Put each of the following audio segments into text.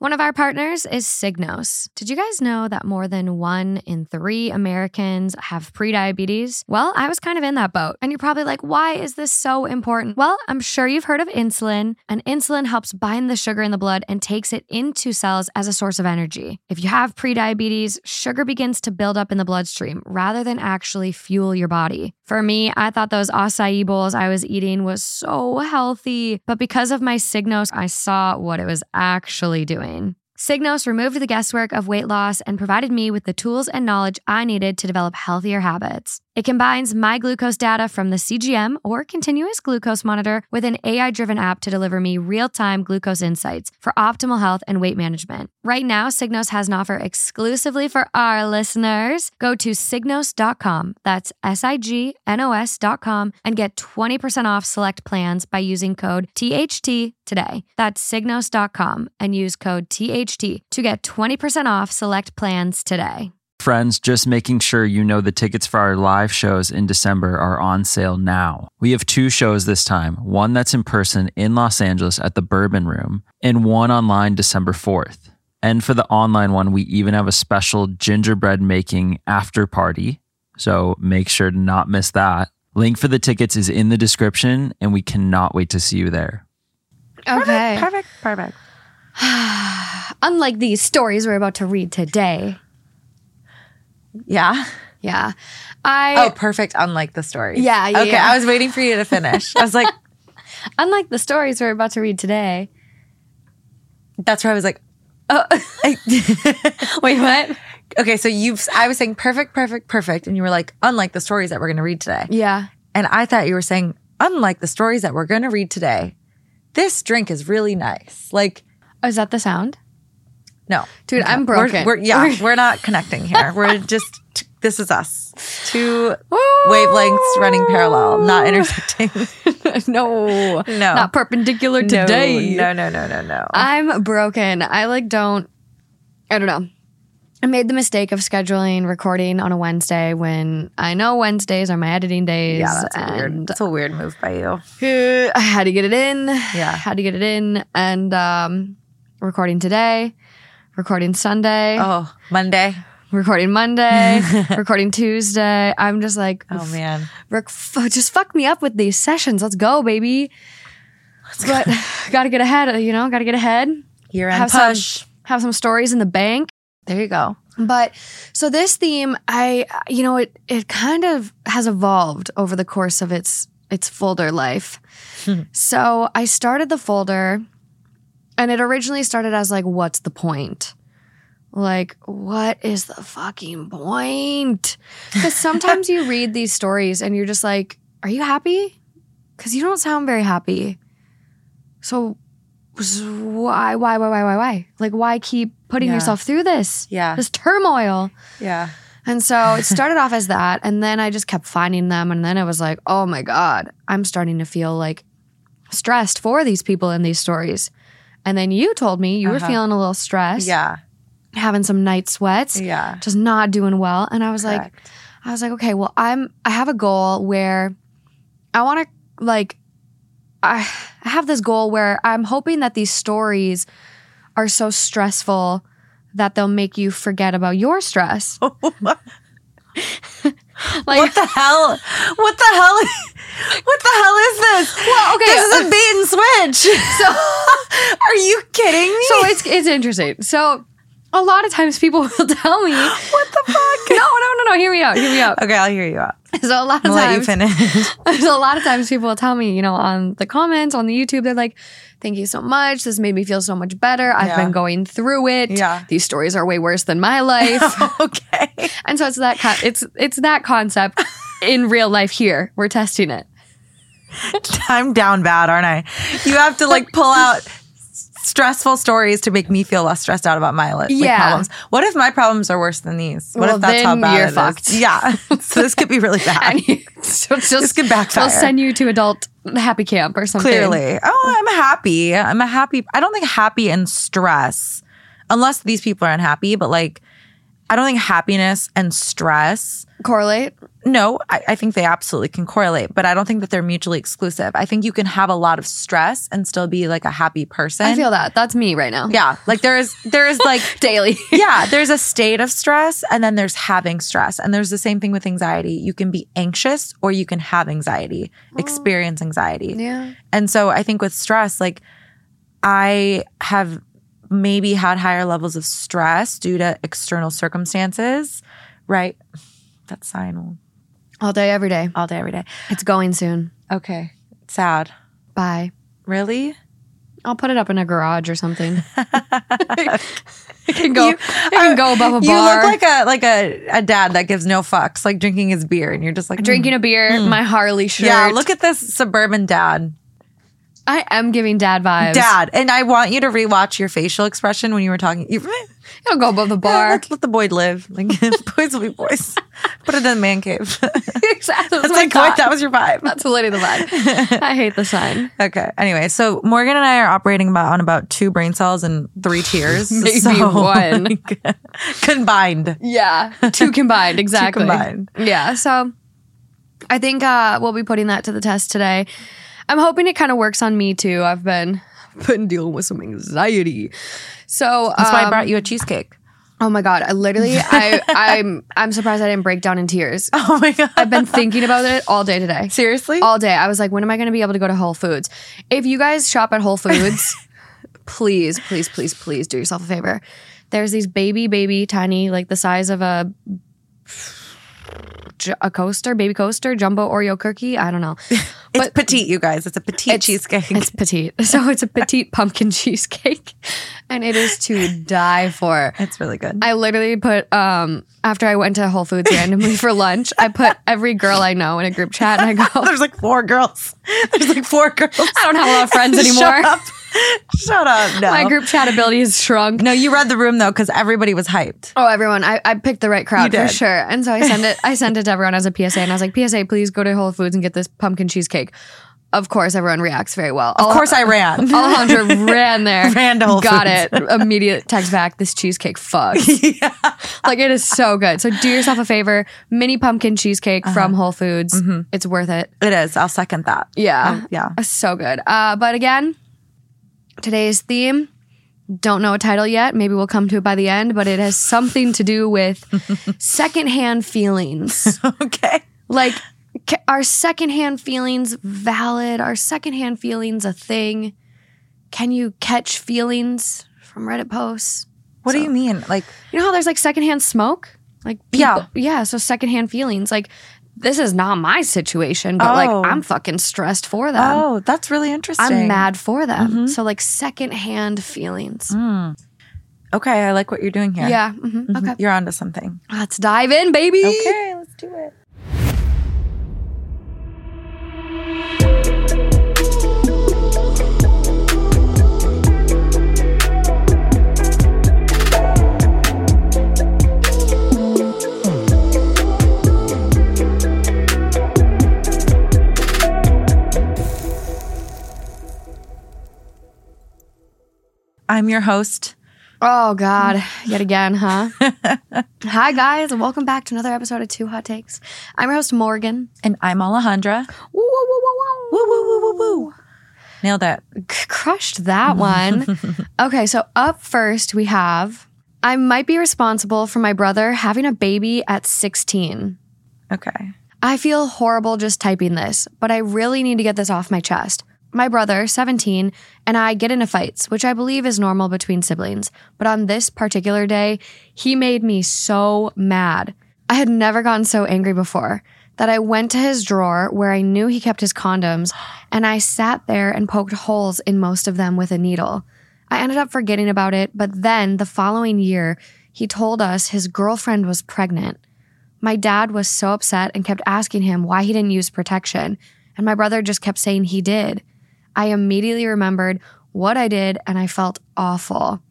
One of our partners is Signos. Did you guys know that more than one in three Americans have prediabetes? Well, I was kind of in that boat. And you're probably like, why is this so important? Well, I'm sure you've heard of insulin, and insulin helps bind the sugar in the blood and takes it into cells as a source of energy. If you have prediabetes, sugar begins to build up in the bloodstream rather than actually fuel your body. For me, I thought those acai bowls I was eating was so healthy, but because of my Signos, I saw what it was actually doing. Signos removed the guesswork of weight loss and provided me with the tools and knowledge I needed to develop healthier habits. It combines my glucose data from the CGM or continuous glucose monitor with an AI driven app to deliver me real time glucose insights for optimal health and weight management. Right now, Signos has an offer exclusively for our listeners. Go to signos.com, that's S I G N O S.com, and get 20% off select plans by using code THT today. That's signos.com and use code THT to get 20% off select plans today. Friends, just making sure you know the tickets for our live shows in December are on sale now. We have two shows this time one that's in person in Los Angeles at the Bourbon Room, and one online December 4th. And for the online one, we even have a special gingerbread making after party. So make sure to not miss that. Link for the tickets is in the description, and we cannot wait to see you there. Okay. Perfect. Perfect. Unlike these stories we're about to read today. Yeah. Yeah. Oh, I Oh, perfect. Unlike the story. Yeah, yeah, Okay. yeah. I was waiting for you to finish. I was like, unlike the stories we're about to read today. that's where I was like, oh. Wait, what? okay. So you've, I was saying perfect, perfect, perfect. And you were like, unlike the stories that we're going to read today. Yeah. And I thought you were saying, unlike the stories that we're going to read today, this drink is really nice. Like, Oh, is that the sound? No. Dude, I'm We're- broken. We're, yeah, we're not connecting here. We're just, this is us. Two wavelengths running parallel, not intersecting. no. No. Not perpendicular today. No, no, no, no, no. I'm broken. I like don't I don't know. I made the mistake of scheduling recording on a Wednesday when I know Wednesdays are my editing days. yeah, that's a weird, that's a weird move by you. I had to get it in. Yeah. Had to get it in. And um recording today, recording Sunday, Oh, Monday. recording Monday, recording Tuesday. I'm just like, Oh man. Rick, f- just fuck me up with these sessions. Let's go, baby. but go. gotta get ahead, you know, gotta get ahead. Year end Have push. some, have some stories in the bank. there you go. But so this theme, I, you know, it, it kind of has evolved over the course of its, its folder life. Hmm. so I started the folder and it originally started as like, what's the point? Like, what is the fucking point? Because sometimes you read these stories and you're just like, are you happy? Because you don't sound very happy. So why, why, why, why, why, why? Like, why keep putting Yeah. yourself through this? Yeah. This turmoil. Yeah. And so it started off as that. And then I just kept finding them. And then it was like, oh my God, I'm starting to feel like stressed for these people in these stories. And then you told me you were Uh-huh. feeling a little stressed, Yeah. having some night sweats, Yeah. just not doing well. And I was like, I was like, okay, well, I'm I have a goal where I want to like I I have this goal where I'm hoping that these stories are so stressful that they'll make you forget about your stress. like what the hell? What the hell? What the hell is this? Well, okay, This is a bait and switch. So, are you kidding me? so it's it's interesting. So a lot of times people will tell me what the fuck? No, no, no, no, hear me out. Hear me out. Okay, I'll hear you out. So a lot of I'll let you times. So a lot of times people will tell me, you know, on the comments on the YouTube, they're like, "Thank you so much. This made me feel so much better. I've Yeah. been going through it. Yeah. these stories are way worse than my life." okay. and so it's that con- it's it's that concept in real life. Here, we're testing it. I'm down bad, aren't I? You have to like pull out stressful stories to make me feel less stressed out about my li- like, Yeah. problems. What if my problems are worse than these? What Well, if that's how bad you're it is? fucked. Yeah. so this could be really bad. You, so just, This could backfire. We'll send you to adult happy camp or something. Clearly. Oh, I'm happy. I'm a happy. I don't think happy and stress, unless these people are unhappy, but like, I don't think happiness and stress correlate. No, I, I think they absolutely can correlate, but I don't think that they're mutually exclusive. I think you can have a lot of stress and still be like a happy person. I feel that. That's me right now. yeah, like there is there is like Daily. yeah, there's a state of stress and then there's having stress. And there's the same thing with anxiety. You can be anxious or you can have anxiety, oh. experience anxiety. yeah. And so I think with stress, like I have maybe had higher levels of stress due to external circumstances, right? That sign will- All day, every day. all day, every day. It's going soon. Okay. Sad. Bye. Really? I'll put it up in a garage or something. it can go. You- it can go above a You bar. You look like a like a, a dad that gives no fucks, like drinking his beer, and you're just like drinking mm, a beer, mm. my Harley shirt. Yeah, look at this suburban dad. I am giving dad vibes. Dad. And I want you to rewatch your facial expression when you were talking. You, it'll go above the Yeah, bar. let, let the boy live. Like boys will be boys. Put it in the man cave. exactly. That's like what that was your vibe. That's literally the vibe. I hate the sign. Okay. Anyway, so Morgan and I are operating about on about two brain cells and three tears. Maybe So, one. like, combined. Yeah, two combined. Exactly. combined. Yeah. So I think uh, we'll be putting that to the test today. I'm hoping it kind of works on me too. I've been been dealing with some anxiety. So That's why I um, brought you a cheesecake. Oh my god! I literally, I, I'm, I'm surprised I didn't break down in tears. Oh my god. I've been thinking about it all day today. seriously. All day. I was like, when am I going to be able to go to Whole Foods? If you guys shop at Whole Foods, please, please, please, please do yourself a favor. There's these baby, baby, tiny, like the size of a a coaster, baby coaster, jumbo Oreo cookie. I don't know. it's petite, you guys. It's a petite It's- cheesecake. It's petite. So it's a petite pumpkin cheesecake. And it is to die for. It's really good. I literally put um after I went to Whole Foods randomly for lunch, I put every girl I know in a group chat and I go, There's like four girls. There's like four girls. I don't have a lot of friends anymore. Shut up. Shut up. No. My group chat ability has shrunk. No, you read the room though, because everybody was hyped. Oh, everyone! I, I picked the right crowd for sure, and so I sent it. I sent it to everyone as a PSA, and I was like, "PSA, please go to Whole Foods and get this pumpkin cheesecake." Of course, everyone reacts very well. Of course, I ran. Alejandra ran there, Ran to Whole got Foods. it. Immediate text back. This cheesecake fucks. Like it is so good. So do yourself a favor. Mini pumpkin cheesecake Uh-huh. from Whole Foods. Mm-hmm. It's worth it. It is. I'll second that. Yeah. Oh, yeah. So good. Uh, but again, today's theme, don't know a title yet. Maybe we'll come to it by the end, but it has something to do with secondhand feelings. Okay. like, are secondhand feelings valid? Are secondhand feelings a thing? Can you catch feelings from Reddit posts? What do you mean? Like, You know how there's like secondhand smoke? Like, Yeah. people- Yeah. So secondhand feelings. Like, this is not my situation, but Oh. like, I'm fucking stressed for them. oh, that's really interesting. I'm mad for them. Mm-hmm. So like secondhand feelings. Okay, I like what you're doing here. Yeah. mhm, Okay. You're onto something. Let's dive in, baby. Okay, let's do it. I'm your host. Oh God, yet again, huh? Hi guys, and welcome back to another episode of Two Hot Takes. I'm your host Morgan. And I'm Alejandra. Woo, woo, woo, woo, woo. Woo, woo, woo, woo, woo. Nailed it. C- crushed that one. okay, so up first we have I might be responsible for my brother having a baby at 16. Okay. I feel horrible just typing this, but I really need to get this off my chest. My brother, 17, and I get into fights, which I believe is normal between siblings. But on this particular day, he made me so mad. I had never gotten so angry before that I went to his drawer where I knew he kept his condoms, and I sat there and poked holes in most of them with a needle. I ended up forgetting about it, but then the following year, he told us his girlfriend was pregnant. My dad was so upset and kept asking him why he didn't use protection, and my brother just kept saying he did. I immediately remembered what I did and I felt awful.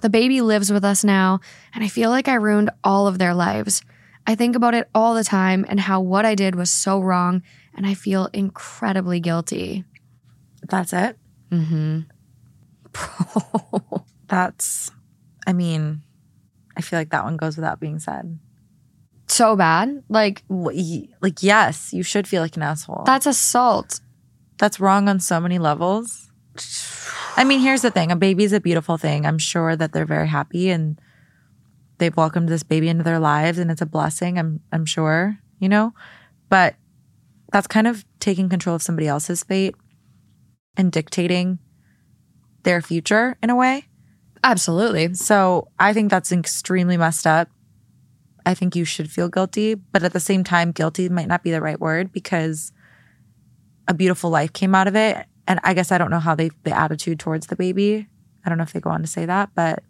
The baby lives with us now, and I feel like I ruined all of their lives. I think about it all the time and how what I did was so wrong, and I feel incredibly guilty. That's it. Mm-hmm. That's, I mean, I feel like that one goes without being said. So bad. Like, Like, yes, you should feel like an asshole. that's assault. That's wrong on so many levels. I mean, here's the thing a baby's a beautiful thing. I'm sure that they're very happy and they've welcomed this baby into their lives and it's a blessing. I'm, I'm sure, you know? But that's kind of taking control of somebody else's fate and dictating their future in a way. Absolutely. So I think that's extremely messed up. I think you should feel guilty, but at the same time, guilty might not be the right word because a beautiful life came out of it. And I guess I don't know how they the attitude towards the baby. I don't know if they go on to say that, but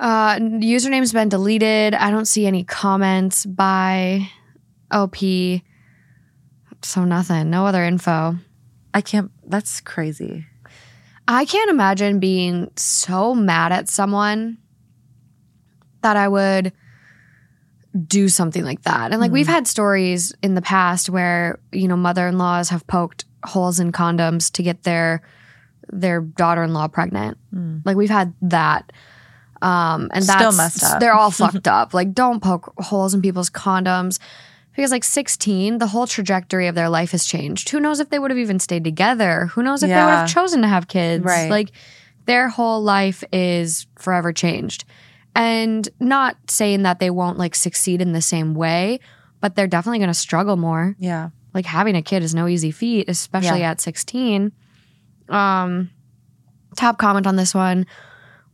Uh, username's been deleted. I don't see any comments by OP. So nothing. No other info. I can't. That's crazy. I can't imagine being so mad at someone that I would do something like that. And like we've had stories in the past where, you know, mother-in-laws have poked holes in condoms to get their their daughter-in-law pregnant. Like we've had that. Um and Still that's messed up. they're all fucked up. Like don't poke holes in people's condoms. Because like 16, the whole trajectory of their life has changed. Who knows if they would have even stayed together? Who knows if they would have chosen to have kids? Right. Like their whole life is forever changed. And not saying that they won't like succeed in the same way, but they're definitely going to struggle more. Yeah. Like having a kid is no easy feat, especially Yeah. at 16. Um top comment on this one,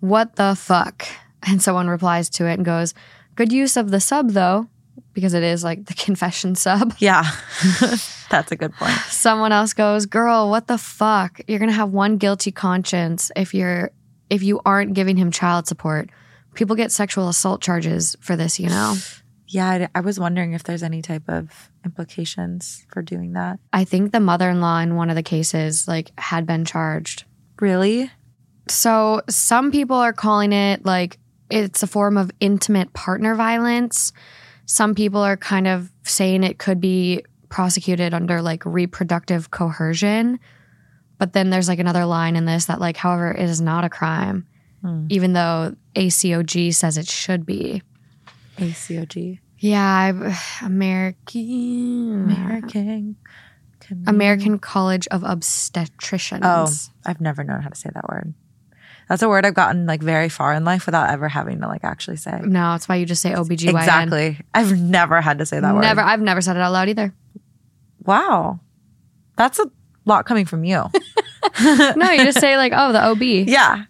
what the fuck? And someone replies to it and goes, "Good use of the sub though." Because it is like the confession sub. Yeah. that's a good point. someone else goes, "Girl, what the fuck? You're going to have one guilty conscience if you're if you aren't giving him child support. People get sexual assault charges for this, you know." Yeah. I, I was wondering if there's any type of implications for doing that. I think the mother-in-law in one of the cases like had been charged. Really? So, some people are calling it like it's a form of intimate partner violence. Some people are kind of saying it could be prosecuted under like reproductive coercion. But then there's like another line in this that, like, however, it is not a crime, Hmm. even though ACOG says it should be. ACOG. Yeah, I've, American American. American College of Obstetricians. Oh, I've never known how to say that word. That's a word I've gotten like very far in life without ever having to like actually say. no, it's why you just say OBGYN. Exactly. I've never had to say that word. Never, I've never said it out loud either. Wow. That's a lot coming from you. No, you just say like, oh, the OB. yeah.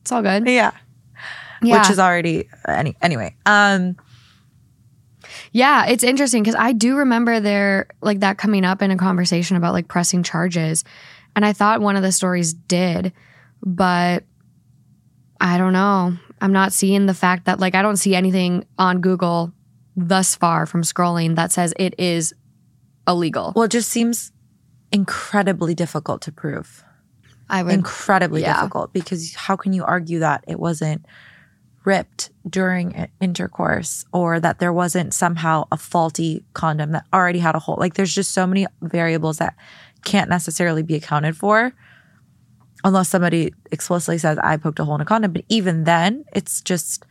It's all good. Yeah. Yeah. Which is already any anyway. Um yeah, it's interesting because I do remember there like that coming up in a conversation about like pressing charges. And I thought one of the stories did, but I don't know. I'm not seeing the fact that like I don't see anything on Google thus far from scrolling that says it is illegal. well it just seems incredibly difficult to prove. I would incredibly yeah. difficult because how can you argue that it wasn't ripped during intercourse or that there wasn't somehow a faulty condom that already had a hole? Like there's just so many variables that can't necessarily be accounted for unless somebody explicitly says i poked a hole in a condom. But even then it's just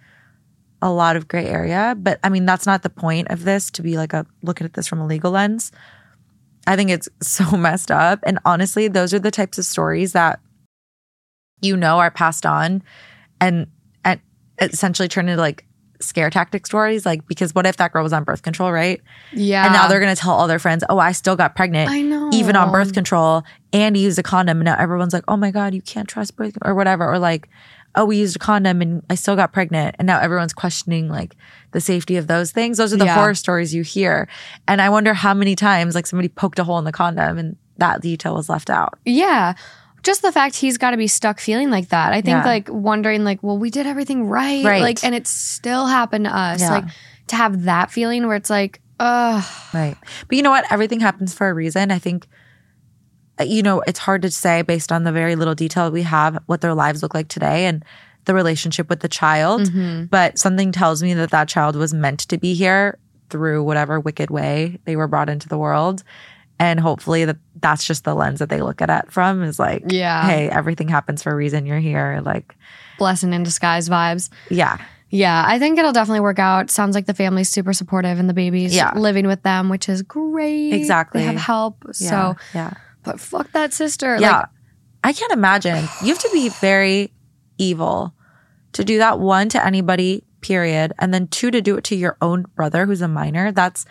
a lot of gray area. But i mean that's not the point of this to be like a looking at this from a legal lens I think it's so messed up. And honestly, those are the types of stories that you know are passed on and and essentially turn into like scare tactic stories. Like, because what if that girl was on birth control, right? Yeah. And now they're gonna tell all their friends, oh, I still got pregnant. I know. Even on birth control and used a condom. And now everyone's like, oh my God, you can't trust birth or whatever. Or like, oh, we used a condom and I still got pregnant. And now everyone's questioning like the safety of those things. Those are the Yeah. horror stories you hear. And I wonder how many times like somebody poked a hole in the condom and that detail was left out. Yeah. Just the fact he's got to be stuck feeling like that. I think Yeah. like wondering like, well, we did everything right. Right. Like, and it still happened to us. Yeah. Like to have that feeling where it's like, ugh. Right. But you know what? Everything happens for a reason. I think, you know, it's hard to say based on the very little detail we have what their lives look like today and the relationship with the child. Mm-hmm. But something tells me that that child was meant to be here through whatever wicked way they were brought into the world. And hopefully that that's just the lens that they look at it from is like, Yeah. hey, everything happens for a reason. You're here. Like, Blessing in disguise vibes. yeah. Yeah, I think it'll definitely work out. Sounds like the family's super supportive and the baby's Yeah. living with them, which is great. Exactly. They have help. Yeah, So, yeah. But fuck that sister. Yeah. Like, I can't imagine. You have to be very evil to do that one to anybody, period. And then two to do it to your own brother who's a minor. That's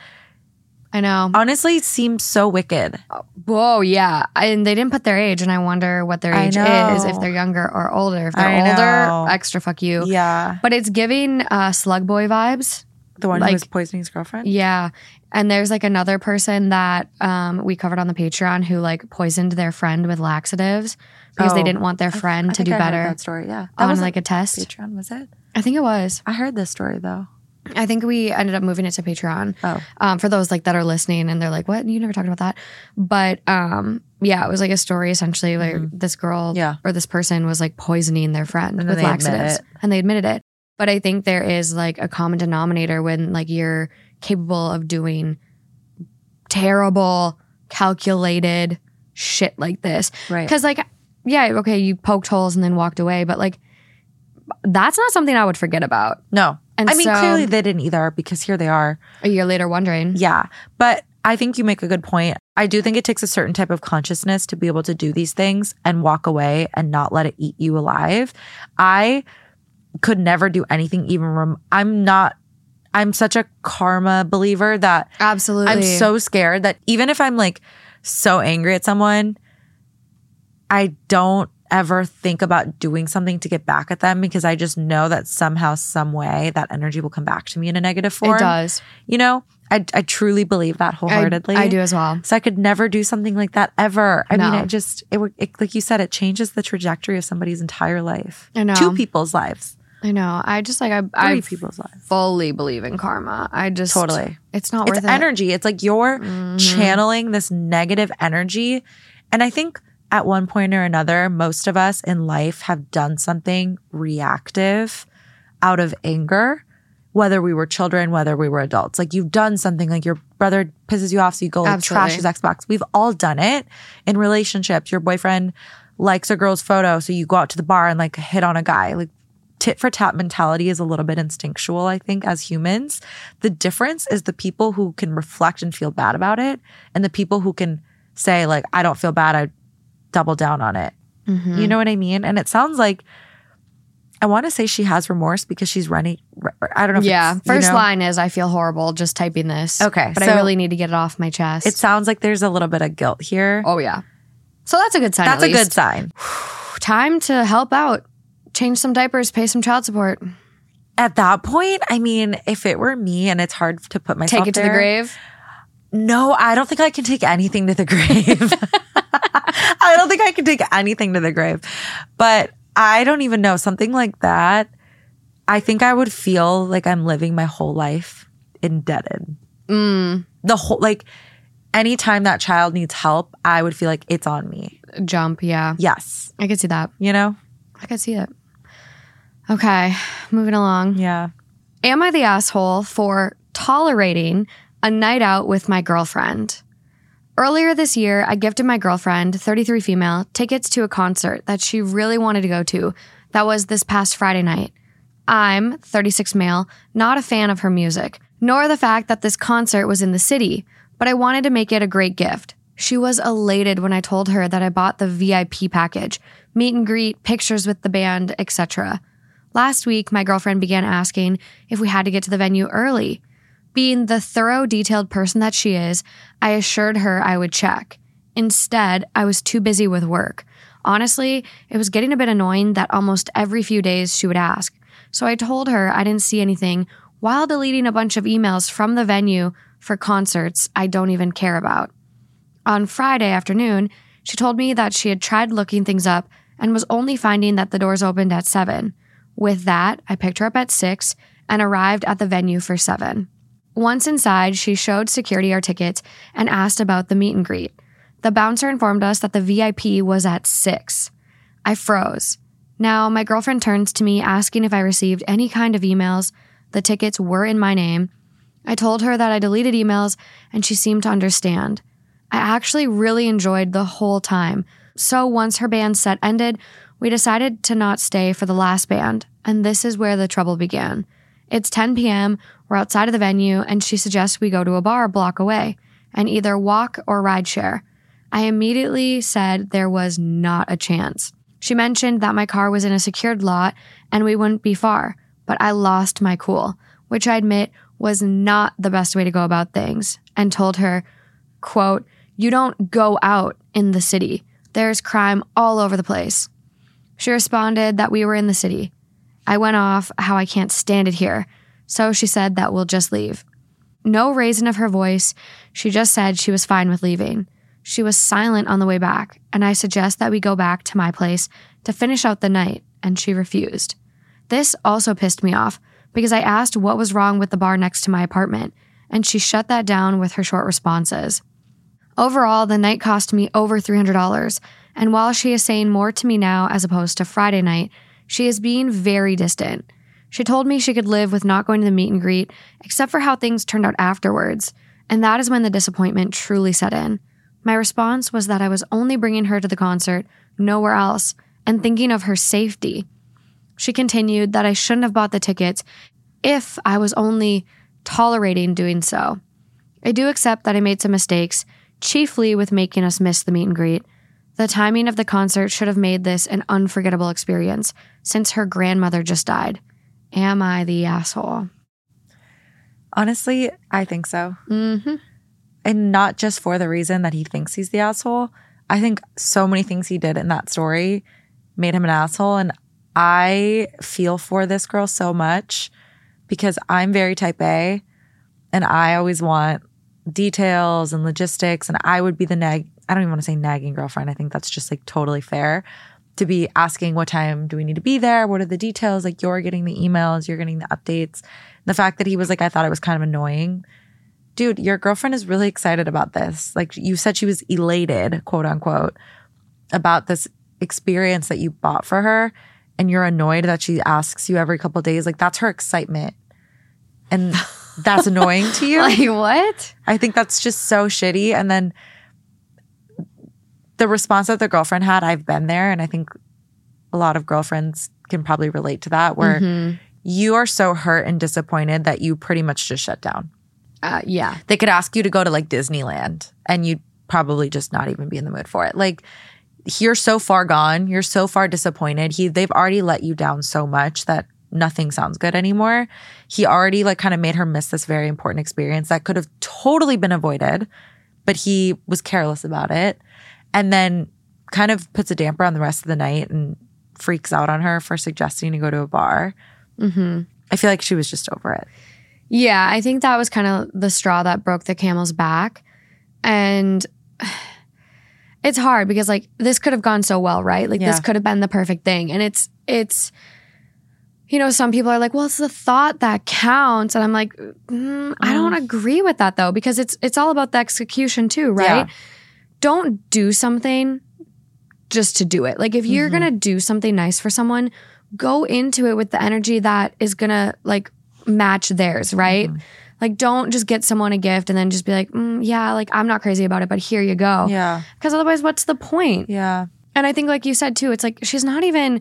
I know. honestly seems so wicked. Whoa, yeah. And they didn't put their age, and I wonder what their age is, if they're younger or older. If they're I know. older, extra fuck you. Yeah. But it's giving uh, Slug Boy vibes. The one Like- who was poisoning his girlfriend? Yeah. And there's like another person that um, we covered on the Patreon who like poisoned their friend with laxatives because they Oh. didn't want their friend I to think do I better that story, yeah. That on was like a test. Patreon, was it? I think it was. I heard this story though. I think we ended up moving it to Patreon. Oh. Um, for those like that are listening and they're like, "What? You never talked about that?" But um, yeah, it was like a story essentially where this girl Mm-hmm. Yeah. or this person was like poisoning their friend And with laxatives, and they admitted it. But I think there is like a common denominator when like you're capable of doing terrible, calculated shit like this. Right. Because like, yeah, okay, you poked holes and then walked away, but like, that's not something I would forget about. No. And I mean, so- clearly they didn't either because here they are. A year later, wondering. Yeah. But I think you make a good point. I do think it takes a certain type of consciousness to be able to do these things and walk away and not let it eat you alive. I could never do anything even rem- I'm not I'm such a karma believer that Absolutely. I'm so scared that even if I'm like so angry at someone, I don't ever think about doing something to get back at them because I just know that somehow, some way, that energy will come back to me in a negative form. It does. You know, I, I truly believe that wholeheartedly. I do as well. So I could never do something like that ever. I mean, No. it just, it, it, like you said, it changes the trajectory of somebody's entire life. I know. Two people's lives, I know. I just like I I people's lives. fully believe in karma. I just Totally. It's not it's it. energy. It's like you're Mhm. channeling this negative energy. And I think at one point or another, most of us in life have done something reactive out of anger, whether we were children, whether we were adults. Like you've done something like your brother pisses you off, so you go like trash his Xbox. We've all done it in relationships. Your boyfriend likes a girl's photo, so you go out to the bar and like hit on a guy. Like tit for tat mentality is a little bit instinctual, I think, as humans. The difference is the people who can reflect and feel bad about it, and the people who can say, like, I don't feel bad, I double down on it. Mhm. You know what I mean? And it sounds like I want to say she has remorse because she's running. I don't know. If Yeah. First know? line is I feel horrible just typing this. Okay, But I really need to get it off my chest. It sounds like there's a little bit of guilt here. oh yeah. So that's a good sign. That's at a good sign. time to help out. Change some diapers, pay some child support. At that point, I mean, if it were me, and it's hard to put myself Take it to the grave. No, I don't think I can take anything to the grave. I don't think I can take anything to the grave. But I don't even know. Something like that, I think I would feel like I'm living my whole life indebted. Mm, The whole, like, anytime that child needs help, I would feel like it's on me. jump, yeah. Yes. I could see that. You know? I could see it. Okay, moving along. Yeah. Am I the asshole for tolerating a night out with my girlfriend? Earlier this year, I gifted my girlfriend, 33 female, tickets to a concert that she really wanted to go to. That was this past Friday night. I'm, 36 male, not a fan of her music, nor the fact that this concert was in the city, but I wanted to make it a great gift. She was elated when I told her that I bought the VIP package, meet and greet, pictures with the band, etc. Last week, my girlfriend began asking if we had to get to the venue early. Being the thorough, detailed person that she is, I assured her I would check. Instead, I was too busy with work. Honestly, it was getting a bit annoying that almost every few days she would ask. So I told her I didn't see anything while deleting a bunch of emails from the venue for concerts I don't even care about. On Friday afternoon, she told me that she had tried looking things up and was only finding that the doors opened at 7. With that, I picked her up at 6 and arrived at the venue for 7. Once inside, she showed security our tickets and asked about the meet and greet. The bouncer informed us that the VIP was at 6. I froze. Now, my girlfriend turns to me asking if I received any kind of emails. The tickets were in my name. I told her that I deleted emails and she seemed to understand. I actually really enjoyed the whole time. So once her band set ended, We decided to not stay for the last band, and this is where the trouble began. It's 10 p.m., we're outside of the venue, and she suggests we go to a bar a block away and either walk or ride share. I immediately said there was not a chance. She mentioned that my car was in a secured lot and we wouldn't be far, but I lost my cool, which I admit was not the best way to go about things, and told her, quote, You don't go out in the city. There's crime all over the place. She responded that we were in the city. I went off how I can't stand it here, so she said that we'll just leave. No raising of her voice, she just said she was fine with leaving. She was silent on the way back, and I suggest that we go back to my place to finish out the night, and she refused. This also pissed me off because I asked what was wrong with the bar next to my apartment, and she shut that down with her short responses. Overall, the night cost me over $300, and while she is saying more to me now as opposed to Friday night, she is being very distant. She told me she could live with not going to the meet and greet, except for how things turned out afterwards, and that is when the disappointment truly set in. My response was that I was only bringing her to the concert, nowhere else, and thinking of her safety. She continued that I shouldn't have bought the tickets if I was only tolerating doing so. I do accept that I made some mistakes, chiefly with making us miss the meet and greet. The timing of the concert should have made this an unforgettable experience since her grandmother just died. Am I the asshole? Honestly, I think so. Mm-hmm. And not just for the reason that he thinks he's the asshole. I think so many things he did in that story made him an asshole. And I feel for this girl so much because I'm very type A and I always want details and logistics. And I would be the nag, I don't even want to say nagging girlfriend. I think that's just like totally fair to be asking what time do we need to be there? What are the details? Like you're getting the emails, you're getting the updates. The fact that he was like, I thought it was kind of annoying. Dude, your girlfriend is really excited about this. Like you said, she was elated, quote unquote, about this experience that you bought for her. And you're annoyed that she asks you every couple days. Like that's her excitement. And that's annoying to you. Like, what? I think that's just so shitty. And then the response that the girlfriend had, I've been there. And I think a lot of girlfriends can probably relate to that, where Mm-hmm. you are so hurt and disappointed that you pretty much just shut down. Uh, yeah. They could ask you to go to like Disneyland and you'd probably just not even be in the mood for it. Like, you're so far gone. You're so far disappointed. He they've already let you down so much that nothing sounds good anymore. He already like kind of made her miss this very important experience that could have totally been avoided, but he was careless about it. And then kind of puts a damper on the rest of the night and freaks out on her for suggesting to go to a bar. Mm-hmm. I feel like she was just over it. Yeah, I think that was kind of the straw that broke the camel's back. And it's hard because like this could have gone so well, right? Like this could have been the perfect thing. And it's it's you know, some people are like, "Well, it's the thought that counts." And I'm like, mm, I don't agree with that though because it's it's all about the execution too, right? Yeah. Don't do something just to do it. Like if you're Mm-hmm. going to do something nice for someone, go into it with the energy that is going to like match theirs, right? Mm-hmm. Like don't just get someone a gift and then just be like, mm, yeah, like I'm not crazy about it, but here you go. Yeah. Because otherwise, what's the point? Yeah. And I think, like you said too, it's like she's not even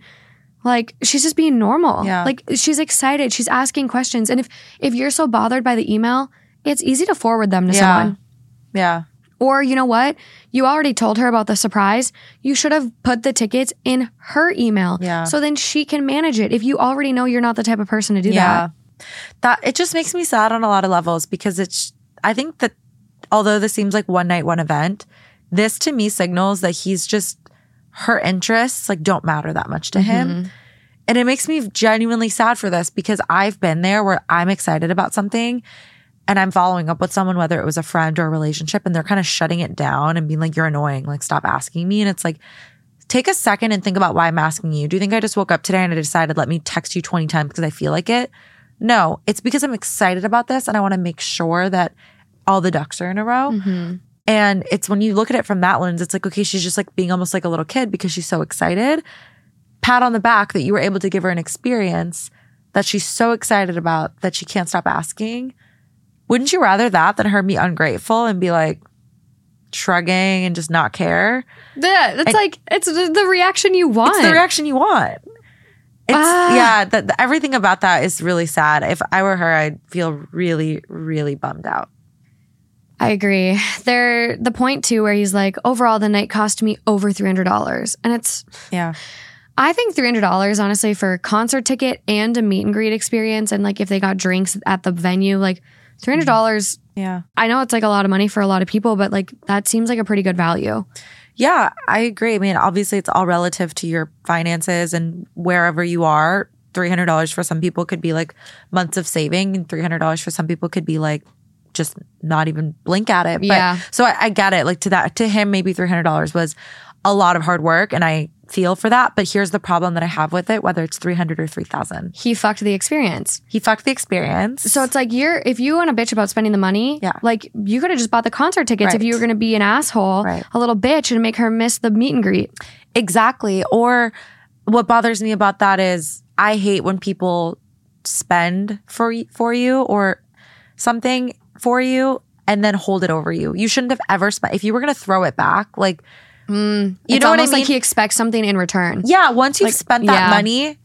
like she's just being normal. Yeah. Like she's excited. She's asking questions. And if if you're so bothered by the email, it's easy to forward them to Yeah. someone. Yeah. Or you know what? You already told her about the surprise. You should have put the tickets in her email. Yeah. So then she can manage it. If you already know you're not the type of person to do yeah. that. That it just makes me sad on a lot of levels because it's I think that although this seems like one night one event, this to me signals that he's just her interests like don't matter that much to him. Mm-hmm. And it makes me genuinely sad for this because I've been there where I'm excited about something and I'm following up with someone, whether it was a friend or a relationship, and they're kind of shutting it down and being like, You're annoying, like stop asking me. And it's like, take a second and think about why I'm asking you. Do you think I just woke up today and I decided let me text you 20 times because I feel like it? No, it's because I'm excited about this and I want to make sure that all the ducks are in a row. Mm-hmm. And it's when you look at it from that lens, it's like, okay, she's just like being almost like a little kid because she's so excited. Pat on the back that you were able to give her an experience that she's so excited about that she can't stop asking. Wouldn't you rather that than her be ungrateful and be like, shrugging and just not care. Yeah, it's like it's the the reaction you want. It's the reaction you want. It's Ah. yeah, everything about that is really sad. If I were her, I'd feel really, really bummed out. I agree. There, the point too, where he's like, overall, the night cost me over three hundred dollars, and it's. Yeah. I think three hundred dollars, honestly, for a concert ticket and a meet and greet experience, and like if they got drinks at the venue, like three hundred dollars. Mm-hmm. Yeah. I know it's like a lot of money for a lot of people, but like that seems like a pretty good value. Yeah, I agree. I mean, obviously, it's all relative to your finances and wherever you are. $300 for some people could be like months of saving, and $300 for some people could be like just not even blink at it. But, Yeah. So I, I get it. Like to that, to him, maybe $300 was a lot of hard work. And I feel for that. But here's the problem that I have with it, whether it's 300 or 3000 He fucked the experience. He fucked the experience. So it's like you're if you want to bitch about spending the money, Yeah. like you could have just bought the concert tickets if you were going to be an asshole, Right. a little bitch, and make her miss the meet and greet. Exactly. Or what bothers me about that is I hate when people spend for for you or something for you and then hold it over you. You shouldn't have ever spent. If you were going to throw it back, like Mm, it's know what I mean? like he expects something in return. yeah, once you've like, spent that yeah. money,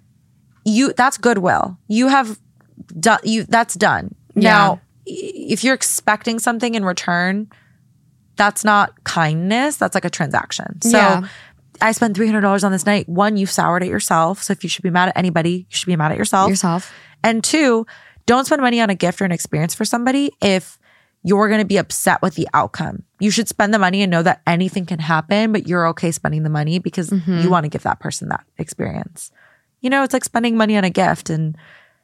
you that's goodwill. You have done you that's done. Yeah. Now, if you're expecting something in return, that's not kindness. That's like a transaction. So Yeah. I spent three hundred dollars on this night. One, you've soured at yourself. So if you should be mad at anybody, you should be mad at yourself. Yourself. And two, don't spend money on a gift or an experience for somebody if you're going to be upset with the outcome. You should spend the money and know that anything can happen, but you're okay spending the money because you mm-hmm. want to give that person that experience. You know, it's like spending money on a gift and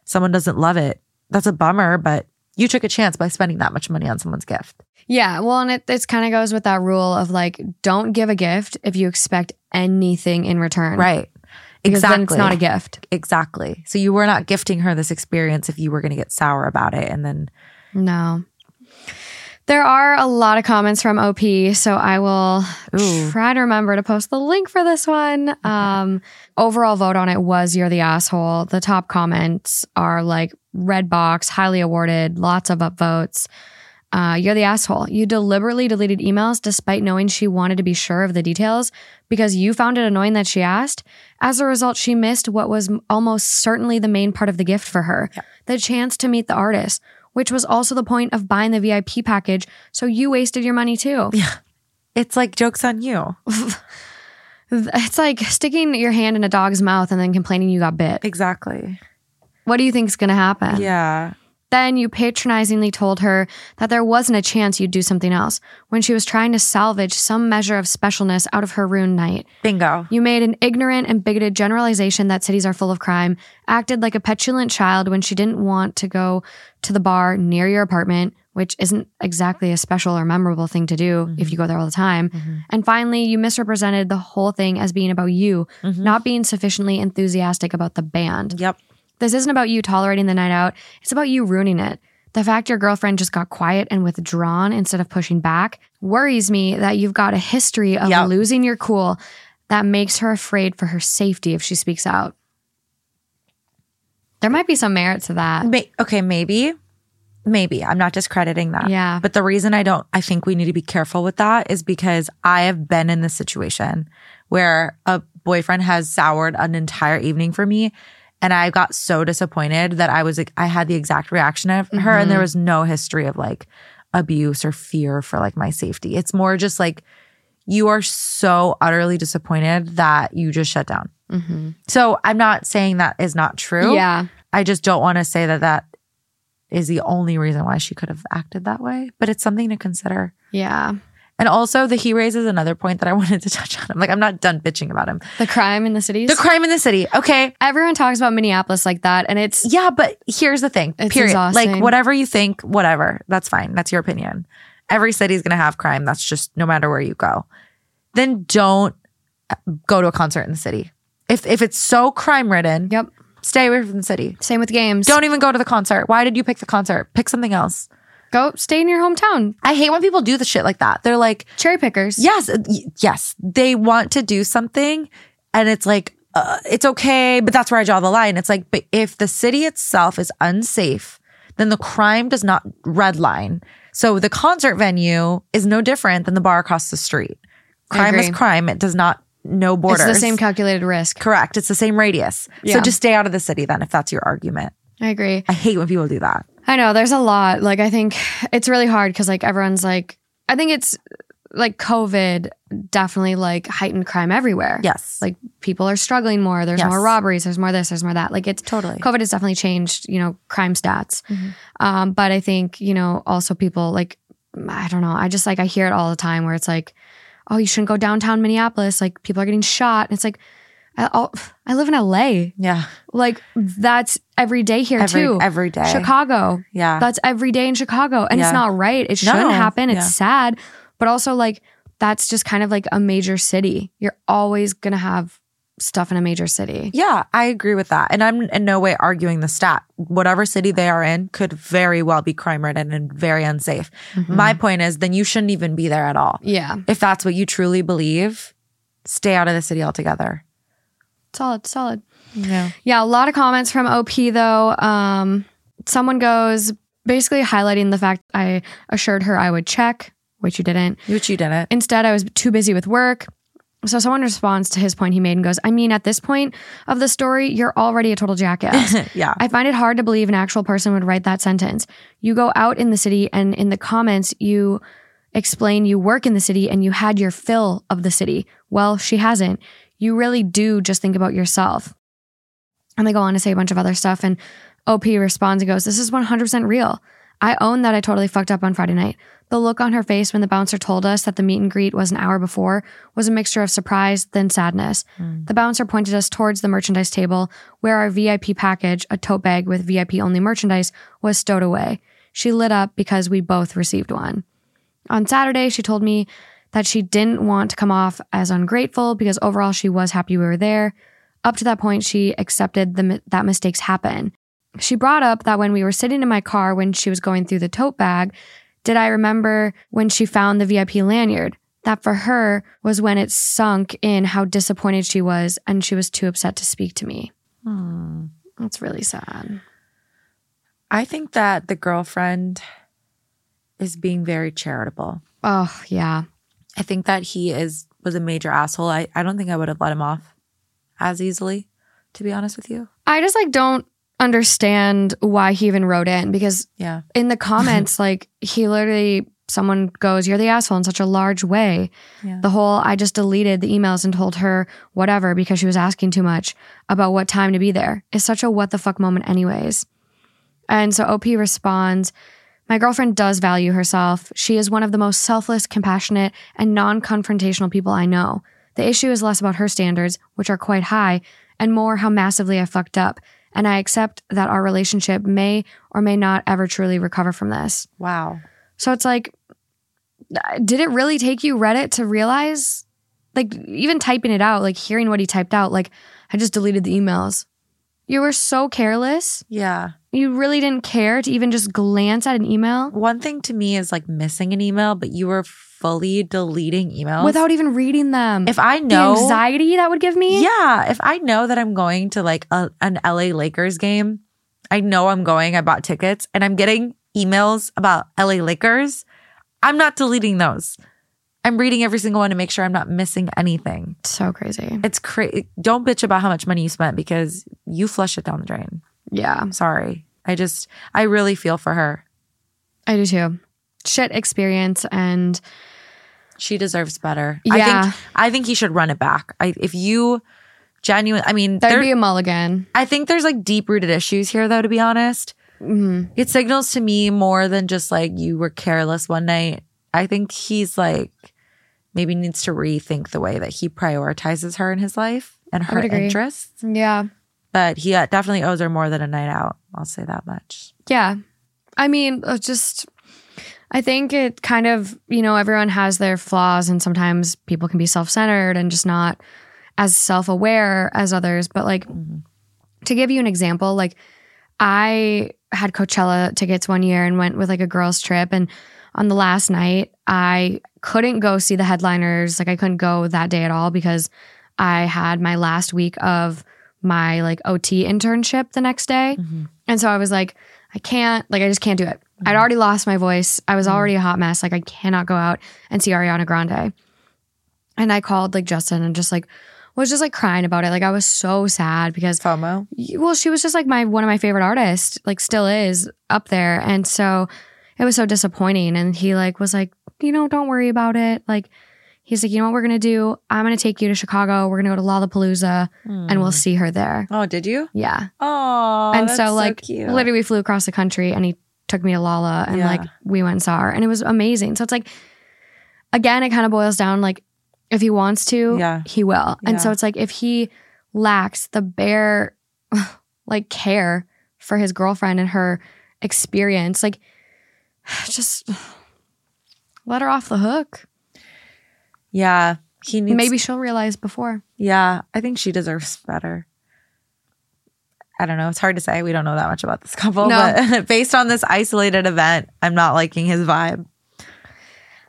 someone doesn't love it. That's a bummer, but you took a chance by spending that much money on someone's gift. Yeah. Well, and it it's kind of goes with that rule of like, don't give a gift if you expect anything in return. Right. Because exactly. then it's not a gift. Exactly. So you were not gifting her this experience if you were going to get sour about it and then No. There are a lot of comments from OP, so I will Ooh. try to remember to post the link for this one. Um, overall vote on it was you're the asshole. The top comments are like red box, highly awarded, lots of upvotes. Uh, you're the asshole. You deliberately deleted emails despite knowing she wanted to be sure of the details because you found it annoying that she asked. As a result, she missed what was almost certainly the main part of the gift for her the chance to meet the artist, which was also the point of buying the VIP package. So you wasted your money too. Yeah. It's like jokes on you. It's like sticking your hand in a dog's mouth and then complaining you got bit. Exactly. What do you think is going to happen? Yeah. Then you patronizingly told her that there wasn't a chance you'd do something else when she was trying to salvage some measure of specialness out of her ruined night. Bingo. You made an ignorant and bigoted generalization that cities are full of crime, acted like a petulant child when she didn't want to go to the bar near your apartment, which isn't exactly a special or memorable thing to do if you mm-hmm. go there all the time. Mm-hmm. And finally, you misrepresented the whole thing as being about you, mm-hmm. not being sufficiently enthusiastic about the band. Yep. This isn't about you tolerating the night out, it's about you ruining it. The fact your girlfriend just got quiet and withdrawn instead of pushing back worries me that you've got a history of Yep. losing your cool that makes her afraid for her safety if she speaks out. There might be some merit to that. Okay, maybe. Maybe. I'm not discrediting that. Yeah. But the reason I don't, I think we need to be careful with that is because I have been in this situation where a boyfriend has soured an entire evening for me. And I got so disappointed that I was like, I had the exact reaction of her, and there mm-hmm. was no history of like abuse or fear for like my safety. It's more just like you are so utterly disappointed that you just shut down. Mm-hmm. So I'm not saying that is not true. Yeah. I just don't want to say that that is the only reason why she could have acted that way, but it's something to consider. Yeah. And also, the he raises another point that I wanted to touch on. I'm like, I'm not done bitching about him. The crime in the cities. The crime in the city. Okay. Everyone talks about Minneapolis like that. And it's, Yeah, but here's the thing. It's period. exhausting. Like, whatever you think, whatever. That's fine. That's your opinion. Every city's going to have crime. That's just no matter where you go. Then don't go to a concert in the city. If, if it's so crime ridden, yep. stay away from the city. Same with games. Don't even go to the concert. Why did you pick the concert? Pick something else. Go stay in your hometown. I hate when people do the shit like that. They're like, Cherry pickers. yes, uh, yes, they want to do something, and it's like, uh, it's okay, but that's where I draw the line. It's like, but if the city itself is unsafe, then the crime does not red line. So the concert venue is no different than the bar across the street. Crime is crime. It does not know borders. It's the same calculated risk. Correct. It's the same radius. Yeah. So just stay out of the city then, if that's your argument. I agree. I hate when people do that. I know there's a lot. Like I think it's really hard because like everyone's like I think it's like COVID definitely like heightened crime everywhere. Yes. Like people are struggling more. There's Yes. more robberies. There's more this. There's more that. Like it's Totally. COVID has definitely changed, you know, crime stats. Mhm. Um, but I think you know also people like I don't know. I just like I hear it all the time where it's like, oh, you shouldn't go downtown Minneapolis. Like people are getting shot. And it's like, I, I'll, I live in LA. yeah. Like that's every day here Every, too. every day. Chicago. Yeah. That's every day in Chicago. And Yeah. it's not right. It shouldn't No. happen. It's Yeah. sad. But also, like, that's just kind of like a major city. You're always going to have stuff in a major city. Yeah, I agree with that. And I'm in no way arguing the stat. Whatever city they are in could very well be crime ridden and very unsafe. Mm-hmm. My point is, then you shouldn't even be there at all. Yeah. If that's what you truly believe, stay out of the city altogether. Solid, solid. Yeah. Yeah. A lot of comments from OP, though. Um, someone goes basically highlighting the fact I assured her I would check, which you didn't. Which you didn't. Instead, I was too busy with work. So someone responds to his point he made and goes, I mean, at this point of the story, you're already a total jackass. yeah. I find it hard to believe an actual person would write that sentence. You go out in the city and in the comments, you explain you work in the city and you had your fill of the city. Well, she hasn't. You really do just think about yourself. And they go on to say a bunch of other stuff. And OP responds and goes, This is 100% real. I own that I totally fucked up on Friday night. The look on her face when the bouncer told us that the meet and greet was an hour before was a mixture of surprise, then sadness. Hmm. The bouncer pointed us towards the merchandise table where our VIP package, a tote bag with VIP only merchandise, was stowed away. She lit up because we both received one. On Saturday, she told me that she didn't want to come off as ungrateful because overall she was happy we were there. Up to that point, she accepted the, that mistakes happen. She brought up that when we were sitting in my car when she was going through the tote bag, did I remember when she found the VIP lanyard? That for her was when it sunk in how disappointed she was and she was too upset to speak to me. Hmm. That's really sad. I think that the girlfriend is being very charitable. Oh, yeah. I think that he is was a major asshole. I, I don't think I would have let him off as easily, to be honest with you. I just like don't understand why he even wrote in because Yeah. in the comments, like he literally, someone goes, You're the asshole in such a large way. Yeah. The whole, I just deleted the emails and told her whatever because she was asking too much about what time to be there is such a what the fuck moment, anyways. And so OP responds, My girlfriend does value herself. She is one of the most selfless, compassionate, and non confrontational people I know. The issue is less about her standards, which are quite high, and more how massively I fucked up. And I accept that our relationship may or may not ever truly recover from this. Wow. So it's like, did it really take you Reddit to realize? Like, even typing it out, like hearing what he typed out, like, I just deleted the emails. You were so careless. Yeah. You really didn't care to even just glance at an email One thing to me is like missing an email, but you were fully deleting emails without even reading them. If I the know, anxiety that would give me. yeah, if I know that I'm going to like a, an LA Lakers game, I know I'm going. I bought tickets, and I'm getting emails about LA Lakers. I'm not deleting those. I'm reading every single one to make sure I'm not missing anything. So crazy. It's crazy. Don't bitch about how much money you spent because you flush it down the drain. Yeah, I'm sorry. I just, I really feel for her. I do too. Shit experience and She deserves better. Yeah. I think I think he should run it back. I if you genuine I mean there'd there, be a mulligan. I think there's like deep rooted issues here though to be honest. Mhm. It signals to me more than just like you were careless one night. I think he's like maybe needs to rethink the way that he prioritizes her in his life and her interests. Yeah. But he uh, definitely owes her more than a night out. I'll say that much. Yeah. I mean, just, I think it kind of, you know, everyone has their flaws and sometimes people can be self centered and just not as self aware as others. But like, to give you an example, like, I had Coachella tickets one year and went with like a girls' trip. And on the last night, I couldn't go see the headliners. Like, I couldn't go that day at all because I had my last week of my like OT internship the next day. Mm-hmm. And so I was like, I can't, like, I just can't do it. I'd mm-hmm. already lost my voice. I was mm-hmm. already a hot mess. Like I cannot go out and see Ariana Grande. And I called like Justin and just like was just like crying about it. Like I was so sad because FOMO. well, she was just like my one of my favorite artists, like still is up there. And so it was so disappointing. And he like was like, you know, don't worry about it. Like he's like, you know what we're gonna do? I'm gonna take you to Chicago. We're gonna go to Lollapalooza and we'll hmm. see her there. Oh, did you? Yeah. Oh, and so like cute. literally we flew across the country and he took me to Lolla and Yeah. like we went and saw her and it was amazing. So it's like again, it kind of boils down like if he wants to, Yeah. he will. And so it's like if he lacks the bare like care for his girlfriend and her experience, like just let her off the hook. Yeah, he needs. Maybe she'll realize before. Yeah, I think she deserves better. I don't know. It's hard to say. We don't know that much about this couple, No. but based on this isolated event, I'm not liking his vibe.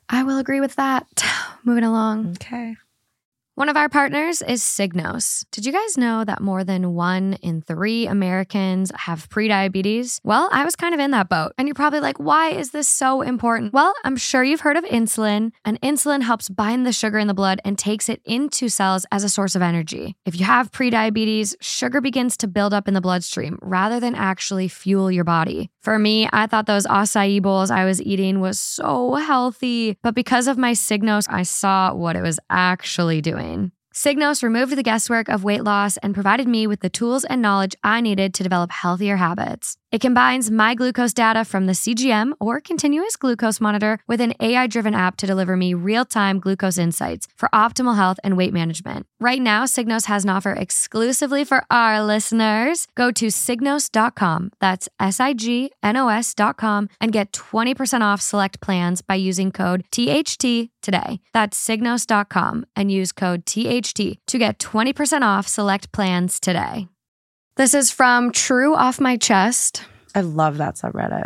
I will agree with that. Moving along. Okay. One of our partners is Signos. Did you guys know that more than one in three Americans have prediabetes? Well, I was kind of in that boat. And you're probably like, why is this so important? Well, I'm sure you've heard of insulin, and insulin helps bind the sugar in the blood and takes it into cells as a source of energy. If you have prediabetes, sugar begins to build up in the bloodstream rather than actually fuel your body. For me, I thought those acai bowls I was eating was so healthy, but because of my Signos, I saw what it was actually doing. Signos removed the guesswork of weight loss and provided me with the tools and knowledge I needed to develop healthier habits. It combines my glucose data from the CGM or continuous glucose monitor with an AI driven app to deliver me real time glucose insights for optimal health and weight management. Right now, Signos has an offer exclusively for our listeners. Go to signos.com, that's S I G N O S.com, and get 20% off select plans by using code THT today. That's signos.com and use code THT to get 20% off select plans today. This is from True Off My Chest. I love that subreddit.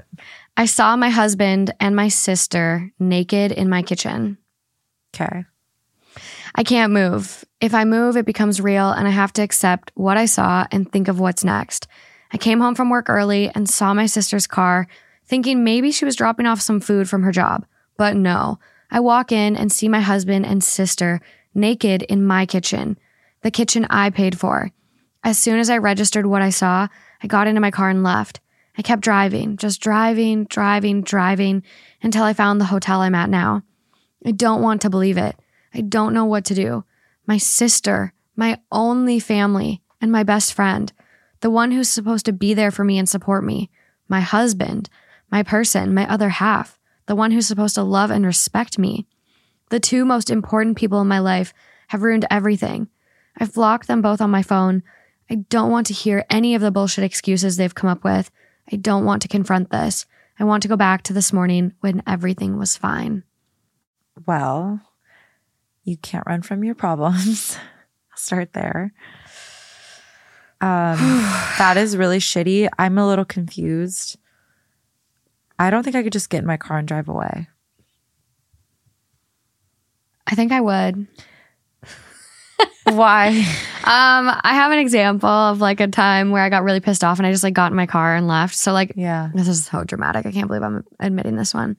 I saw my husband and my sister naked in my kitchen. Okay. I can't move. If I move, it becomes real, and I have to accept what I saw and think of what's next. I came home from work early and saw my sister's car, thinking maybe she was dropping off some food from her job. But no, I walk in and see my husband and sister naked in my kitchen, the kitchen I paid for. As soon as I registered what I saw, I got into my car and left. I kept driving, just driving, driving, driving until I found the hotel I'm at now. I don't want to believe it. I don't know what to do. My sister, my only family, and my best friend, the one who's supposed to be there for me and support me, my husband, my person, my other half, the one who's supposed to love and respect me. The two most important people in my life have ruined everything. I've blocked them both on my phone. I don't want to hear any of the bullshit excuses they've come up with. I don't want to confront this. I want to go back to this morning when everything was fine. Well, you can't run from your problems. I'll start there. Um, that is really shitty. I'm a little confused. I don't think I could just get in my car and drive away. I think I would. Why? Um, I have an example of like a time where I got really pissed off and I just like got in my car and left. So like yeah. this is so dramatic. I can't believe I'm admitting this one.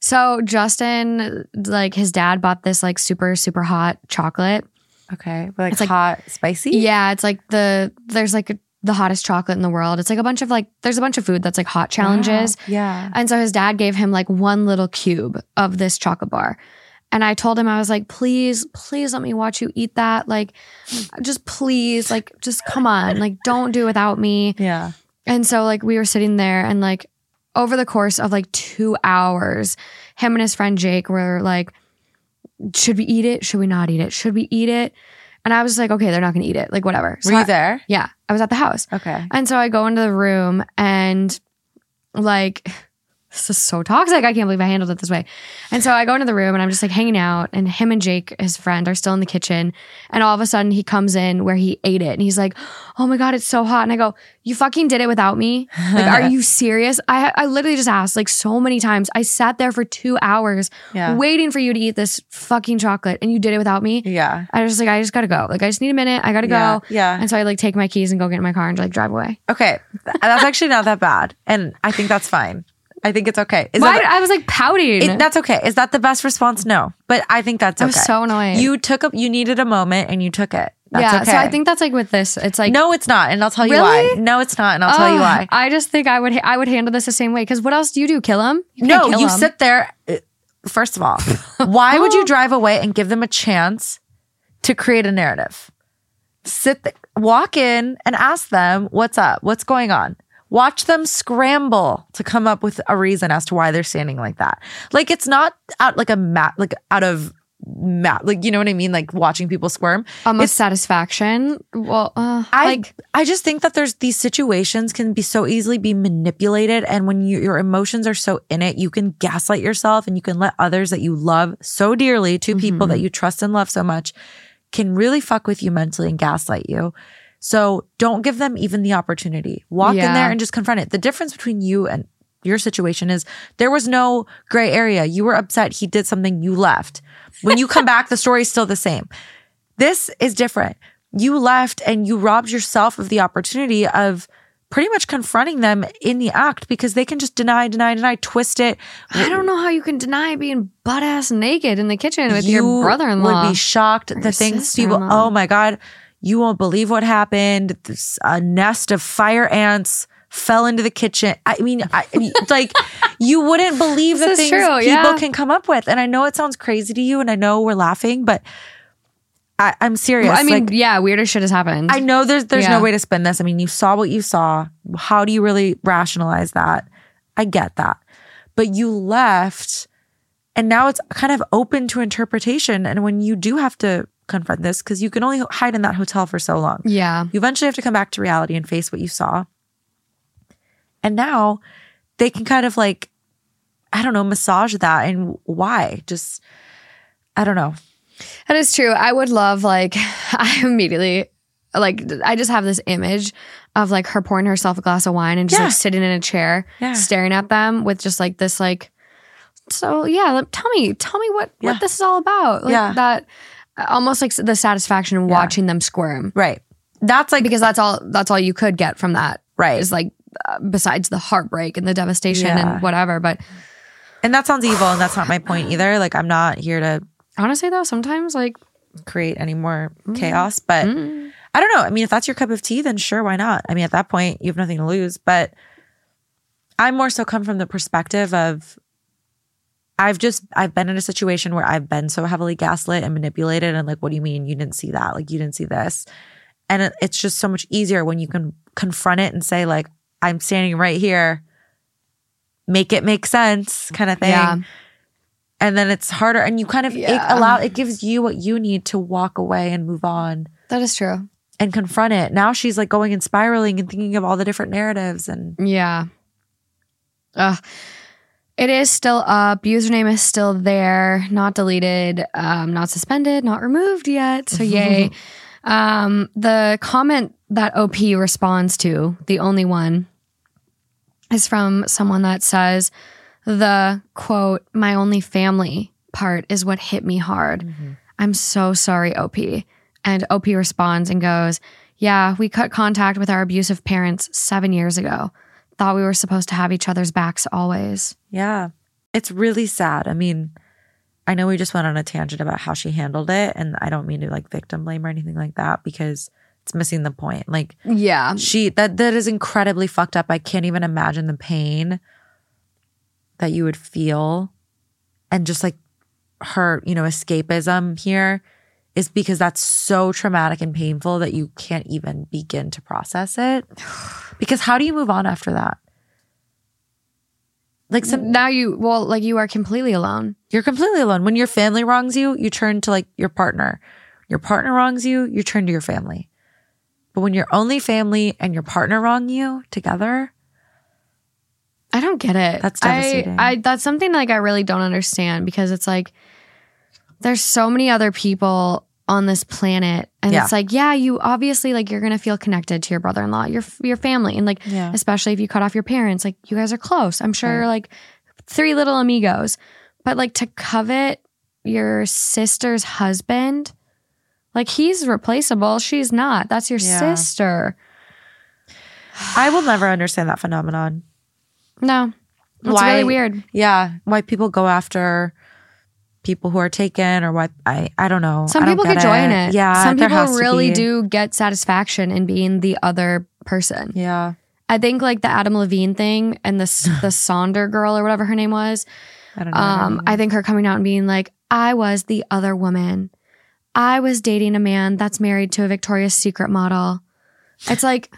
So Justin, like his dad bought this like super super hot chocolate. Okay. But like, It's like- hot, spicy? Yeah, it's like the there's like the hottest chocolate in the world. It's like a bunch of like there's a bunch of food that's like hot challenges. Wow. Yeah. And so his dad gave him like one little cube of this chocolate bar. And I told him, I was like, please, please let me watch you eat that. Like, just please, like, just come on. Like, don't do it without me. Yeah. And so, like, we were sitting there and, like, over the course of like two hours, him and his friend Jake were like, should we eat it? Should we not eat it? Should we eat it? And I was like, okay, they're not gonna eat it. Like, whatever. So Were you I- there? yeah, I was at the house. Okay. And so I go into the room and like this is so toxic. I can't believe I handled it this way. And so I go into the room and I'm just like hanging out and him and Jake, his friend, are still in the kitchen. And all of a sudden he comes in where he ate it and he's like, "Oh my god, it's so hot." And I go, "You fucking did it without me? Like are you serious?" I I literally just asked like so many times. I sat there for 2 hours Yeah. waiting for you to eat this fucking chocolate and you did it without me. Yeah. I was just like, I just got to go. Like I just need a minute. I got to Yeah. go. Yeah. And so I like take my keys and go get in my car and like drive away. Okay. That's actually not that bad. And I think that's fine. I think it's okay. Is Why? that, I was like pouting. it, that's okay. Is that the best response? No, but I think that's I okay. was so annoying. You took up. You needed a moment and you took it. That's yeah. okay. So I think that's like with this. It's like no, it's not, and I'll tell you why. Really? No, it's not, and I'll tell you why. I just think I would I would handle this the same way. Because what else do you do? Kill him? You No, kill you him. sit there. uh, First of all, why would you drive away and give them a chance to create a narrative? Sit there, walk in and ask them what's up, what's going on. Watch them scramble to come up with a reason as to why they're standing like that. Like it's not out like a mat, like out of mat, like you know what I mean. Like watching people squirm. almost satisfaction. Well, uh, I like I just think that there's these situations can be so easily be manipulated and when you, your emotions are so in it you can gaslight yourself and you can let others that you love so dearly 2 people that you trust and love so much can really fuck with you mentally and gaslight you. So don't give them even the opportunity. Walk in there and just confront it. The difference between you and your situation is there was no gray area. You were upset. He did something. You left. When you come back, the story is still the same. This is different. You left and you robbed yourself of the opportunity of pretty much confronting them in the act because they can just deny, deny, deny, twist it. I don't know how you can deny being butt ass naked in the kitchen with your brother in law. Would be shocked. The things people, oh my God, you won't believe what happened. This, a nest of fire ants fell into the kitchen. I mean, I, like you wouldn't believe the things true, people yeah. can come up with. And I know it sounds crazy to you, and I know we're laughing, but I, I'm serious. I mean, Like, yeah, weirder shit has happened. I know there's there's no way to spin this. I mean, you saw what you saw. How do you really rationalize that? I get that. But you left and now it's kind of open to interpretation and when you do have to confront this cuz you can only hide in that hotel for so long. yeah. You eventually have to come back to reality and face what you saw. And now they can kind of like I don't know, massage that and why? Just I don't know. That is true. I would love like I immediately like I just have this image of like her pouring herself a glass of wine and just Yeah. like sitting in a chair Yeah. staring at them with just like this like so yeah, tell me, tell me what Yeah. what this is all about. Like Yeah. that almost like the satisfaction of watching them squirm. Right. That's like Because that's all that's all you could get from that. Right. Is like uh, besides the heartbreak and the devastation Yeah. and whatever, but and that sounds evil and that's not my point either. Like I'm not here to honestly though, sometimes like create any more Mm. chaos. But I don't know. I mean, if that's your cup of tea, then sure, why not? I mean, at that point, you have nothing to lose. But I'm more so come from the perspective of I've just I've been in a situation where I've been so heavily gaslit and manipulated, and like, what do you mean you didn't see that? Like, you didn't see this, and it, it's just so much easier when you can confront it and say, like, I'm standing right here. Make it make sense, kind of thing Yeah. and then it's harder and you kind of it Yeah. allow it gives you what you need to walk away and move on that is true. and confront it now she's like going and spiraling and thinking of all the different narratives and Yeah. Ugh. It is still up. Username is still there, not deleted, um, not suspended, not removed yet. So yay. um, the comment that OP responds to, the only one, is from someone that says the quote, my only family part is what hit me hard. I'm so sorry, OP. And OP responds and goes, Yeah, we cut contact with our abusive parents seven years ago. Thought we were supposed to have each other's backs always. yeah. It's really sad. I mean i know we just went on a tangent about how she handled it and i don't mean to like victim blame or anything like that because it's missing the point. Like Yeah. she that that is incredibly fucked up. I can't even imagine the pain that you would feel and just like her you know escapism here is because that's so traumatic and painful that you can't even begin to process it because how do you move on after that like some Now you, well, like you are completely alone. you're completely alone when your family wrongs you you turn to like your partner your partner wrongs you you turn to your family but when your only family and your partner wrong you together I don't get it. That's I- devastating. I, that's something like I really don't understand because it's like there's so many other people on this planet, and Yeah. it's like, yeah, you obviously like you're gonna feel connected to your brother-in-law, your your family, and like Yeah. especially if you cut off your parents, like you guys are close. I'm sure like three little amigos, but like to covet your sister's husband, like he's replaceable, she's not. That's your Yeah. sister. I will never understand that phenomenon. No, It's really weird. Yeah, why people go after people who are taken or what I I don't know. Some I people get joy in it. Yeah, Some people really do get satisfaction in being the other person. Yeah, I think like the Adam Levine thing and the the Sonder girl or whatever her name was. I don't know. Um. I think her coming out and being like, I was the other woman. I was dating a man that's married to a Victoria's Secret model. It's like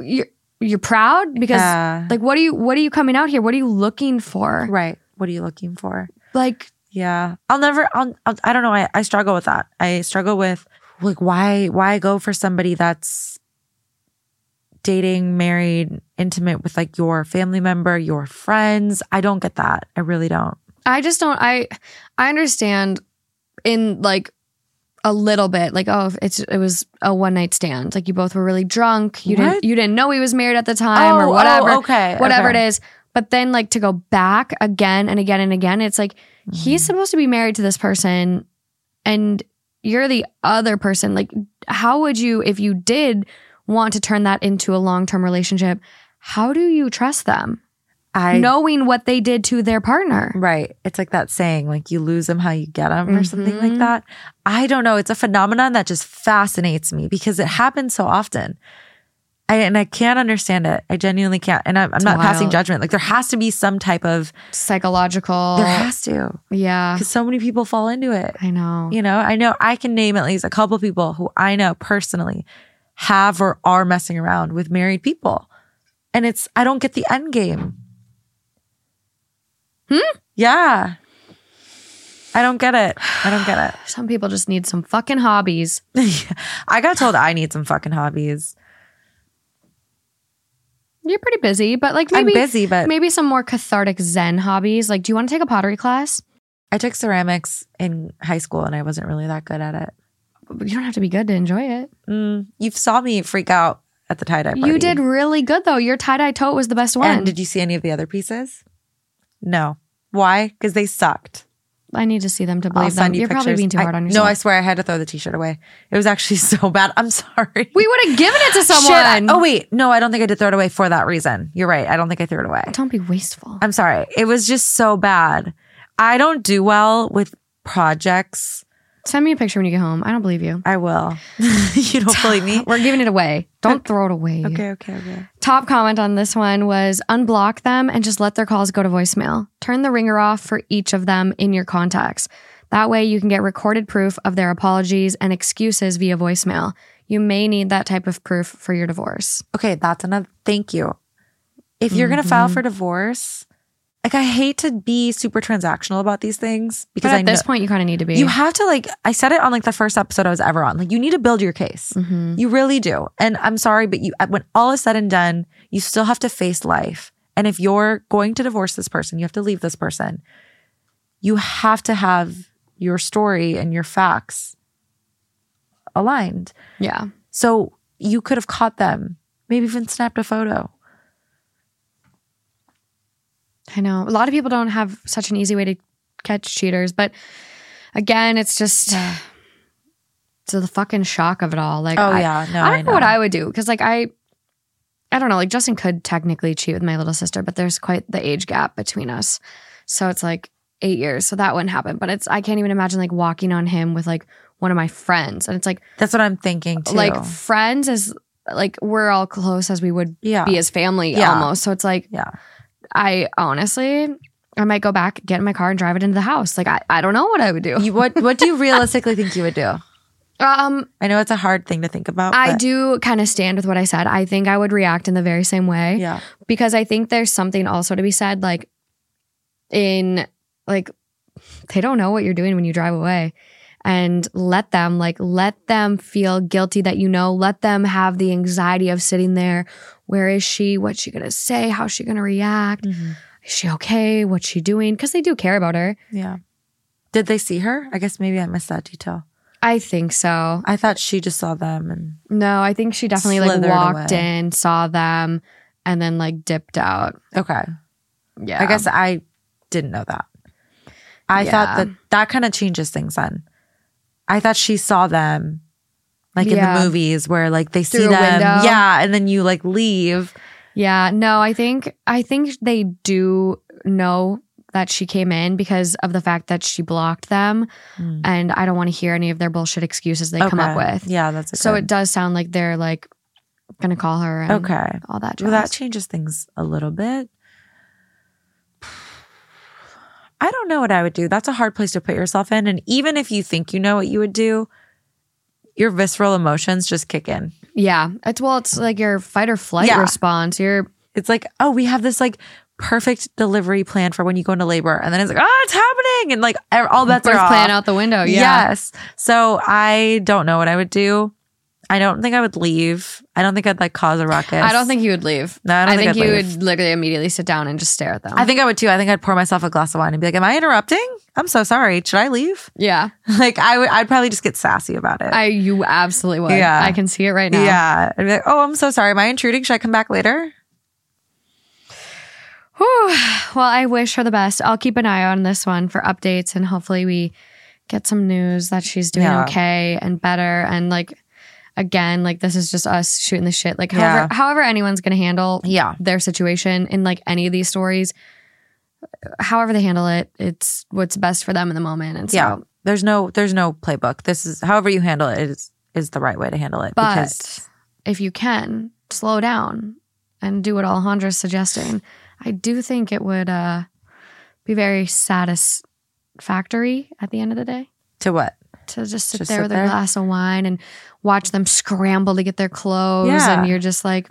you're you're proud because Yeah. like what are you what are you coming out here? What are you looking for? right. What are you looking for? Like Yeah, I'll never. I'll, I'll I don't know. I, I struggle with that. I struggle with like why why go for somebody that's dating, married, intimate with like your family member, your friends. I don't get that. I really don't. I just don't I I understand in like a little bit like oh it's it was a one night stand like you both were really drunk you What? didn't you didn't know he was married at the time or Oh, oh, whatever okay, whatever okay. it is but then like to go back again and again and again it's like he's Mm-hmm. supposed to be married to this person and you're the other person like how would you if you did want to turn that into a long-term relationship how do you trust them I knowing what they did to their partner Right. It's like that saying, like you lose them how you get them, or something like Mhm. that. I don't know. It's a phenomenon that just fascinates me because it happens so often. I, and I can't understand it. I genuinely can't. And I'm, I'm not passing judgment. Like there has to be some type of, psychological there has to, yeah because so many people fall into it. i know You know, I know I can name at least a couple people who I know personally have or are messing around with married people. And it's, I don't get the end game. Hmm? Yeah. I don't get it. I don't get it. some people just need some fucking hobbies. I got told I need some fucking hobbies. You're pretty busy but like maybe I'm busy, but maybe some more cathartic zen hobbies like do you want to take a pottery class I took ceramics in high school and I wasn't really that good at it. But you don't have to be good to enjoy it Mm, you saw me freak out at the tie dye you did really good though your tie-dye tote was the best one And did you see any of the other pieces? No. Why? Because they sucked. I need to see them to believe them you you're probably being too I- hard on yourself. No, I swear I had to throw the t-shirt away. It was actually so bad. I'm sorry. we would have given it to I- someone oh wait, no, I don't think I did throw it away for that reason. You're right. I don't think I threw it away. don't be wasteful I'm sorry. It was just so bad. I don't do well with projects. Send me a picture when you get home i don't believe you I will. you don't believe me? we're giving it away don't throw it away Okay, okay, okay. Top comment on this one was unblock them and just let their calls go to voicemail. Turn the ringer off for each of them in your contacts. That way you can get recorded proof of their apologies and excuses via voicemail. You may need that type of proof for your divorce. Okay, that's another thank you. If you're gonna file Mm-hmm. for divorce, like I hate to be super transactional about these things because But I at know this point, you kind of need to be. you have to like I said it on like the first episode I was ever on. Like you need to build your case. Mhm. You really do. And I'm sorry, but you when all is said and done, you still have to face life. And if you're going to divorce this person, you have to leave this person. You have to have your story and your facts aligned. Yeah. So you could have caught them, maybe even snapped a photo. I know. A lot of people don't have such an easy way to catch cheaters, but again, it's just to the fucking shock of it all. Like, Oh I, yeah, no, I I, don't know what. I would do because, like, I, I don't know. Like, Justin could technically cheat with my little sister, but there's quite the age gap between us, so it's like eight years, so that wouldn't happen. But it's I can't even imagine like walking on him with like one of my friends, and it's like That's what I'm thinking too. like friends is like we're all close as we would yeah, be as family Yeah. almost. So it's like yeah. I honestly. I might go back, get in my car, and drive it into the house. Like I, I don't know what I would do. You, what What do you realistically think you would do? Um, I know it's a hard thing to think about. I but- do kind of stand with what I said. I think I would react in the very same way. Yeah, because I think there's something also to be said, like in like they don't know what you're doing when you drive away. And let them like let them feel guilty that you know, let them have the anxiety of sitting there. Where is she? What's she gonna say? How's she gonna react? Mm-hmm. Is she okay? What's she doing? Because they do care about her. yeah. Did they see her? I guess maybe I missed that detail. I think so. I thought she just saw them and No, I think she definitely like walked away. in, saw them, and then like dipped out. okay. Yeah. I guess I didn't know that. I Yeah. thought that that kind of changes things then. I thought she saw them like in the movies where like they see Through a them. Yeah. And then you like leave. Yeah, no, I think I think they do know that she came in because of the fact that she blocked them, Mm. and I don't want to hear any of their bullshit excuses they come up with. Yeah, that's a So good- it does sound like they're like gonna call her. And okay. all that. Well, that changes things a little bit. I don't know what I would do. That's a hard place to put yourself in. And even if you think you know what you would do, your visceral emotions just kick in. yeah, it's well, it's like your fight or flight Yeah. response. You're It's like, oh, we have this like perfect delivery plan for when you go into labor. And then it's like, oh, it's happening. And like all bets birth are off. plan out the window. Yeah. Yes. So I don't know what I would do. I don't think I would leave. I don't think I'd like cause a ruckus. I don't think you would leave. No, I don't think think, you leave. would literally immediately sit down and just stare at them. I think I would too. I think I'd pour myself a glass of wine and be like, "Am I interrupting? I'm so sorry. Should I leave?" yeah, Like I would. I'd probably just get sassy about it. I you absolutely would. Yeah. I can see it right now. Yeah. I'd be like, "Oh, I'm so sorry. Am I intruding? Should I come back later?" Whew. Well, I wish her the best. I'll keep an eye on this one for updates and hopefully we get some news that she's doing Yeah. okay and better. And like, again, like this is just us shooting the shit. Like, Yeah. however, however anyone's to handle Yeah. their situation in like any of these stories, however they handle it, it's what's best for them in the moment. And so, Yeah. There's no. There's no playbook. This is however you handle it is is the right way to handle it. but because if you can slow down and do what Alejandra's suggesting, I do think it would uh, be very satisfactory at the end of the day. to what? to just sit Just there sit with there? a glass of wine and watch them scramble to get their clothes Yeah. and you're just like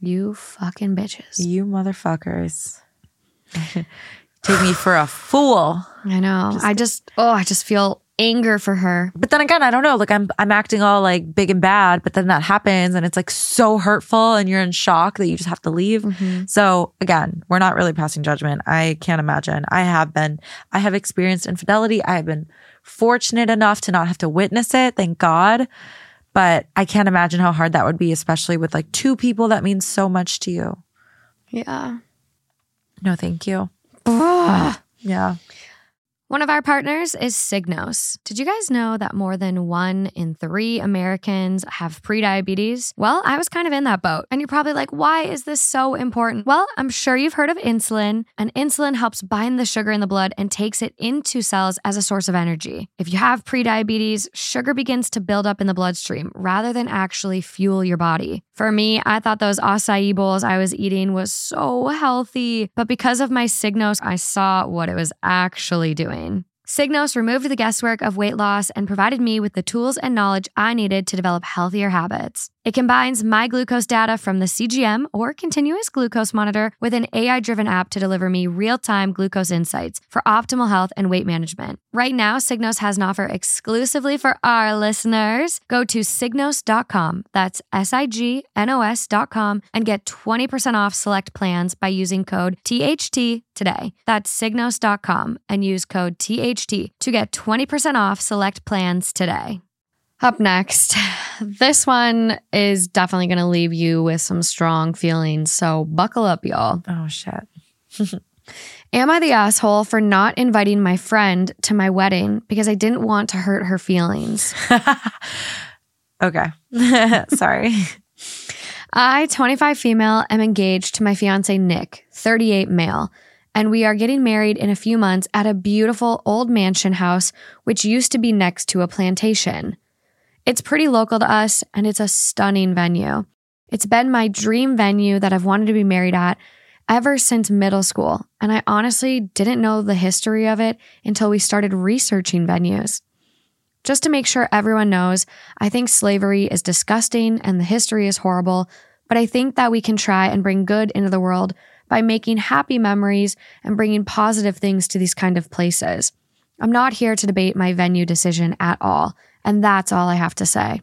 you fucking bitches You motherfuckers. Take me for a fool. i know i just oh i just feel anger for her But then again, I don't know. Like I'm I'm acting all like big and bad, but then that happens and it's like so hurtful and you're in shock that you just have to leave. Mm-hmm. So again, we're not really passing judgment. I can't imagine. I have been I have experienced infidelity. I have been fortunate enough to not have to witness it, thank God. But I can't imagine how hard that would be, especially with like two people that mean so much to you. yeah No, thank you. Yeah. One of our partners is Signos. Did you guys know that more than one in three Americans have prediabetes? Well, I was kind of in that boat. And you're probably like, why is this so important? Well, I'm sure you've heard of insulin, and insulin helps bind the sugar in the blood and takes it into cells as a source of energy. If you have prediabetes, sugar begins to build up in the bloodstream rather than actually fuel your body. For me, I thought those acai bowls I was eating was so healthy, but because of my Signos, I saw what it was actually doing. Signos removed the guesswork of weight loss and provided me with the tools and knowledge I needed to develop healthier habits. It combines my glucose data from the CGM or continuous glucose monitor with an AI driven app to deliver me real time glucose insights for optimal health and weight management. Right now, Signos has an offer exclusively for our listeners. Go to signos.com, that's S I G N O S.com, and get 20% off select plans by using code THT today. That's signos.com and use code THT to get 20% off select plans today. Up next, this one is definitely going to leave you with some strong feelings. So buckle up, y'all. Oh shit. Am I the asshole for not inviting my friend to my wedding because I didn't want to hurt her feelings? Okay. Sorry. I, 25 female, am engaged to my fiance Nick, 38 male, and we are getting married in a few months at a beautiful old mansion house which used to be next to a plantation. It's pretty local to us and it's a stunning venue. It's been my dream venue that I've wanted to be married at ever since middle school, and I honestly didn't know the history of it until we started researching venues. Just to make sure everyone knows, I think slavery is disgusting and the history is horrible, but I think that we can try and bring good into the world by making happy memories and bringing positive things to these kind of places. I'm not here to debate my venue decision at all, and that's all I have to say.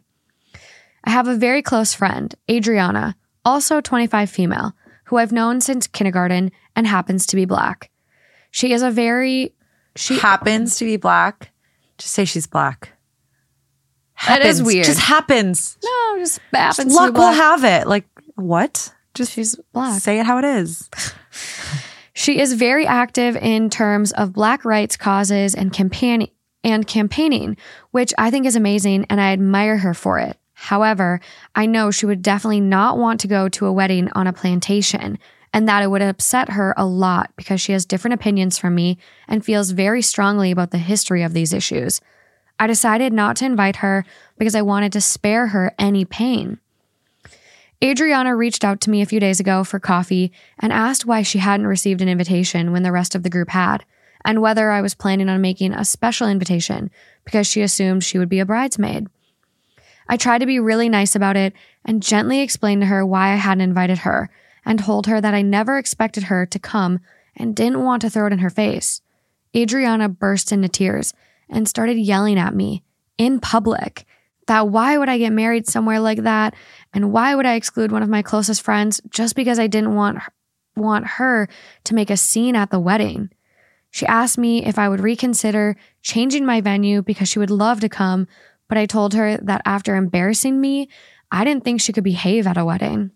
I have a very close friend, Adriana, also 25 female, who I've known since kindergarten and happens to be black. She is a very she happens to be black. Just say she's black. That is weird. Just happens. no just happens Luck to be will have it. Like what? Just she's black. Say it how it is. She is very active in terms of black rights causes and campaigning and campaigning, which I think is amazing and I admire her for it. However, I know she would definitely not want to go to a wedding on a plantation and that it would upset her a lot because she has different opinions from me and feels very strongly about the history of these issues. I decided not to invite her because I wanted to spare her any pain. Adriana reached out to me a few days ago for coffee and asked why she hadn't received an invitation when the rest of the group had, and whether I was planning on making a special invitation because she assumed she would be a bridesmaid. I tried to be really nice about it and gently explained to her why I hadn't invited her and told her that I never expected her to come and didn't want to throw it in her face. Adriana burst into tears and started yelling at me in public that why would I get married somewhere like that and why would I exclude one of my closest friends just because I didn't want want her to make a scene at the wedding. She asked me if I would reconsider changing my venue because she would love to come, but I told her that after embarrassing me, I didn't think she could behave at a wedding.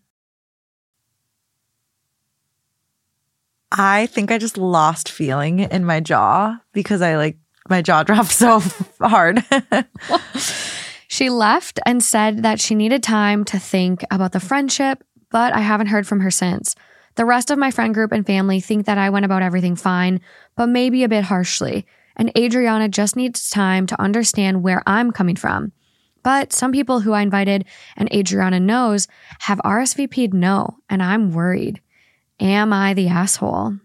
I think I just lost feeling in my jaw because I like my jaw dropped so hard. she left and said that she needed time to think about the friendship, but I haven't heard from her since. The rest of my friend group and family think that I went about everything fine, but maybe a bit harshly. And Adriana just needs time to understand where I'm coming from. But some people who I invited and Adriana knows have RSVP'd no, and I'm worried. Am I the asshole?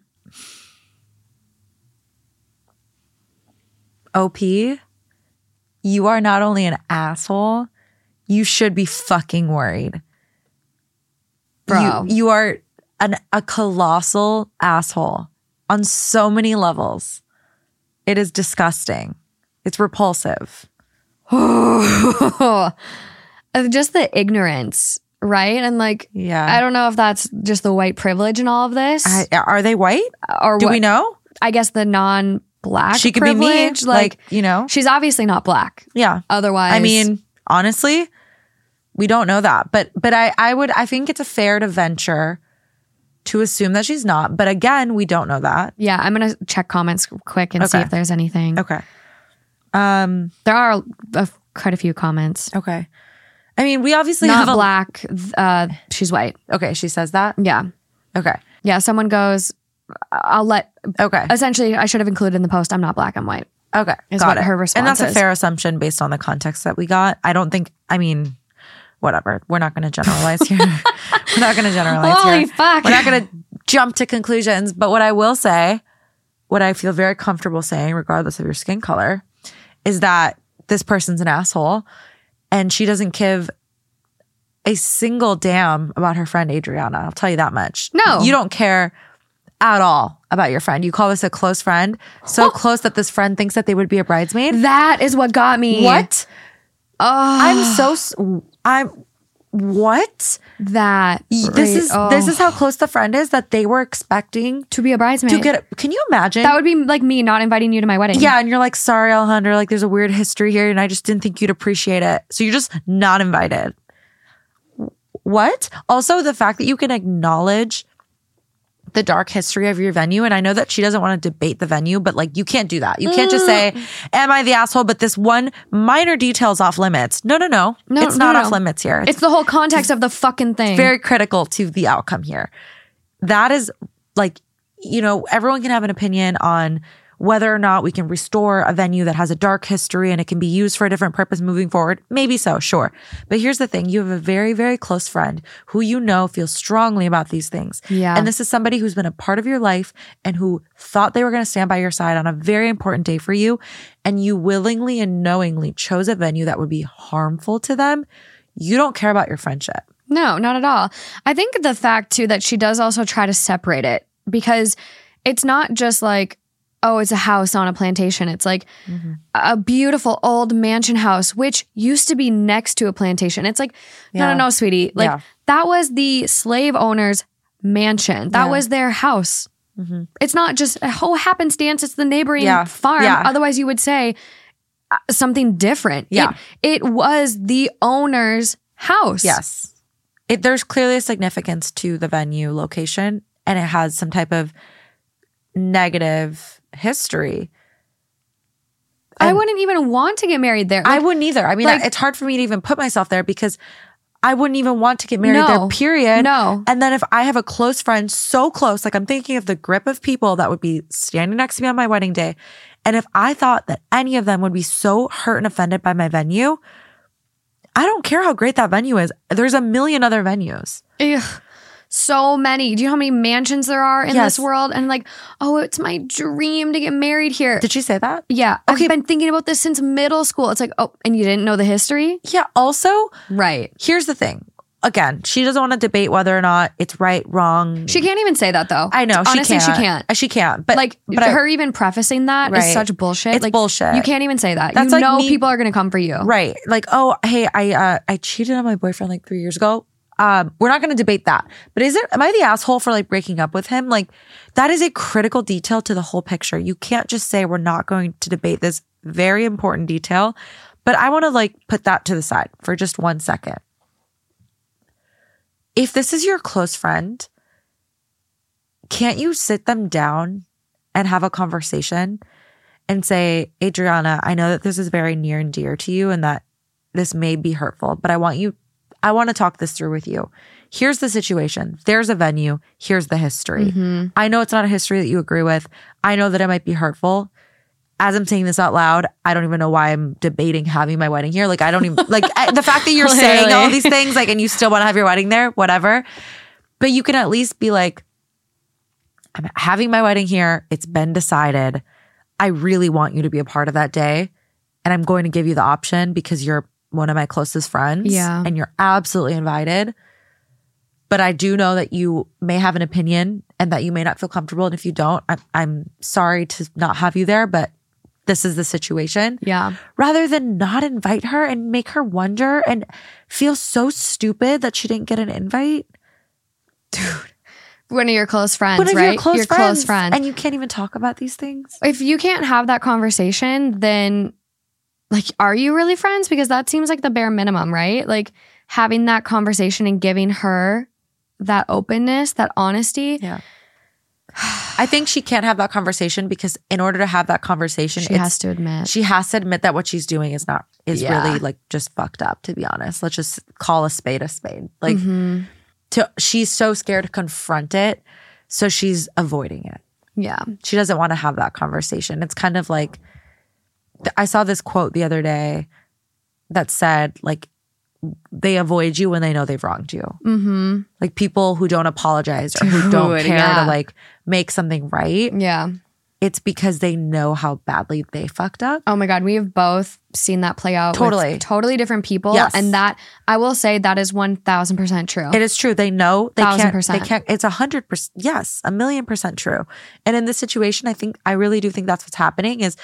OP, you are not only an asshole, you should be fucking worried. Bro. You, you are an, a colossal asshole on so many levels. It is disgusting. It's repulsive. just the ignorance, right? And like, Yeah. I don't know if that's just the white privilege in all of this, I, are they white? or Do what, we know? I guess the non-black She could be me. Like, Like, you know? she's obviously not black. Yeah. Otherwise, I mean, honestly, we don't know that. But but I I would I think it's a fair to venture to assume that she's not. But again, we don't know that. yeah, I'm gonna check comments quick and see if there's anything. Okay. Um There are a, quite a few comments. okay. I mean, we obviously Not have a black. Uh, she's white. Okay, she says that. Yeah, Okay. yeah. Someone goes. I'll let. Okay. Essentially, I should have included in the post. I'm not black. I'm white. Okay. is got what it. her And response that's a fair assumption based on the context that we got. I don't think I mean whatever. We're not going to generalize here. We're not going to generalize here. Holy here. fuck. We're not going to jump to conclusions, but what I will say, what I feel very comfortable saying regardless of your skin color, is that this person's an asshole and she doesn't give a single damn about her friend Adriana. I'll tell you that much. No. You don't care at all about your friend. You call this a close friend, so close that this friend thinks that they would be a bridesmaid. That is what got me. What? Oh, I'm so I'm what? that. This right- is oh. this is how close the friend is that they were expecting to be a bridesmaid. to get. Can you imagine? that would be like me not inviting you to my wedding. yeah, and you're like, sorry, Alejandra, like there's a weird history here, and I just didn't think you'd appreciate it. So you're just not invited. What? Also, the fact that you can acknowledge the dark history of your venue, and I know that she doesn't want to debate the venue, but like you can't do that. You can't just mm. say, "Am I the asshole?" But this one minor detail is off limits. No, no, no. No, it's no, not no. off limits here. It's the whole context of the fucking thing. very critical to the outcome here. That is like, you know, everyone can have an opinion on whether or not we can restore a venue that has a dark history and it can be used for a different purpose moving forward. Maybe so, sure. But here's the thing you have a very, very close friend who you know feels strongly about these things. Yeah. And this is somebody who's been a part of your life and who thought they were going to stand by your side on a very important day for you. And you willingly and knowingly chose a venue that would be harmful to them. You don't care about your friendship. No, not at all. I think the fact too that she does also try to separate it because it's not just like, oh, it's a house on a plantation. It's like a beautiful old mansion house, which used to be next to a plantation. It's like, no, Yeah. no, no, sweetie. Like Yeah. that was the slave owner's mansion. That Yeah. was their house. It's not just a whole happenstance. It's the neighboring farm. Otherwise, you would say uh, something different. Yeah. It, it was the owner's house. Yes. It, there's clearly a significance to the venue location and it has some type of negative history. I wouldn't even want to get married there. I wouldn't either. I mean, like- it's hard for me to even put myself there because I wouldn't even want to get married No. there, period. No. And then if I have a close friend so close, like I'm thinking of the grip of people that would be standing next to me on my wedding day. And if I thought that any of them would be so hurt and offended by my venue, I don't care how great that venue is. There's a million other venues. Ugh, so many. Do you know how many mansions there are in Yes. this world? And like, oh, it's my dream to get married here. Did she say that? yeah. Okay. I've been thinking about this since middle school. It's like, oh, and you didn't know the history? Yeah. Also, Right. here's the thing. Again, she doesn't want to debate whether or not it's right, wrong. She can't even say that though. I know Honestly, she can't. she can't. She can't. But like but I- her even prefacing that is Right. such bullshit. It's like, bullshit. You can't even say that. That's you like know me- people are gonna come for you. Right. Like, oh, hey, I uh I cheated on my boyfriend like three years ago. Um, we're not gonna debate that. But is it am I the asshole for like breaking up with him? Like that is a critical detail to the whole picture. You can't just say we're not going to debate this very important detail. But I want to like put that to the side for just one second. If this is your close friend, can't you sit them down and have a conversation and say, Adriana, I know that this is very near and dear to you and that this may be hurtful, but I want you, I want to talk this through with you. Here's the situation. There's a venue. Here's the history. Mm-hmm. I know it's not a history that you agree with. I know that it might be hurtful. As I'm saying this out loud, I don't even know why I'm debating having my wedding here. Like, I don't even, like, I- the fact that you're saying all these things, like, and you still want to have your wedding there, whatever. But you can at least be like, I'm having my wedding here. It's been decided. I really want you to be a part of that day. And I'm going to give you the option because you're one of my closest friends. Yeah. And you're absolutely invited. But I do know that you may have an opinion and that you may not feel comfortable. And if you don't, I'm, I'm sorry to not have you there, but this is the situation. Yeah. Rather than not invite her and make her wonder and feel so stupid that she didn't get an invite. Dude. One of your close friends, One of right? your close your friends. close friend. And you can't even talk about these things. if you can't have that conversation, then like, are you really friends? Because that seems like the bare minimum, right? Like having that conversation and giving her that openness, that honesty. Yeah. I think she can't have that conversation because in order to have that conversation, She has to admit. she has to admit that what she's doing is not is Yeah. really like just fucked up. To be honest, let's just call a spade a spade. Like Mhm. to she's so scared to confront it, so she's avoiding it. Yeah. She doesn't want to have that conversation. It's kind of like I saw this quote the other day that said like they avoid you when they know they've wronged you. Mm-hmm. Like people who don't apologize or who don't Dude, care yeah. to like make something right. Yeah. It's because they know how badly they fucked up. Oh my God. We have both seen that play out. with Totally. totally different people. Yes. And that, I will say, that is 1000% true. It is true. They know they can't. percent. They can't. It's a hundred percent. Yes, a million percent true. And in this situation, I think I really do think that's what's happening. Is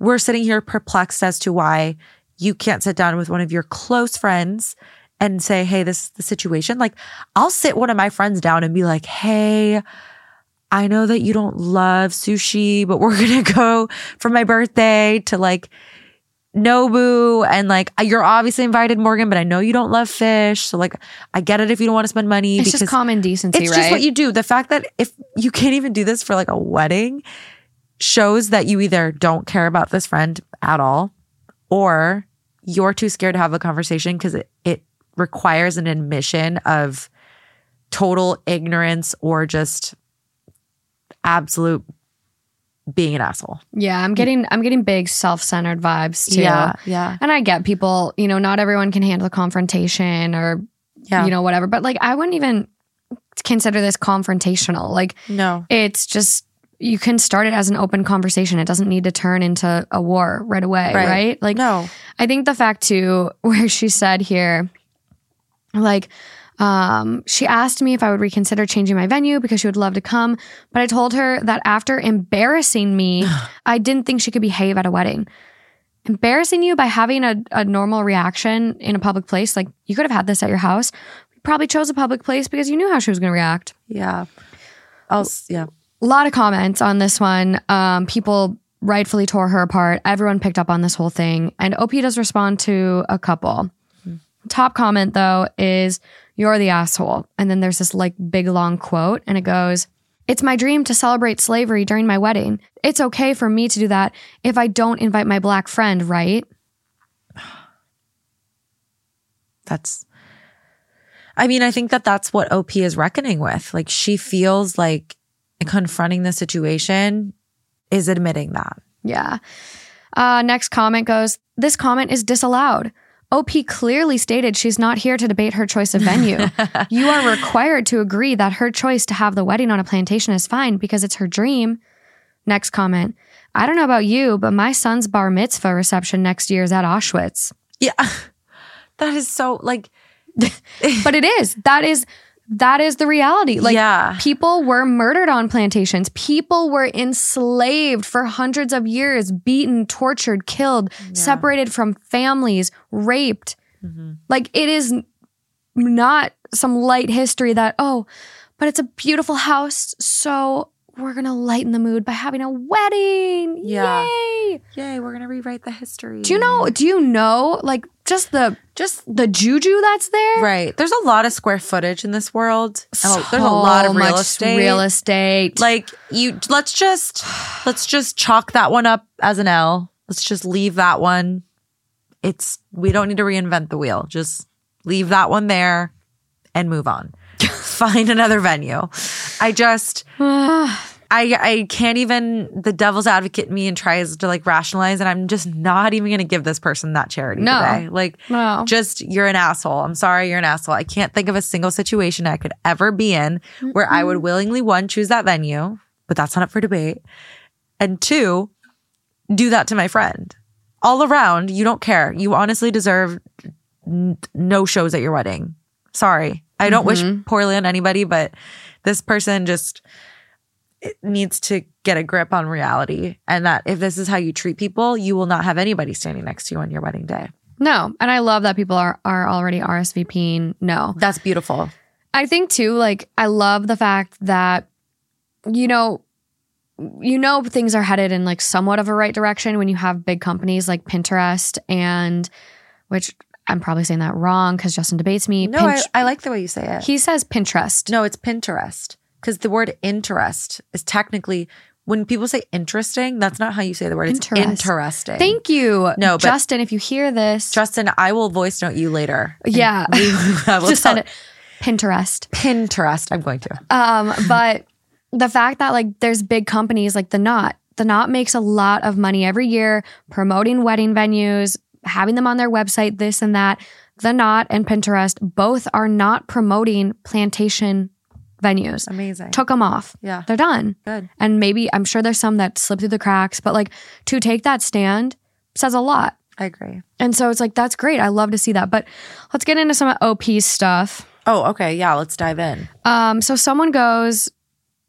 we're sitting here perplexed as to why you can't sit down with one of your close friends and say, "Hey, this is the situation." Like, I'll sit one of my friends down and be like, "Hey." I know that you don't love sushi, but we're gonna go for my birthday to like Nobu and like you're obviously invited, Morgan, but I know you don't love fish. So like I get it if you don't want to spend money it's because just common decency, right? it's right? just what you do. The fact that if you can't even do this for like a wedding shows that you either don't care about this friend at all or you're too scared to have a conversation because it, it requires an admission of total ignorance or just absolute being an asshole. yeah. I'm mm. getting, I'm getting big self-centered vibes too. Yeah. Yeah. And I get people, you know, not everyone can handle confrontation or, Yeah. you know, whatever. But like, I wouldn't even consider this confrontational. Like, no. it's just, you can start it as an open conversation. It doesn't need to turn into a war right away, right? Like, no. I think the fact too, where she said here, like, um, she asked me if I would reconsider changing my venue because she would love to come. But I told her that after embarrassing me, I didn't think she could behave at a wedding. Embarrassing you by having a, a normal reaction in a public place, like you could have had this at your house. You probably chose a public place because you knew how she was going to react. Yeah. I'll, yeah. A lot of comments on this one. Um, people rightfully tore her apart. Everyone picked up on this whole thing. And OP does respond to a couple. Top comment though is, You're the asshole. And then there's this like big long quote, and it goes, It's my dream to celebrate slavery during my wedding. It's okay for me to do that if I don't invite my black friend, right? That's, I mean, I think that that's what OP is reckoning with. Like she feels like confronting the situation is admitting that. Yeah. Uh, next comment goes This comment is disallowed. OP clearly stated she's not here to debate her choice of venue. you are required to agree that her choice to have the wedding on a plantation is fine because it's her dream. Next comment I don't know about you, but my son's bar mitzvah reception next year is at Auschwitz. Yeah. That is so like, But it is. That is. That is the reality. Like Yeah. people were murdered on plantations. People were enslaved for hundreds of years, beaten, tortured, killed, separated from families, raped. Mm-hmm. Like it is not some light history that, oh, but it's a beautiful house. So we're going to lighten the mood by having a wedding. Yeah. Yay. yay, we're going to rewrite the history. Do you know, do you know, like just the, just the juju that's there? Right. There's a lot of square footage in this world. and There's a lot of real estate. Real estate. like you let's just let's just chalk that one up as an L. Let's just leave that one. It's we don't need to reinvent the wheel. Just leave that one there and move on. Find another venue. I just I I can't even the devil's advocate in me and tries to like rationalize and I'm just not even gonna give this person that charity No. today. Like No. just you're an asshole. I'm sorry you're an asshole. I can't think of a single situation I could ever be in where I would willingly one choose that venue, but that's not up for debate. And two, do that to my friend. All around, you don't care. You honestly deserve n- no shows at your wedding. Sorry. I don't wish mm-hmm. poorly on anybody, but this person just needs to get a grip on reality and that if this is how you treat people, you will not have anybody standing next to you on your wedding day. No, and I love that people are are already RSVPing. No, That's beautiful. I think too. Like I love the fact that you know, you know, things are headed in like somewhat of a right direction when you have big companies like Pinterest and which I'm probably saying that wrong because Justin debates me. No, I, I like the way you say it. he says Pinterest. no, it's Pinterest because the word interest is technically when people say interesting, that's not how you say the word. It's interesting. Thank you, No, but- Justin. If you hear this, Justin, I will voice note you later. yeah, I will just send it. Pinterest. Pinterest. I'm going to. Um, but the fact that like there's big companies like the Knot, the Knot makes a lot of money every year promoting wedding venues, having them on their website, this and that. The Knot and Pinterest both are not promoting plantation venues. Amazing. Took them off. Yeah. They're done. Good. And maybe I'm sure there's some that slip through the cracks, but like to take that stand says a lot. I agree. And so it's like that's great. I love to see that. But let's get into some OP stuff. Oh, okay. Yeah, let's dive in. Um, so someone goes,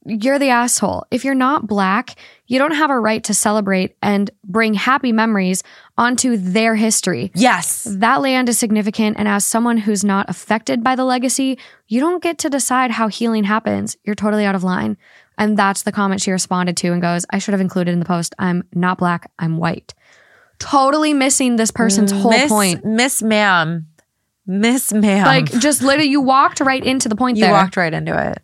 You're the asshole. If you're not black, you don't have a right to celebrate and bring happy memories onto their history. Yes. That land is significant, and as someone who's not affected by the legacy, you don't get to decide how healing happens. You're totally out of line. And that's the comment she responded to and goes, I should have included in the post, I'm not black, I'm white. Totally missing this person's whole Miss, point. Miss Ma'am. Miss Ma'am. Like, just literally, you walked right into the point you there. walked right into it.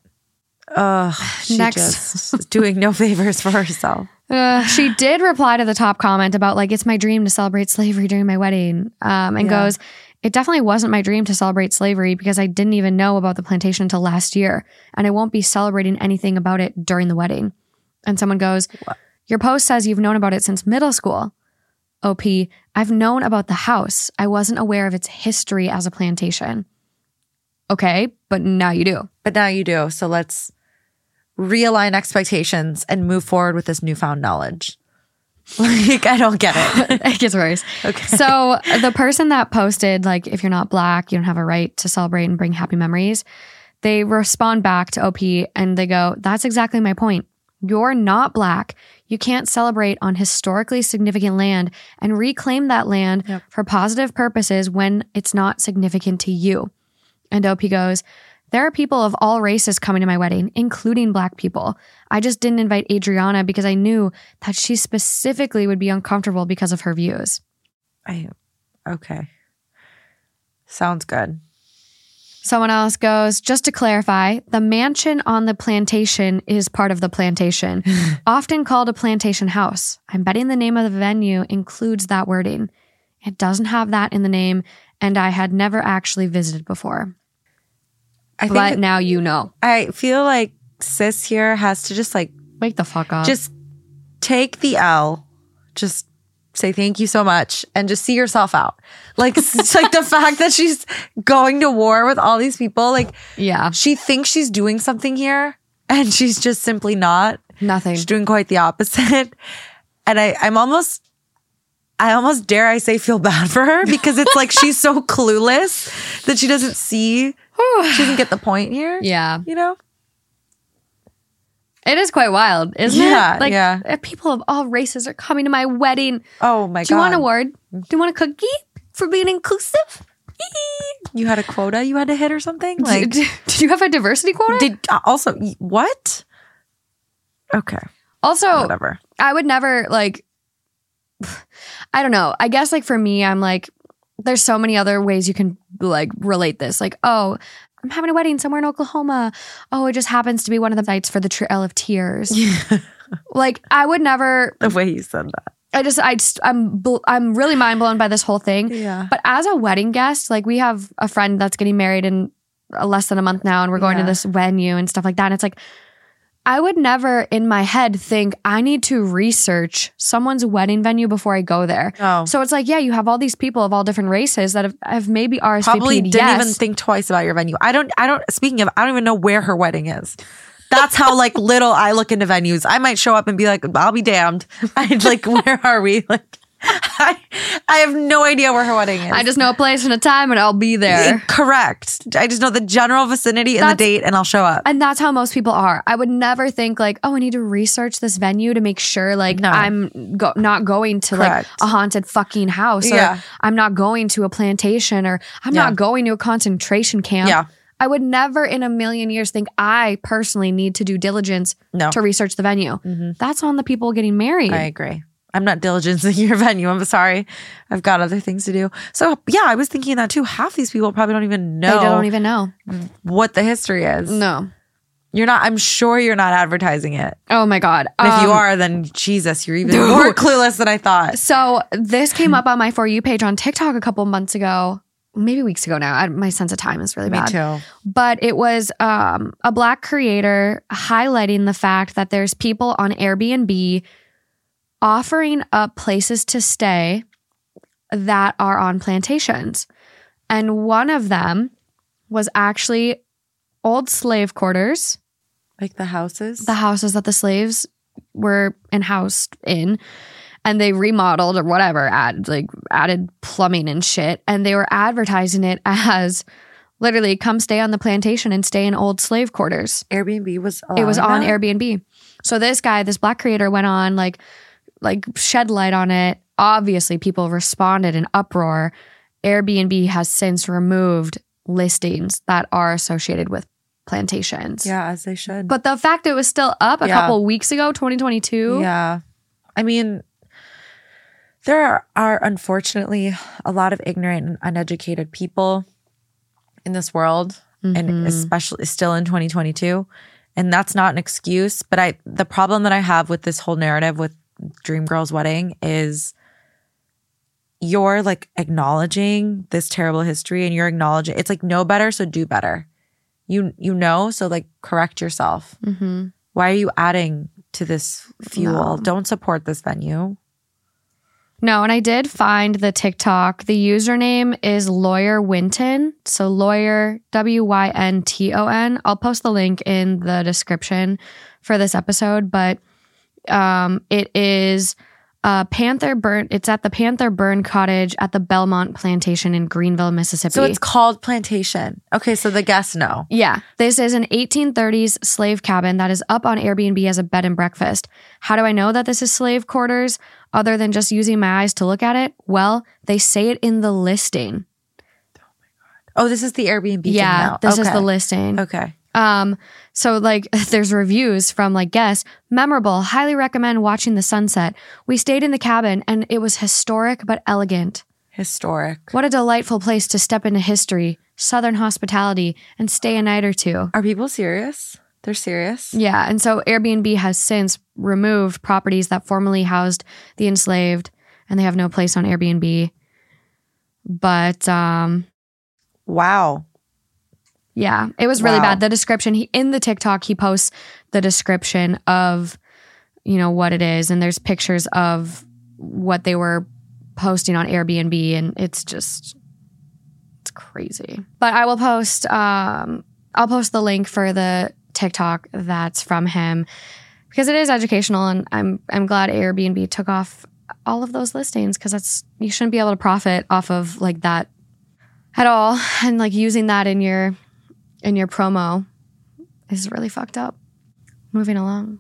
Ugh. She Next. just doing no favors for herself. Uh, she did reply to the top comment about like it's my dream to celebrate slavery during my wedding, um, and Yeah. goes, "It definitely wasn't my dream to celebrate slavery because I didn't even know about the plantation until last year, and I won't be celebrating anything about it during the wedding." And someone goes, "Your post says you've known about it since middle school." OP, I've known about the house. I wasn't aware of its history as a plantation. Okay, but now you do. But now you do. So let's realign expectations and move forward with this newfound knowledge. Like, I don't get it. it gets worse. Okay. So the person that posted, like, if you're not black, you don't have a right to celebrate and bring happy memories, they respond back to OP and they go, That's exactly my point. You're not black. You can't celebrate on historically significant land and reclaim that land Yep. for positive purposes when it's not significant to you. And OP goes, There are people of all races coming to my wedding, including black people. I just didn't invite Adriana because I knew that she specifically would be uncomfortable because of her views. I okay. Sounds good. Someone else goes, just to clarify, the mansion on the plantation is part of the plantation, often called a plantation house. I'm betting the name of the venue includes that wording. It doesn't have that in the name, and I had never actually visited before. I But think now you know. I feel like sis here has to just like Wake the fuck up. just take the L, just say thank you so much, and just see yourself out. Like it's like the fact that she's going to war with all these people, like yeah, she thinks she's doing something here, and she's just simply not. nothing. She's doing quite the opposite. And I, I'm almost, I almost dare I say feel bad for her because it's like she's so clueless that she doesn't see, she doesn't get the point here. yeah, You know? it is quite wild, isn't Yeah, it? Like yeah. uh, people of all races are coming to my wedding. Oh my God. Do you want an award? Do you want a cookie for being inclusive? You had a quota you had to hit or something? Like, Like, did, did you have a diversity quota? did uh, also, what? Okay, also, whatever. I would never like. I don't know. I guess like for me, I'm like, there's so many other ways you can like relate this. Like, oh, I'm having a wedding somewhere in Oklahoma. Oh, it just happens to be one of the nights for the Trail of Tears. like, I would never. The way you said that. I just, I, just, I'm, I'm really mind blown by this whole thing. Yeah. But as a wedding guest, like we have a friend that's getting married in uh, less than a month now, and we're going Yeah. to this venue and stuff like that. And it's like, I would never in my head think I need to research someone's wedding venue before I go there. Oh. So it's like, yeah, you have all these people of all different races that have, have maybe RSVP'd. Probably didn't yes. even think twice about your venue. I don't, I don't, speaking of, I don't even know where her wedding is. That's how like little I look into venues. I might show up and be like, I'll be damned. I'd like, where are we? Like, I, I have no idea where her wedding is. I just know a place and a time, and I'll be there. Correct. I just know the general vicinity and the date and I'll show up. And that's how most people are. I would never think like, oh, I need to research this venue to make sure like No. I'm go- not going to Correct. like a haunted fucking house or Yeah. I'm not going to a plantation or I'm Yeah. not going to a concentration camp. Yeah. I would never in a million years think I personally need to do diligence No. to research the venue. Mhm. That's on the people getting married. I agree. I'm not diligencing your venue. I'm sorry. I've got other things to do. So yeah, I was thinking that too. Half these people probably don't even know They don't even know. what the history is. No. You're not, I'm sure you're not advertising it. Oh my God. And if you Um, are, then Jesus, you're even more clueless than I thought. So this came up on my For You page on TikTok a couple months ago, maybe weeks ago now. I, my sense of time is really Me bad. too. But it was um, a black creator highlighting the fact that there's people on Airbnb offering up places to stay that are on plantations. And one of them was actually old slave quarters, Like the houses. the houses that the slaves were housed in. And they remodeled or whatever, added like added plumbing and shit. And they were advertising it as literally come stay on the plantation and stay in old slave quarters. Airbnb was it was on that? Airbnb. So this guy, this black creator went on like like shed light on it. Obviously people responded in uproar. Airbnb has since removed listings that are associated with plantations. Yeah, as they should. But the fact it was still up a Yeah. couple weeks ago, 2022. Yeah. I mean, there are, are unfortunately a lot of ignorant and uneducated people in this world, and Mhm. especially still in 2022. And that's not an excuse. But I, the problem that I have with this whole narrative with Dreamgirl's wedding is you're like acknowledging this terrible history and you're acknowledging it's like know better, so do better. You you know, so like correct yourself. Mhm. Why are you adding to this fuel? No. Don't support this venue. No, and I did find the TikTok. The username is Lawyer Wynton. So lawyer W Y N T O N. I'll post the link in the description for this episode, but um, it is uh, Panther Burn. It's at the Panther Burn Cottage at the Belmont Plantation in Greenville, Mississippi. So it's called plantation. Okay, so the guests know. Yeah, this is an 1830s slave cabin that is up on Airbnb as a bed and breakfast. How do I know that this is slave quarters other than just using my eyes to look at it? Well, they say it in the listing. Oh, this is the Airbnb. thing yeah, now. this is the listing. Okay. Um, so like there's reviews from like guests, memorable, highly recommend watching the sunset. We stayed in the cabin and it was historic but elegant. Historic. What a delightful place to step into history. Southern hospitality and stay a night or two. Are people serious? They're serious. Yeah. And so Airbnb has since removed properties that formerly housed the enslaved and they have no place on Airbnb. But um, Wow. Yeah, it was really Wow. bad. The description he in the TikTok he posts the description of you know what it is and there's pictures of what they were posting on Airbnb and it's just it's crazy. But I will post um I'll post the link for the TikTok that's from him because it is educational and I'm I'm glad Airbnb took off all of those listings because that's you shouldn't be able to profit off of like that at all and like using that in your in your promo is really fucked up. Moving along.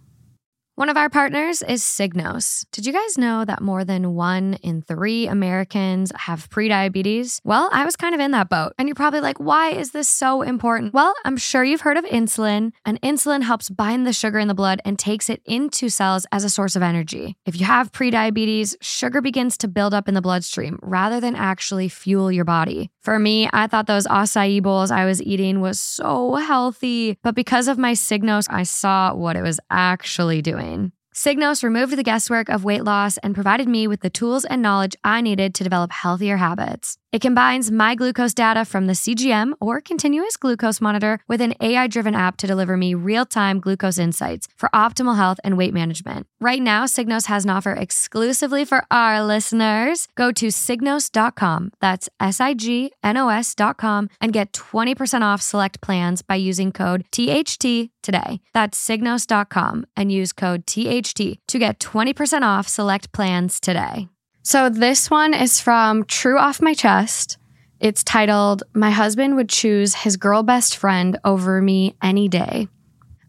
One of our partners is Signos. Did you guys know that more than one in three Americans have prediabetes? Well, I was kind of in that boat. And you're probably like, why is this so important? Well, I'm sure you've heard of insulin, and insulin helps bind the sugar in the blood and takes it into cells as a source of energy. If you have prediabetes, sugar begins to build up in the bloodstream rather than actually fuel your body. For me, I thought those acai bowls I was eating was so healthy, but because of my Signos, I saw what it was actually doing. Signos removed the guesswork of weight loss and provided me with the tools and knowledge I needed to develop healthier habits. It combines my glucose data from the CGM or continuous glucose monitor with an AI driven app to deliver me real time glucose insights for optimal health and weight management. Right now, Signos has an offer exclusively for our listeners. Go to signos.com, that's S I G N O S.com, and get 20% off select plans by using code THT today. That's signos.com and use code THT to get 20% off select plans today. So this one is from True Off My Chest. It's titled My Husband Would Choose His Girl Best Friend Over Me Any Day.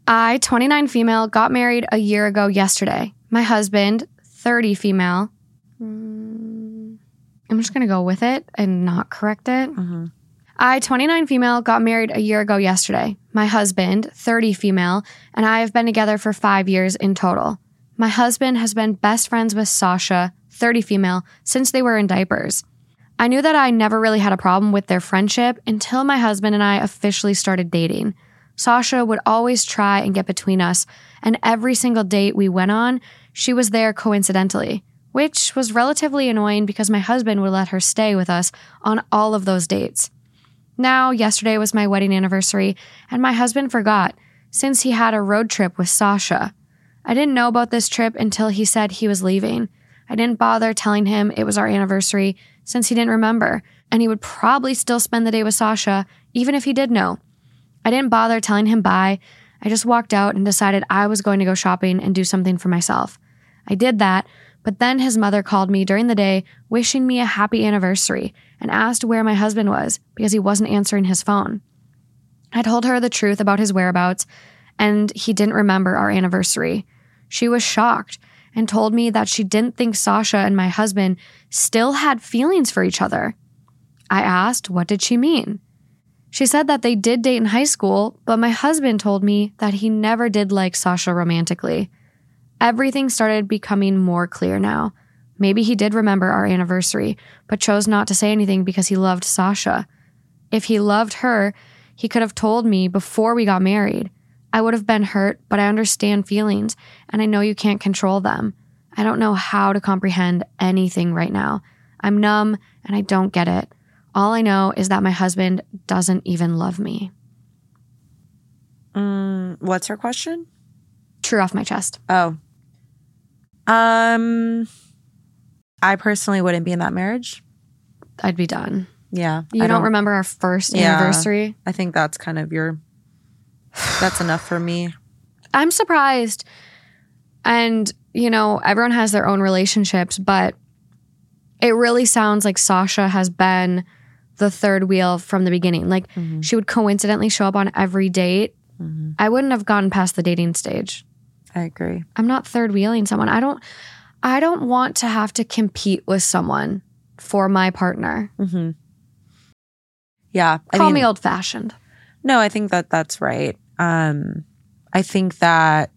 I, 29 female, got married a year ago yesterday. My husband, 30 female. Mm, I'm just going to go with it and not correct it. Mm-hmm. I, 29 female, got married a year ago yesterday. My husband, 30 female, and I have been together for five years in total. My husband has been best friends with Sasha, 30 female, since they were in diapers. I knew that I never really had a problem with their friendship until my husband and I officially started dating. Sasha would always try and get between us, and every single date we went on, she was there coincidentally, which was relatively annoying because my husband would let her stay with us on all of those dates. Now, yesterday was my wedding anniversary, and my husband forgot since he had a road trip with Sasha. I didn't know about this trip until he said he was leaving. I didn't bother telling him it was our anniversary since he didn't remember, and he would probably still spend the day with Sasha, even if he did know. I didn't bother telling him bye. I just walked out and decided I was going to go shopping and do something for myself. I did that, but then his mother called me during the day wishing me a happy anniversary and asked where my husband was because he wasn't answering his phone. I told her the truth about his whereabouts, and he didn't remember our anniversary. She was shocked and told me that she didn't think Sasha and my husband still had feelings for each other. I asked, what did she mean? She said that they did date in high school, but my husband told me that he never did like Sasha romantically. Everything started becoming more clear now. Maybe he did remember our anniversary, but chose not to say anything because he loved Sasha. If he loved her, he could have told me before we got married. I would have been hurt, but I understand feelings, and I know you can't control them. I don't know how to comprehend anything right now. I'm numb, and I don't get it. All I know is that my husband doesn't even love me. Mm, what's her question? True off my chest. Oh. Um I personally wouldn't be in that marriage. I'd be done. Yeah. You I don't, remember our first Yeah. anniversary? I think that's kind of your that's enough for me. I'm surprised. And, you know, everyone has their own relationships, but it really sounds like Sasha has been the third wheel from the beginning. Like Mhm. she would coincidentally show up on every date. Mhm. I wouldn't have gotten past the dating stage. I agree. I'm not third wheeling someone. I don't I don't want to have to compete with someone for my partner. hmm Yeah. I Call mean, me old fashioned. No, I think that that's right. Um, I think that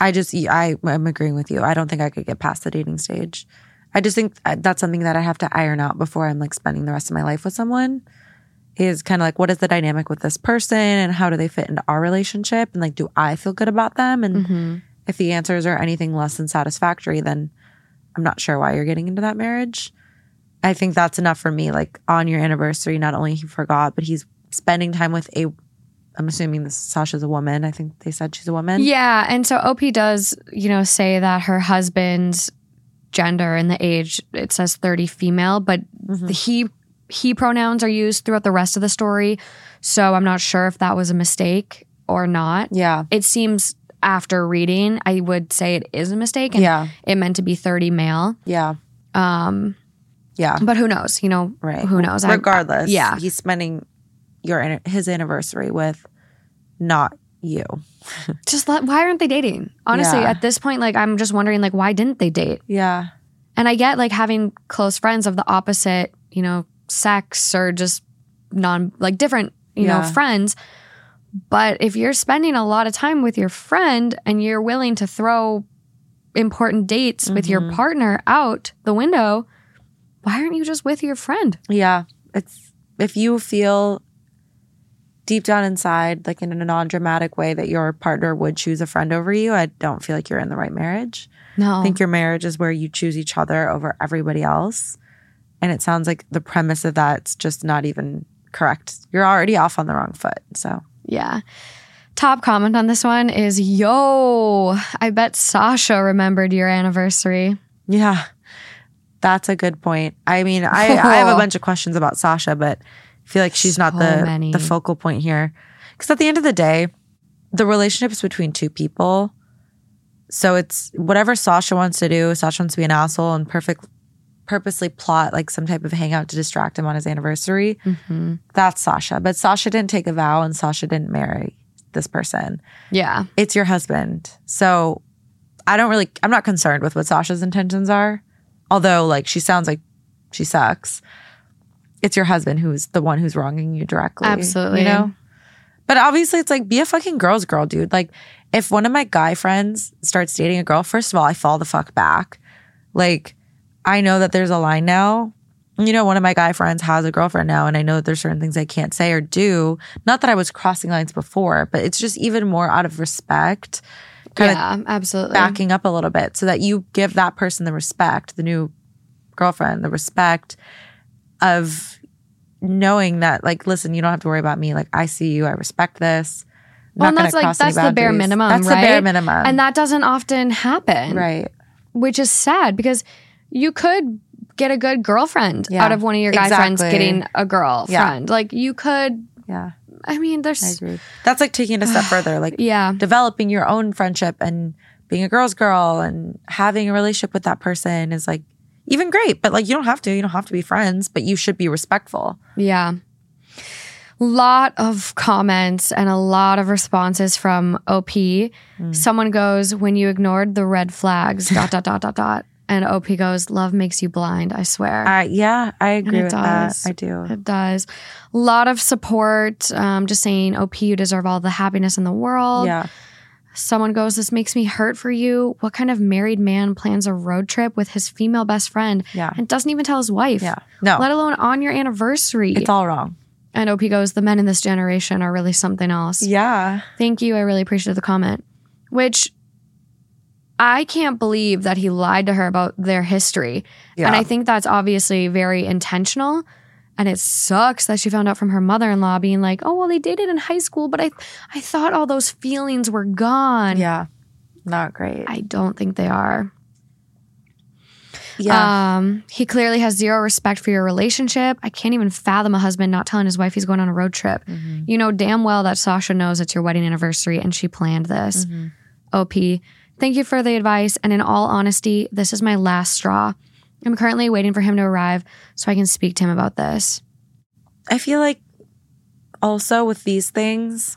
I just I I'm agreeing with you. I don't think I could get past the dating stage. I just think uh, that's something that I have to iron out before I'm like spending the rest of my life with someone. is kind of like what is the dynamic with this person and how do they fit into our relationship and like do I feel good about them and Mm-hmm. if the answers are anything less than satisfactory then I'm not sure why you're getting into that marriage. I think that's enough for me like on your anniversary not only he forgot but he's spending time with a I'm assuming this Sasha's a woman. I think they said she's a woman. Yeah, and so OP does, you know, say that her husband's gender and the age it says 30 female, but Mm-hmm. the he he pronouns are used throughout the rest of the story. So I'm not sure if that was a mistake or not. Yeah. It seems after reading, I would say it is a mistake and Yeah. it meant to be 30 male. Yeah. Um, Yeah. but who knows? You know, Right. who knows? I- Regardless, yeah. he's spending your his anniversary with not you. just let, why aren't they dating? Honestly, Yeah. at this point, like I'm just wondering, like, why didn't they date? Yeah. And I get like having close friends of the opposite, you know, sex or just non like different, you know, friends. But if you're spending a lot of time with your friend and you're willing to throw important dates with your Mm-hmm. partner out the window, why aren't you just with your friend? Yeah. It's if you feel deep down inside, like in a non dramatic way, that your partner would choose a friend over you, I don't feel like you're in the right marriage. No. I think your marriage is where you choose each other over everybody else. And it sounds like the premise of that's just not even correct. You're already off on the wrong foot. So Yeah. Top comment on this one is Yo, I bet Sasha remembered your anniversary. Yeah, that's a good point. I mean, I, I have a bunch of questions about Sasha, but I feel like she's not the many. the focal point here. Because at the end of the day, the relationship is between two people. So it's whatever Sasha wants to do. Sasha wants to be an asshole and perfect, purposely plot like some type of hangout to distract him on his anniversary. Mm-hmm. That's Sasha. But Sasha didn't take a vow, and Sasha didn't marry this person Yeah. it's your husband. So I don't really, I'm not concerned with what Sasha's intentions are. Although, like, she sounds like she sucks. It's your husband who's the one who's wronging you directly. Absolutely. You know? But obviously, it's like, be a fucking girl's girl, dude. Like, if one of my guy friends starts dating a girl, first of all, I fall the fuck back. Like, I know that there's a line now. You know, one of my guy friends has a girlfriend now, and I know that there's certain things I can't say or do. Not that I was crossing lines before, but it's just even more out of respect, kind of yeah, absolutely. backing up a little bit so that you give that person the respect, the new girlfriend, the respect of knowing that, like, listen, you don't have to worry about me. Like, I see you, I respect this. I'm well, and that's like that's the bare minimum, That's right? the bare minimum. and that doesn't often happen, right. which is sad because you could get a good girlfriend Yeah, out of one of your guy friends getting a girlfriend. Like you could. Yeah, I mean, I there's agree. That's like taking it a step further, like yeah, developing your own friendship and being a girl's girl and having a relationship with that person is like even great. But like, you don't have to. You don't have to be friends, but you should be respectful. yeah. Lot of comments and a lot of responses from OP. Mm. Someone goes, "When you ignored the red flags." dot dot dot dot dot. And OP goes, "Love makes you blind." I swear. Uh, yeah, I agree it with does. that. I do. It does. A lot of support. Um, just saying, OP, you deserve all the happiness in the world. Yeah. Someone goes, This makes me hurt for you. What kind of married man plans a road trip with his female best friend Yeah. and doesn't even tell his wife? Yeah. No. Let alone on your anniversary. It's all wrong. and OP goes, The men in this generation are really something else. Yeah. Thank you. I really appreciate the comment. Which I can't believe that he lied to her about their history. Yeah. And I think that's obviously very intentional. And it sucks that she found out from her mother-in-law being like, "Oh, well, they dated in high school, but I I thought all those feelings were gone." Yeah. Not great. I don't think they are. yeah. Um, he clearly has zero respect for your relationship. I can't even fathom a husband not telling his wife he's going on a road trip. Mm-hmm. You know damn well that Sasha knows it's your wedding anniversary and she planned this. Mm-hmm. OP, thank you for the advice. And in all honesty, this is my last straw. I'm currently waiting for him to arrive so I can speak to him about this. I feel like also with these things,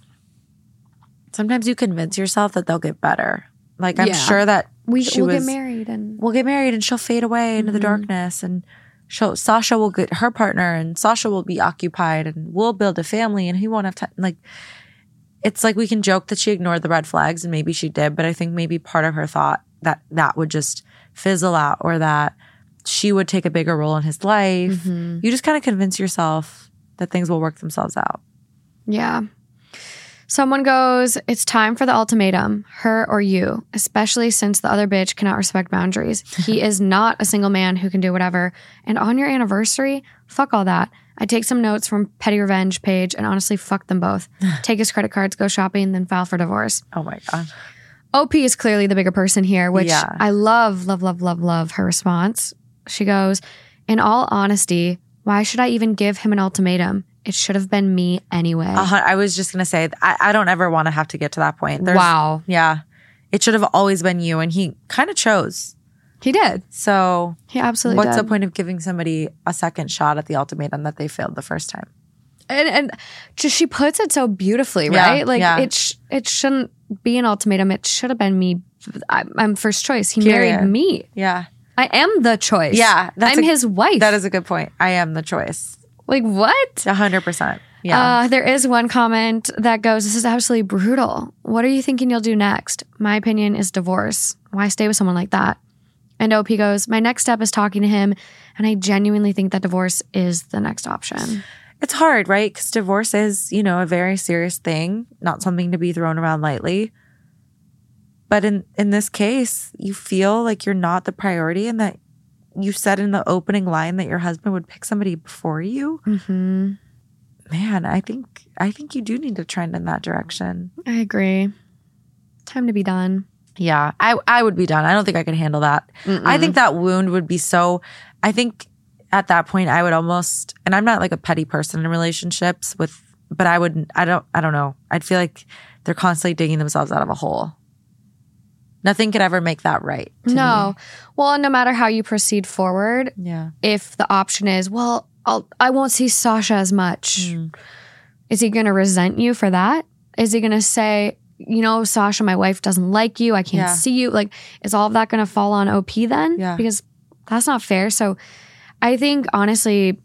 sometimes you convince yourself that they'll get better. Like I'm Yeah. sure that We she will get married and We'll get married and she'll fade away into the Mhm. darkness and she'll, Sasha will get her partner and Sasha will be occupied and we'll build a family and he won't have time. Like, it's like we can joke that she ignored the red flags and maybe she did, but I think maybe part of her thought that that would just fizzle out or that she would take a bigger role in his life. Mhm. You just kind of convince yourself that things will work themselves out. Yeah. Someone goes, It's time for the ultimatum, her or you, especially since the other bitch cannot respect boundaries. He is not a single man who can do whatever. And on your anniversary, fuck all that. I take some notes from Petty Revenge page and honestly fuck them both. Take his credit cards, go shopping, then file for divorce. Oh my God. OP is clearly the bigger person here, which Yeah. I love, love, love, love, love her response. She goes, In all honesty, why should I even give him an ultimatum? It should have been me anyway. Uh, I was just going to say, I, I don't ever want to have to get to that point. There's- wow. Yeah. It should have always been you. And he kind of chose. He did. So He absolutely what's did. the point of giving somebody a second shot at the ultimatum that they failed the first time? and, and just she puts it so beautifully, Yeah, right? Like yeah. it sh- it shouldn't be an ultimatum. It should have been me. I, I'm first choice. He Period. married me. Yeah. I am the choice. Yeah, I'm a- his wife. That is a good point. I am the choice. like what? A hundred percent. Yeah. Uh, there is one comment that goes, This is absolutely brutal. What are you thinking you'll do next? My opinion is divorce. Why stay with someone like that? And OP goes, My next step is talking to him. And I genuinely think that divorce is the next option. it's hard, right? Because divorce is, you know, a very serious thing, not something to be thrown around lightly. But in in this case, you feel like you're not the priority, and that you said in the opening line that your husband would pick somebody before you. hmm Man, I think I think you do need to trend in that direction. I agree. Time to be done. Yeah, I I would be done. I don't think I could handle that. I think that wound would be so. I think at that point I would almost, and I'm not like a petty person in relationships with, but I would. I don't. I don't know. I'd feel like they're constantly digging themselves out of a hole. Nothing could ever make that right. to No. Well, no matter how you proceed forward. Yeah. if the option is, well, I'll, I won't see Sasha as much, Mm. is he going to resent you for that? Is he going to say, you know, Sasha, my wife doesn't like you. I can't Yeah. see you. Like, is all of that going to fall on OP then? Yeah. Because that's not fair. So I think, honestly,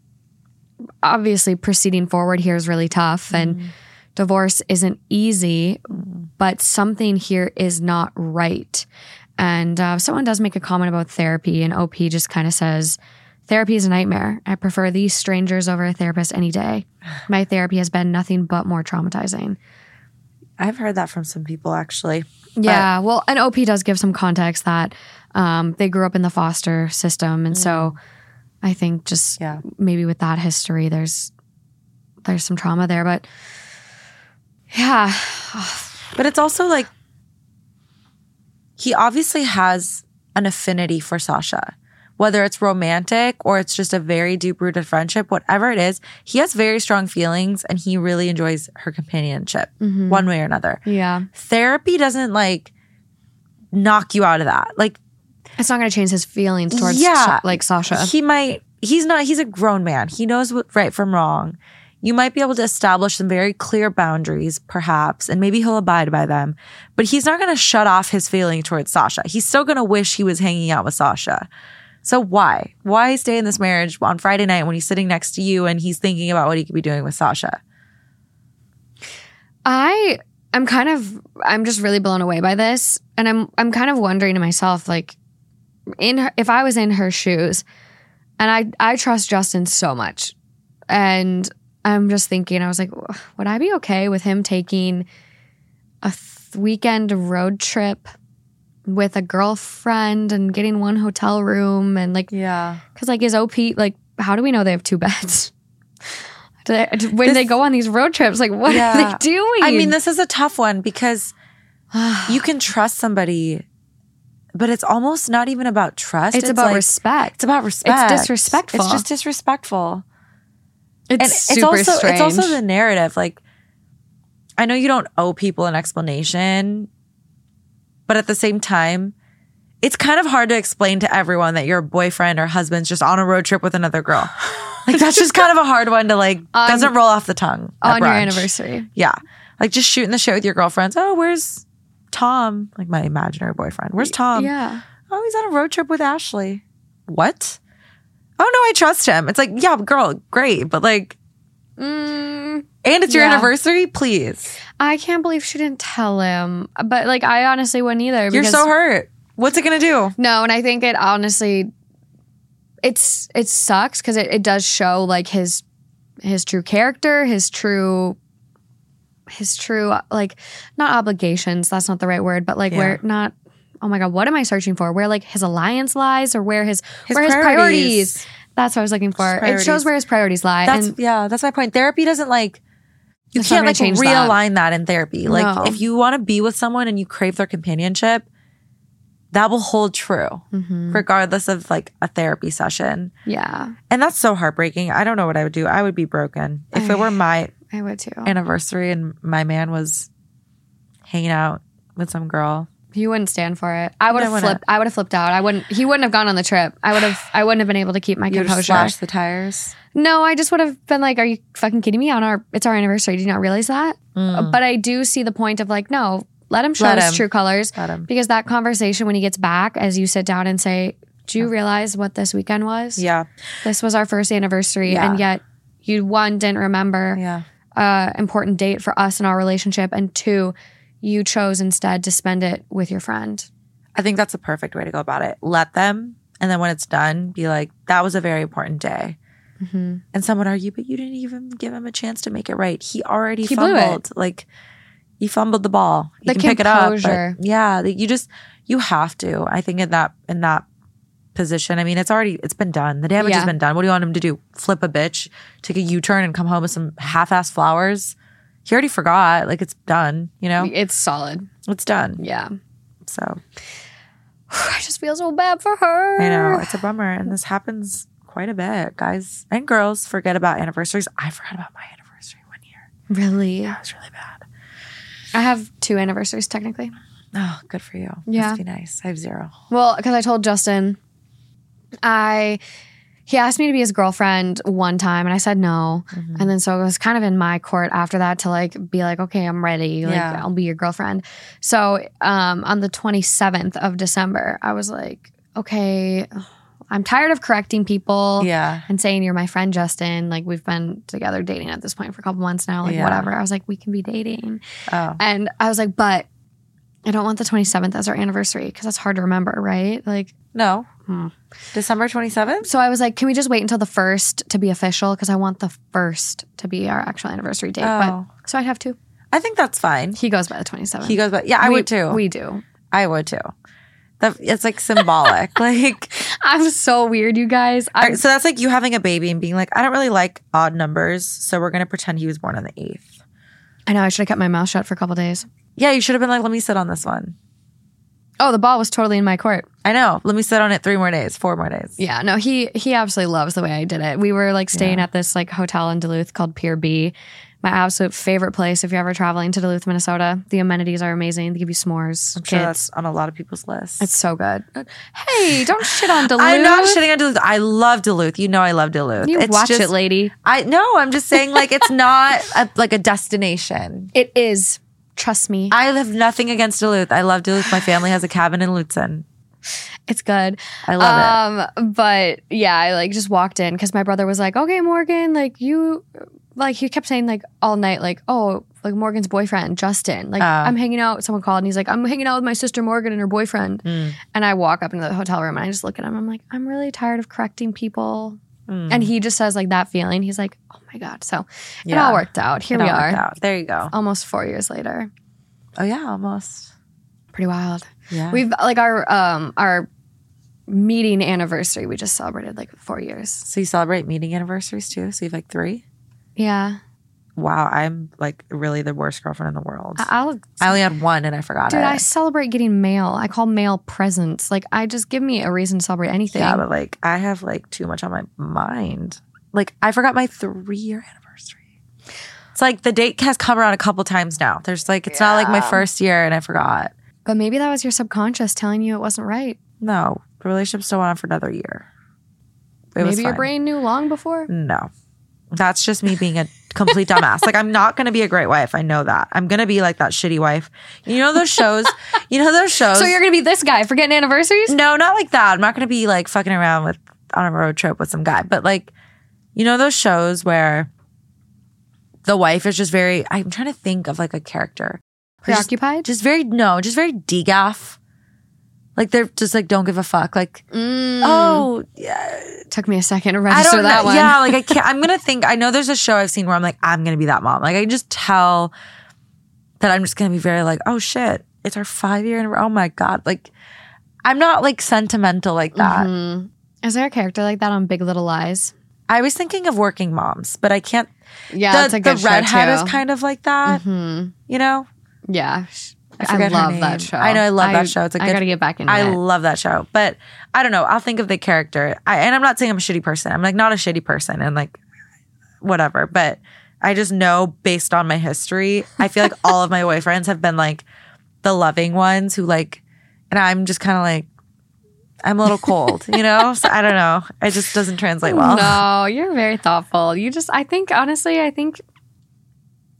obviously, proceeding forward here is really tough. And Mm-hmm. Divorce isn't easy, but something here is not right. And uh, someone does make a comment about therapy, and OP just kind of says, Therapy is a nightmare. I prefer these strangers over a therapist any day. My therapy has been nothing but more traumatizing. I've heard that from some people actually. Yeah, well, and OP does give some context that um, they grew up in the foster system, and so I think just Yeah. maybe with that history, there's there's some trauma there. But yeah, But it's also like he obviously has an affinity for Sasha. Whether it's romantic or it's just a very deep rooted friendship, whatever it is, he has very strong feelings and he really enjoys her companionship mm-hmm. one way or another. yeah, Therapy doesn't like knock you out of that. Like, it's not going to change his feelings towards Yeah. Like Sasha. he might, he's not, he's a grown man. He knows what right from wrong. You might be able to establish some very clear boundaries, perhaps, and maybe he'll abide by them. But he's not going to shut off his feeling towards Sasha. He's still going to wish he was hanging out with Sasha. So why? Why stay in this marriage on Friday night when he's sitting next to you and he's thinking about what he could be doing with Sasha? I I'm kind of I'm just really blown away by this, and I'm I'm kind of wondering to myself like, in her, if I was in her shoes, and I I trust Justin so much, and I'm just thinking I was like, would I be okay with him taking a th- weekend road trip with a girlfriend and getting one hotel room and like Yeah. because like is OP like how do we know they have two beds? Do they, do- when This- they go on these road trips, like what Yeah. are they doing? I mean, this is a tough one because you can trust somebody, but it's almost not even about trust. it's, about like- respect. It's about respect. It's disrespectful. It's just disrespectful. It's and super it's also strange. it's also the narrative. Like, I know you don't owe people an explanation, but at the same time, it's kind of hard to explain to everyone that your boyfriend or husband's just on a road trip with another girl. Like that's just kind of a hard one to like On- doesn't roll off the tongue on your anniversary. Yeah, like just shooting the shit with your girlfriends. Oh, where's Tom? Like my imaginary boyfriend. Where's Tom? yeah. Oh, he's on a road trip with Ashley. What? Oh no, I trust him. It's like, yeah, girl, great, but like, Mm, and it's your Yeah. anniversary, please. I can't believe she didn't tell him. But like, I honestly wouldn't either. You're so hurt. What's it gonna do? No, and I think it honestly, it's it sucks because it, it does show like his his true character, his true his true like not obligations, that's not the right word, but like Yeah. where not oh my god, what am I searching for? Where like his alliance lies or where his, His where his priorities. priorities. That's what I was looking for. It shows where his priorities lie. That's and yeah, that's my point. Therapy doesn't like you can't like change that. realign that. in therapy. Like No. if you want to be with someone and you crave their companionship, that will hold true Mhm. regardless of like a therapy session. yeah, And that's so heartbreaking. I don't know what I would do. I would be broken if it were my I would too. anniversary and my man was hanging out with some girl. He wouldn't stand for it. I would have flipped. I would have flipped out. I wouldn't. He wouldn't have gone on the trip. I would have. I wouldn't have been able to keep my You composure. slash the tires. No, I just would have been like, "Are you fucking kidding me? On our, it's our anniversary. Do you not realize that?" Mm. But I do see the point of like, no, let him show Let his him. true colors Let him. because that conversation when he gets back, as you sit down and say, "Do you realize what this weekend was? Yeah. This was our first anniversary, Yeah. and yet you one didn't remember Yeah. a important date for us in our relationship, and two, you chose instead to spend it with your friend." I think that's a perfect way to go about it. Let them, and then when it's done, be like, "That was a very important day." Mm-hmm. And some would argue, but you didn't even give him a chance to make it right. He already He fumbled. Like he fumbled the ball. You The can pick it up. Yeah, you just you have to. I think in that in that position. I mean, it's already it's been done. The damage has been done. What do you want him to do? Flip a bitch, take a U turn, and come home with some half ass flowers? He already forgot. Like it's done. You know, It's solid. it's done. Yeah. So I just feel so bad for her. I know it's a bummer, and this happens quite a bit. Guys and girls forget about anniversaries. I forgot about my anniversary one year. Really? That was really bad. I have two anniversaries technically. Oh, good for you. Yeah. Must be nice. I have zero. Well, because I told Justin, I he asked me to be his girlfriend one time, and I said no. Mm-hmm. And then so it was kind of in my court after that to like be like, okay, I'm ready. Like Yeah. I'll be your girlfriend. So um, on the 27th of December, I was like, okay, I'm tired of correcting people. Yeah. and saying you're my friend Justin. Like we've been together dating at this point for a couple months now. Like Yeah. whatever. I was like, we can be dating. Oh. And I was like, but I don't want the 27th as our anniversary because that's hard to remember, right? Like, No. Hmm. December 27th? so I was like, can we just wait until the first to be official? Because I want the first to be our actual anniversary date. Oh. But so I'd have to. I think that's fine. He goes by the 27th. He goes, by, yeah, I we, would too. We do. I would too. That, it's like symbolic. like, I'm so weird, you guys. Right, so that's like you having a baby and being like, I don't really like odd numbers. So we're going to pretend he was born on the 8th. I know I should have kept my mouth shut for a couple days. Yeah, you should have been like, let me sit on this one. Oh, the ball was totally in my court. I know. Let me sit on it three more days, four more days. Yeah, no, he he absolutely loves the way I did it. We were like staying at this like hotel in Duluth called Pier B. My absolute favorite place if you're ever traveling to Duluth, Minnesota. The amenities are amazing. They give you s'mores. I'm sure that's on a lot of people's lists. It's so good. Hey, don't shit on Duluth. I'm not shitting on Duluth. I love Duluth. You know I love Duluth. You it's watch just, it, lady. I no, I'm just saying like it's not a, like a destination. It is. Trust me. I have nothing against Duluth. I love Duluth. My family has a cabin in Lutzen. It's good. I love um, But yeah, I like just walked in because my brother was like, okay, Morgan, like you, like he kept saying like all night, like, oh, like Morgan's boyfriend, Justin. Like Oh. I'm hanging out. Someone called and he's like, I'm hanging out with my sister Morgan and her boyfriend. Mm. And I walk up into the hotel room and I just look at him. I'm like, I'm really tired of correcting people. Mm. And he just says like that feeling. He's like, my God. So it all worked out. Here It we all are. out. There you go. Almost four years later. Oh yeah, almost. Pretty wild. Yeah. We've like our um our meeting anniversary, we just celebrated like four years. so you celebrate meeting anniversaries too? So you've like three? Yeah. Wow, I'm like really the worst girlfriend in the world. I- I'll I only had one and I forgot dude, it. I celebrate getting mail. I call mail presents. Like I just give me a reason to celebrate anything. yeah, but like I have like too much on my mind. Like I forgot my three year anniversary. It's like the date has come around a couple times now. There's like it's not like my first year and I forgot. but maybe that was your subconscious telling you it wasn't right. No, the relationship still went on for another year. It maybe your fine. brain knew long before. No. That's just me being a complete dumbass. Like I'm not gonna be a great wife. I know that. I'm gonna be like that shitty wife. You know those shows? you know those shows? So you're gonna be this guy for getting anniversaries? No, not like that. I'm not gonna be like fucking around with on a road trip with some guy. But like, you know those shows where the wife is just very I'm trying to think of like a character. Preoccupied? just very no, just very degaff. Like they're just like don't give a fuck. Like Mm. oh yeah, took me a second to I register don't that know. one. Yeah, like I can't. I'm gonna think. I know there's a show I've seen where I'm like I'm gonna be that mom. Like I just tell that I'm just gonna be very like oh shit, it's our five year. anniversary. Oh my god, like I'm not like sentimental like that. Mhm. Is there a character like that on Big Little Lies? I was thinking of working moms, but I can't. Yeah, the that's a good the redhead show is kind of like that. hmm You know, Yeah, I her love that show. I know, I love that show. It's a good- I gotta get back into I it. love that show, but I don't know. I'll think of the character. I, and I'm not saying I'm a shitty person. I'm like not a shitty person and like whatever, but I just know based on my history, I feel like all of my boyfriends have been like the loving ones who like, and I'm just kind of like, I'm a little cold, you know? So I don't know. It just doesn't translate well. No, you're very thoughtful. You just, I think, honestly, I think,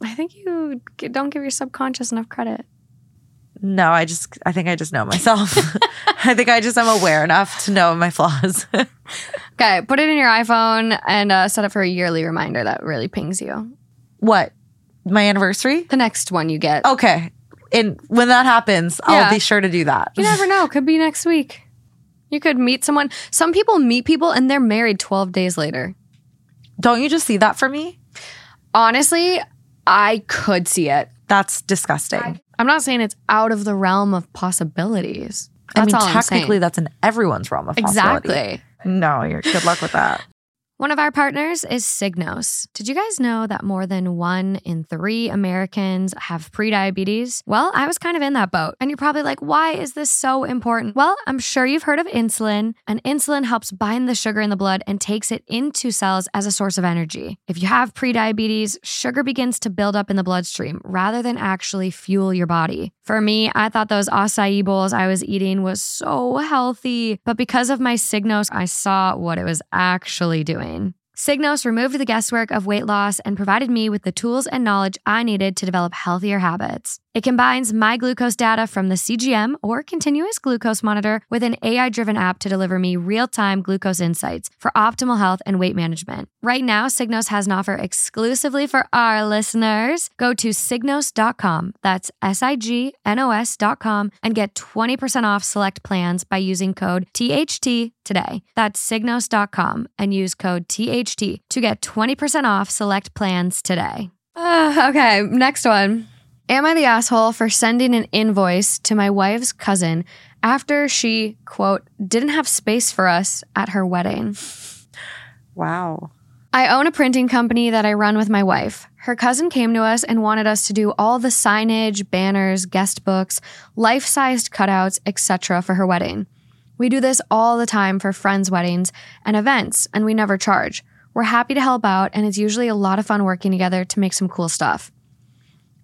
I think you don't give your subconscious enough credit. No, I just, I think I just know myself. I think I just am aware enough to know my flaws. Okay, put it in your iPhone and uh, set it for a yearly reminder that really pings you. what? My anniversary? The next one you get. Okay. And when that happens, Yeah. I'll be sure to do that. You never know. Could be next week. You could meet someone. Some people meet people and they're married 12 days later. Don't you just see that for me? Honestly, I could see it. That's disgusting. I'm not saying it's out of the realm of possibilities. I That's mean, all I'm technically, that's in everyone's realm of possibility. Exactly. No, you're good luck with that. One of our partners is Signos. Did you guys know that more than one in three Americans have prediabetes? Well, I was kind of in that boat. And you're probably like, why is this so important? Well, I'm sure you've heard of insulin, and insulin helps bind the sugar in the blood and takes it into cells as a source of energy. If you have prediabetes, sugar begins to build up in the bloodstream rather than actually fuel your body. For me, I thought those acai bowls I was eating was so healthy, but because of my Signos, I saw what it was actually doing. Signos removed the guesswork of weight loss and provided me with the tools and knowledge I needed to develop healthier habits. It combines my glucose data from the CGM or continuous glucose monitor with an AI driven app to deliver me real time glucose insights for optimal health and weight management. Right now, Signos has an offer exclusively for our listeners. Go to signos.com, that's S I G N O S.com, and get 20% off select plans by using code THT today. That's signos.com and use code THT to get 20% off select plans today. Uh, okay, next one. Am I the asshole for sending an invoice to my wife's cousin after she, quote, didn't have space for us at her wedding? Wow. I own a printing company that I run with my wife. Her cousin came to us and wanted us to do all the signage, banners, guest books, life-sized cutouts, etc. for her wedding. We do this all the time for friends' weddings and events, and we never charge. We're happy to help out, and it's usually a lot of fun working together to make some cool stuff.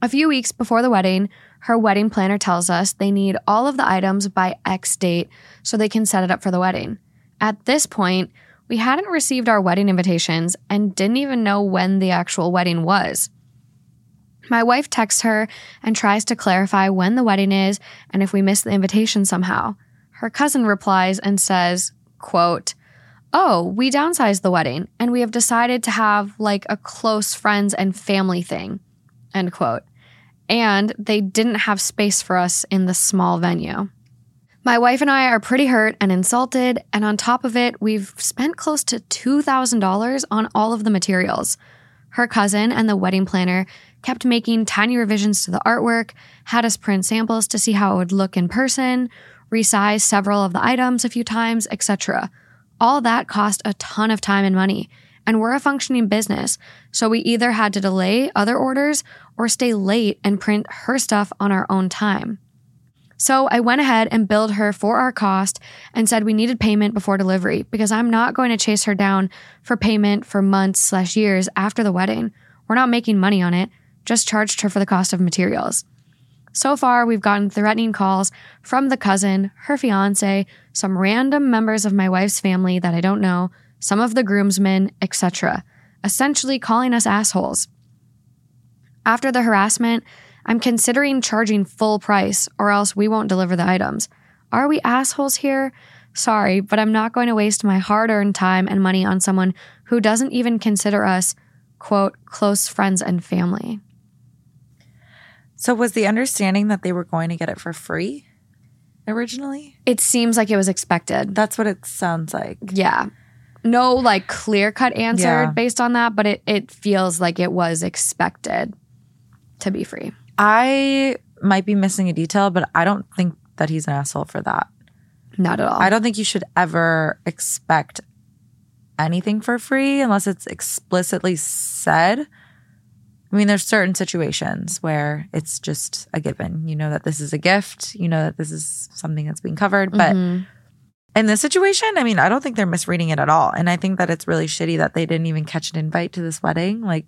A few weeks before the wedding, her wedding planner tells us they need all of the items by X date so they can set it up for the wedding. At this point, we hadn't received our wedding invitations and didn't even know when the actual wedding was. My wife texts her and tries to clarify when the wedding is and if we missed the invitation somehow. Her cousin replies and says, quote, Oh, we downsized the wedding and we have decided to have like a close friends and family thing. End quote. And they didn't have space for us in the small venue. My wife and I are pretty hurt and insulted, and on top of it, we've spent close to $2,000 on all of the materials. Her cousin and the wedding planner kept making tiny revisions to the artwork, had us print samples to see how it would look in person, resize several of the items a few times, etc. All that cost a ton of time and money, and we're a functioning business, so we either had to delay other orders or stay late and print her stuff on our own time. So I went ahead and billed her for our cost and said we needed payment before delivery because I'm not going to chase her down for payment for months slash years after the wedding. We're not making money on it, just charged her for the cost of materials. So far, we've gotten threatening calls from the cousin, her fiance, some random members of my wife's family that I don't know, some of the groomsmen, etc., essentially calling us assholes. After the harassment, I'm considering charging full price or else we won't deliver the items. Are we assholes here? Sorry, but I'm not going to waste my hard earned time and money on someone who doesn't even consider us, quote, close friends and family. So was the understanding that they were going to get it for free? originally? It seems like it was expected. That's what it sounds like. Yeah. No like clear cut answer Yeah. based on that, but it, it feels like it was expected to be free. I might be missing a detail, but I don't think that he's an asshole for that. Not at all. I don't think you should ever expect anything for free unless it's explicitly said. I mean, there's certain situations where it's just a given. You know that this is a gift, you know that this is something that's being covered. But Mhm. In this situation, I mean, I don't think they're misreading it at all. And I think that it's really shitty that they didn't even catch an invite to this wedding. Like,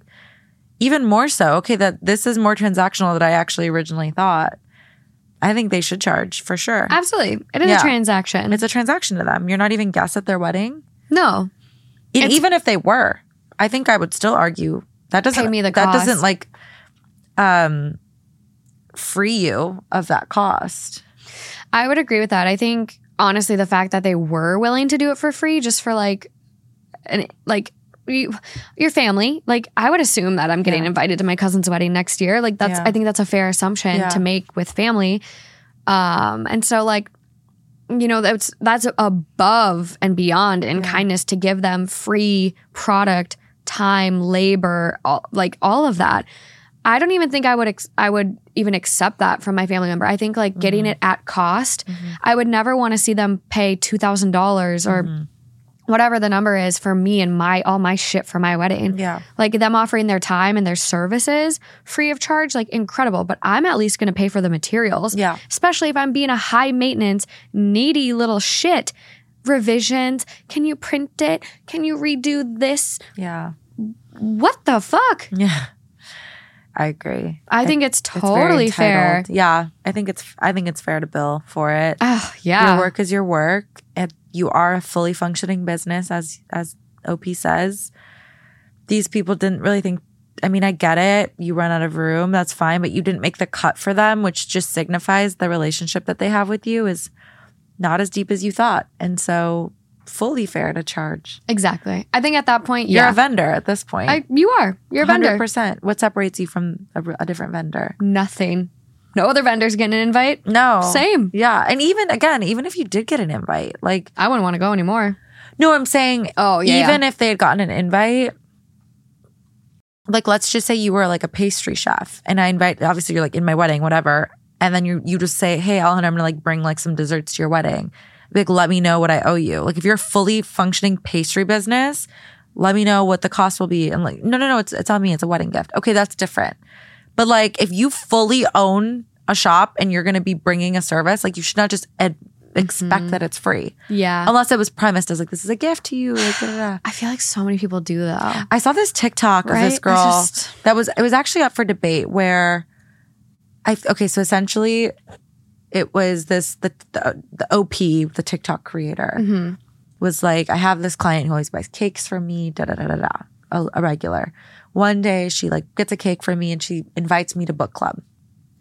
even more so, okay, that this is more transactional than I actually originally thought. I think they should charge for sure. Absolutely. It is Yeah. a transaction. It's a transaction to them. You're not even guests at their wedding. no. It's- even if they were, I think I would still argue that doesn't me the that doesn't like um free you of that cost. I would agree with that. I think honestly, the fact that they were willing to do it for free, just for like, an like you, your family, like I would assume that I'm getting Yeah. invited to my cousin's wedding next year. Like that's, Yeah. I think that's a fair assumption Yeah. to make with family. Um, and so like, you know, that's that's above and beyond in kindness to give them free product, time, labor, all, like all of that. I don't even think I would ex- I would even accept that from my family member. I think like getting Mm-hmm. it at cost. I would never want to see them pay two thousand dollars or Mm-hmm. whatever the number is for me and my all my shit for my wedding. Yeah. Like them offering their time and their services free of charge, like incredible. But I'm at least going to pay for the materials. Yeah. Especially if I'm being a high maintenance, needy little shit. Revisions. Can you print it? Can you redo this? Yeah. What the fuck? Yeah. I agree. I think it's It's totally fair. Yeah. I think it's I think it's fair to bill for it. Oh, yeah. Your work is your work. And you are a fully functioning business as as OP says. These people didn't really think I mean, I get it. You run out of room, that's fine, but you didn't make the cut for them, which just signifies the relationship that they have with you is not as deep as you thought. And so fully fair to charge. Exactly. I think at that point, You're yeah. a vendor at this point. I, you are. You're a vendor. 100%. What separates you from a, a different vendor? Nothing. No other vendors getting an invite. No. Same. Yeah. And even again, even if you did get an invite, like I wouldn't want to go anymore. No, I'm saying Oh, yeah, even if they had gotten an invite, like let's just say you were like a pastry chef and I invite obviously you're like in my wedding, whatever. And then you you just say, Hey Ellen, I'm gonna like bring like some desserts to your wedding. Like let me know what I owe you. Like if you're a fully functioning pastry business, let me know what the cost will be. And like, no, no, no, it's it's on me. It's a wedding gift. Okay, that's different. But like if you fully own a shop and you're gonna be bringing a service, like you should not just ed- expect mm-hmm. that it's free Yeah. unless it was premised as like this is a gift to you. Like, da, da, da. I feel like so many people do though. I saw this TikTok of this girl just- that was it was actually up for debate where I okay so essentially it was this the the, the OP the TikTok creator Mm-hmm. was like I have this client who always buys cakes from me da da da da da a, a regular one day she like gets a cake from me and she invites me to book club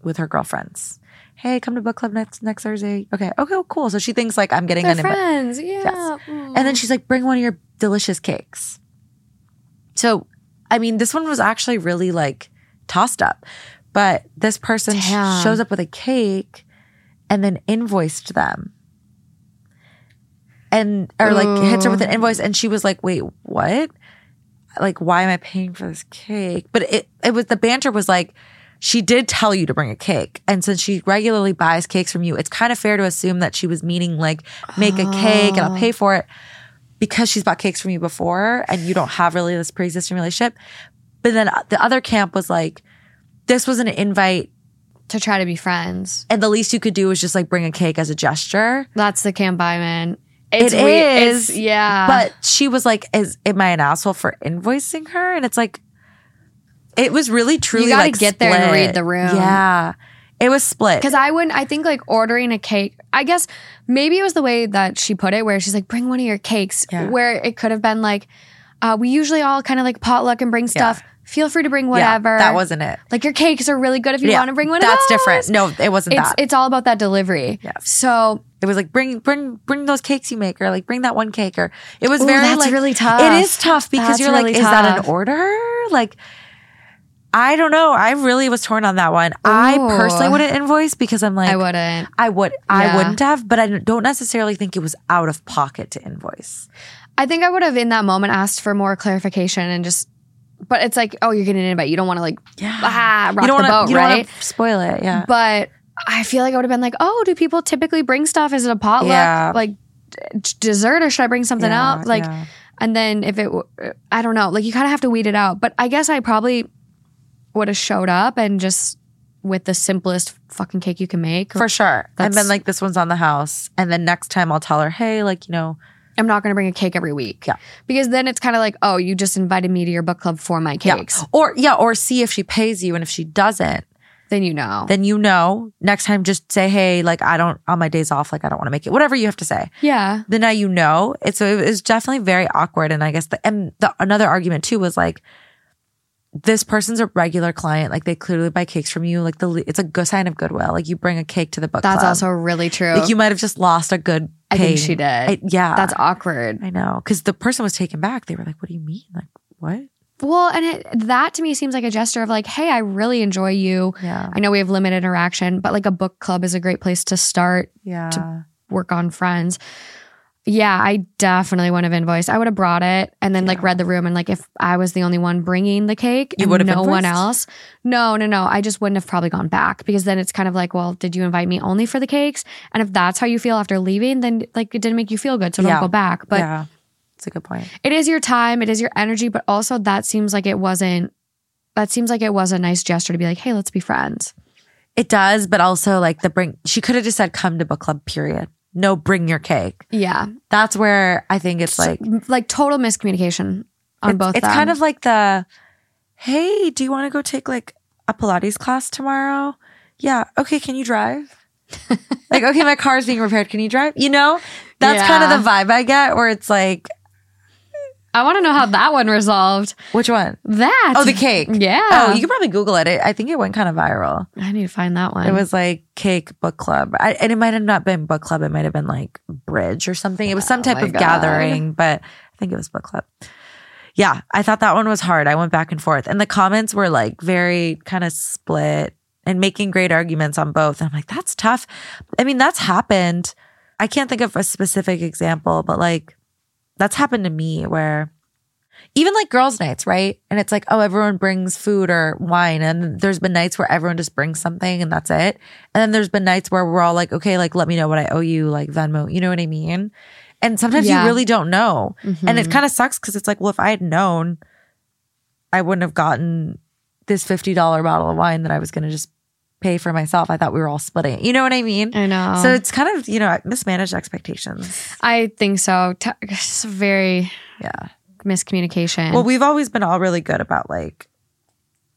with her girlfriends hey come to book club next next Thursday okay okay cool so she thinks like I'm getting They're an invite friends. Yeah. Yes. Mm. and then she's like, bring one of your delicious cakes. So, I mean, this one was actually really like tossed up. But this person sh- shows up with a cake and then invoiced them. And, or like hits her with an invoice. And she was like, wait, what? Like, why am I paying for this cake? But it, it was the banter was like, she did tell you to bring a cake. And since she regularly buys cakes from you, it's kind of fair to assume that she was meaning like, make a cake and I'll pay for it because she's bought cakes from you before and you don't have really this pre-existing relationship. But then the other camp was like, this was an invite to try to be friends. and the least you could do was just like bring a cake as a gesture. That's the in. It It's is, It's, yeah. But she was like, is am I an asshole for invoicing her? And it's like, it was really truly gotta like get there and read the room. Yeah. It was split. Because I wouldn't, I think like ordering a cake, I guess maybe it was the way that she put it, where she's like, bring one of your cakes, Yeah. where it could have been like, uh, we usually all kind of like potluck and bring stuff. Feel free to bring Yeah, whatever. that wasn't it. like your cakes are really good if you Yeah, want to bring one That's of those. different. No, it wasn't It's that. it's all about that delivery. Yes. So It was like bring bring bring those cakes you make, or like bring that one cake, or it was Ooh, very that's like really tough. It is tough because That's you're like, really is that an order? Like, I don't know. I really was torn on that one. I personally wouldn't invoice because I'm like, I wouldn't. I would, I Yeah. wouldn't have, but I don't necessarily think it was out of pocket to invoice. I think I would have in that moment asked for more clarification and just. But it's like, oh, you're getting an invite. You don't want to like Yeah. ah, rock you don't the wanna, boat, you don't right? spoil it. Yeah. But I feel like I would have been like, oh, do people typically bring stuff? Is it a potluck? Yeah. Like d- dessert, or should I bring something Yeah, up? Like, yeah. and then if it, w- I don't know. Like you kind of have to weed it out. But I guess I probably would have showed up and just with the simplest fucking cake you can make. For sure. and then like this one's on the house. And then next time I'll tell her, hey, like, you know, I'm not going to bring a cake every week. Yeah. Because then it's kind of like, oh, you just invited me to your book club for my cakes. yeah. Or yeah, or see if she pays you. And if she doesn't, Then you know. then you know. Next time just say, hey, like I don't on my days off, like I don't want to make it. Whatever you have to say. yeah. Then now you know. It's so it was definitely very awkward. And I guess the and the another argument too was like this person's a regular client. Like they clearly buy cakes from you. Like the it's a good sign of goodwill. Like you bring a cake to the book club. That's club. also really true. like you might have just lost a good. I think she did. I- yeah, That's awkward. I know because the person was taken back. They were like, "What do you mean? Like what?" Well, and it, that to me seems like a gesture of like, hey, I really enjoy you. Yeah, I know we have limited interaction, but like a book club is a great place to start yeah, to work on friends. Yeah, I definitely wouldn't have invoiced. I would have brought it and then like read the room and like if I was the only one bringing the cake, You would have no one else. No, no, no. I just wouldn't have probably gone back because then it's kind of like, well, did you invite me only for the cakes? And if that's how you feel after leaving, then like it didn't make you feel good, so don't Yeah. go back. But yeah. It's a good point. it is your time, it is your energy, but also that seems like it wasn't. That seems like it was a nice gesture to be like, hey, let's be friends. It does, but also like the bring. She could have just said, "Come to book club." Period. No, bring your cake. Yeah, That's where I think it's like like total miscommunication on it's, both. It's them. kind of like the, hey, do you want to go take like a Pilates class tomorrow? Yeah. Okay. Can you drive? like, okay, my car's being repaired. Can you drive? You know, that's kind of the vibe I get where it's like, I want to know how that one resolved. which one? That. Oh, the cake. Yeah. Oh, you could probably Google it. it I think it went kind of viral. I need to find that one. It was like cake book club. I, and it might have not been book club. It might have been like bridge or something. It was some type Oh of God. gathering, but I think it was book club. Yeah, I thought that one was hard. I went back and forth. And the comments were like very kind of split and making great arguments on both. And I'm like, that's tough. I mean, that's happened. I can't think of a specific example, but like that's happened to me where even like girls' nights, right? And it's like, oh, everyone brings food or wine. And there's been nights where everyone just brings something and that's it. And then there's been nights where we're all like, okay, like let me know what I owe you, like Venmo. You know what I mean? And sometimes Yeah. you really don't know. And it Mhm. kind of sucks because it's like, well, if I had known, I wouldn't have gotten this $50 bottle of wine that I was going to just pay for myself. I thought we were all splitting. You know what I mean? I know. So it's kind of, you know, mismanaged expectations. I think so. It's very Yeah. miscommunication. Well, we've always been all really good about like,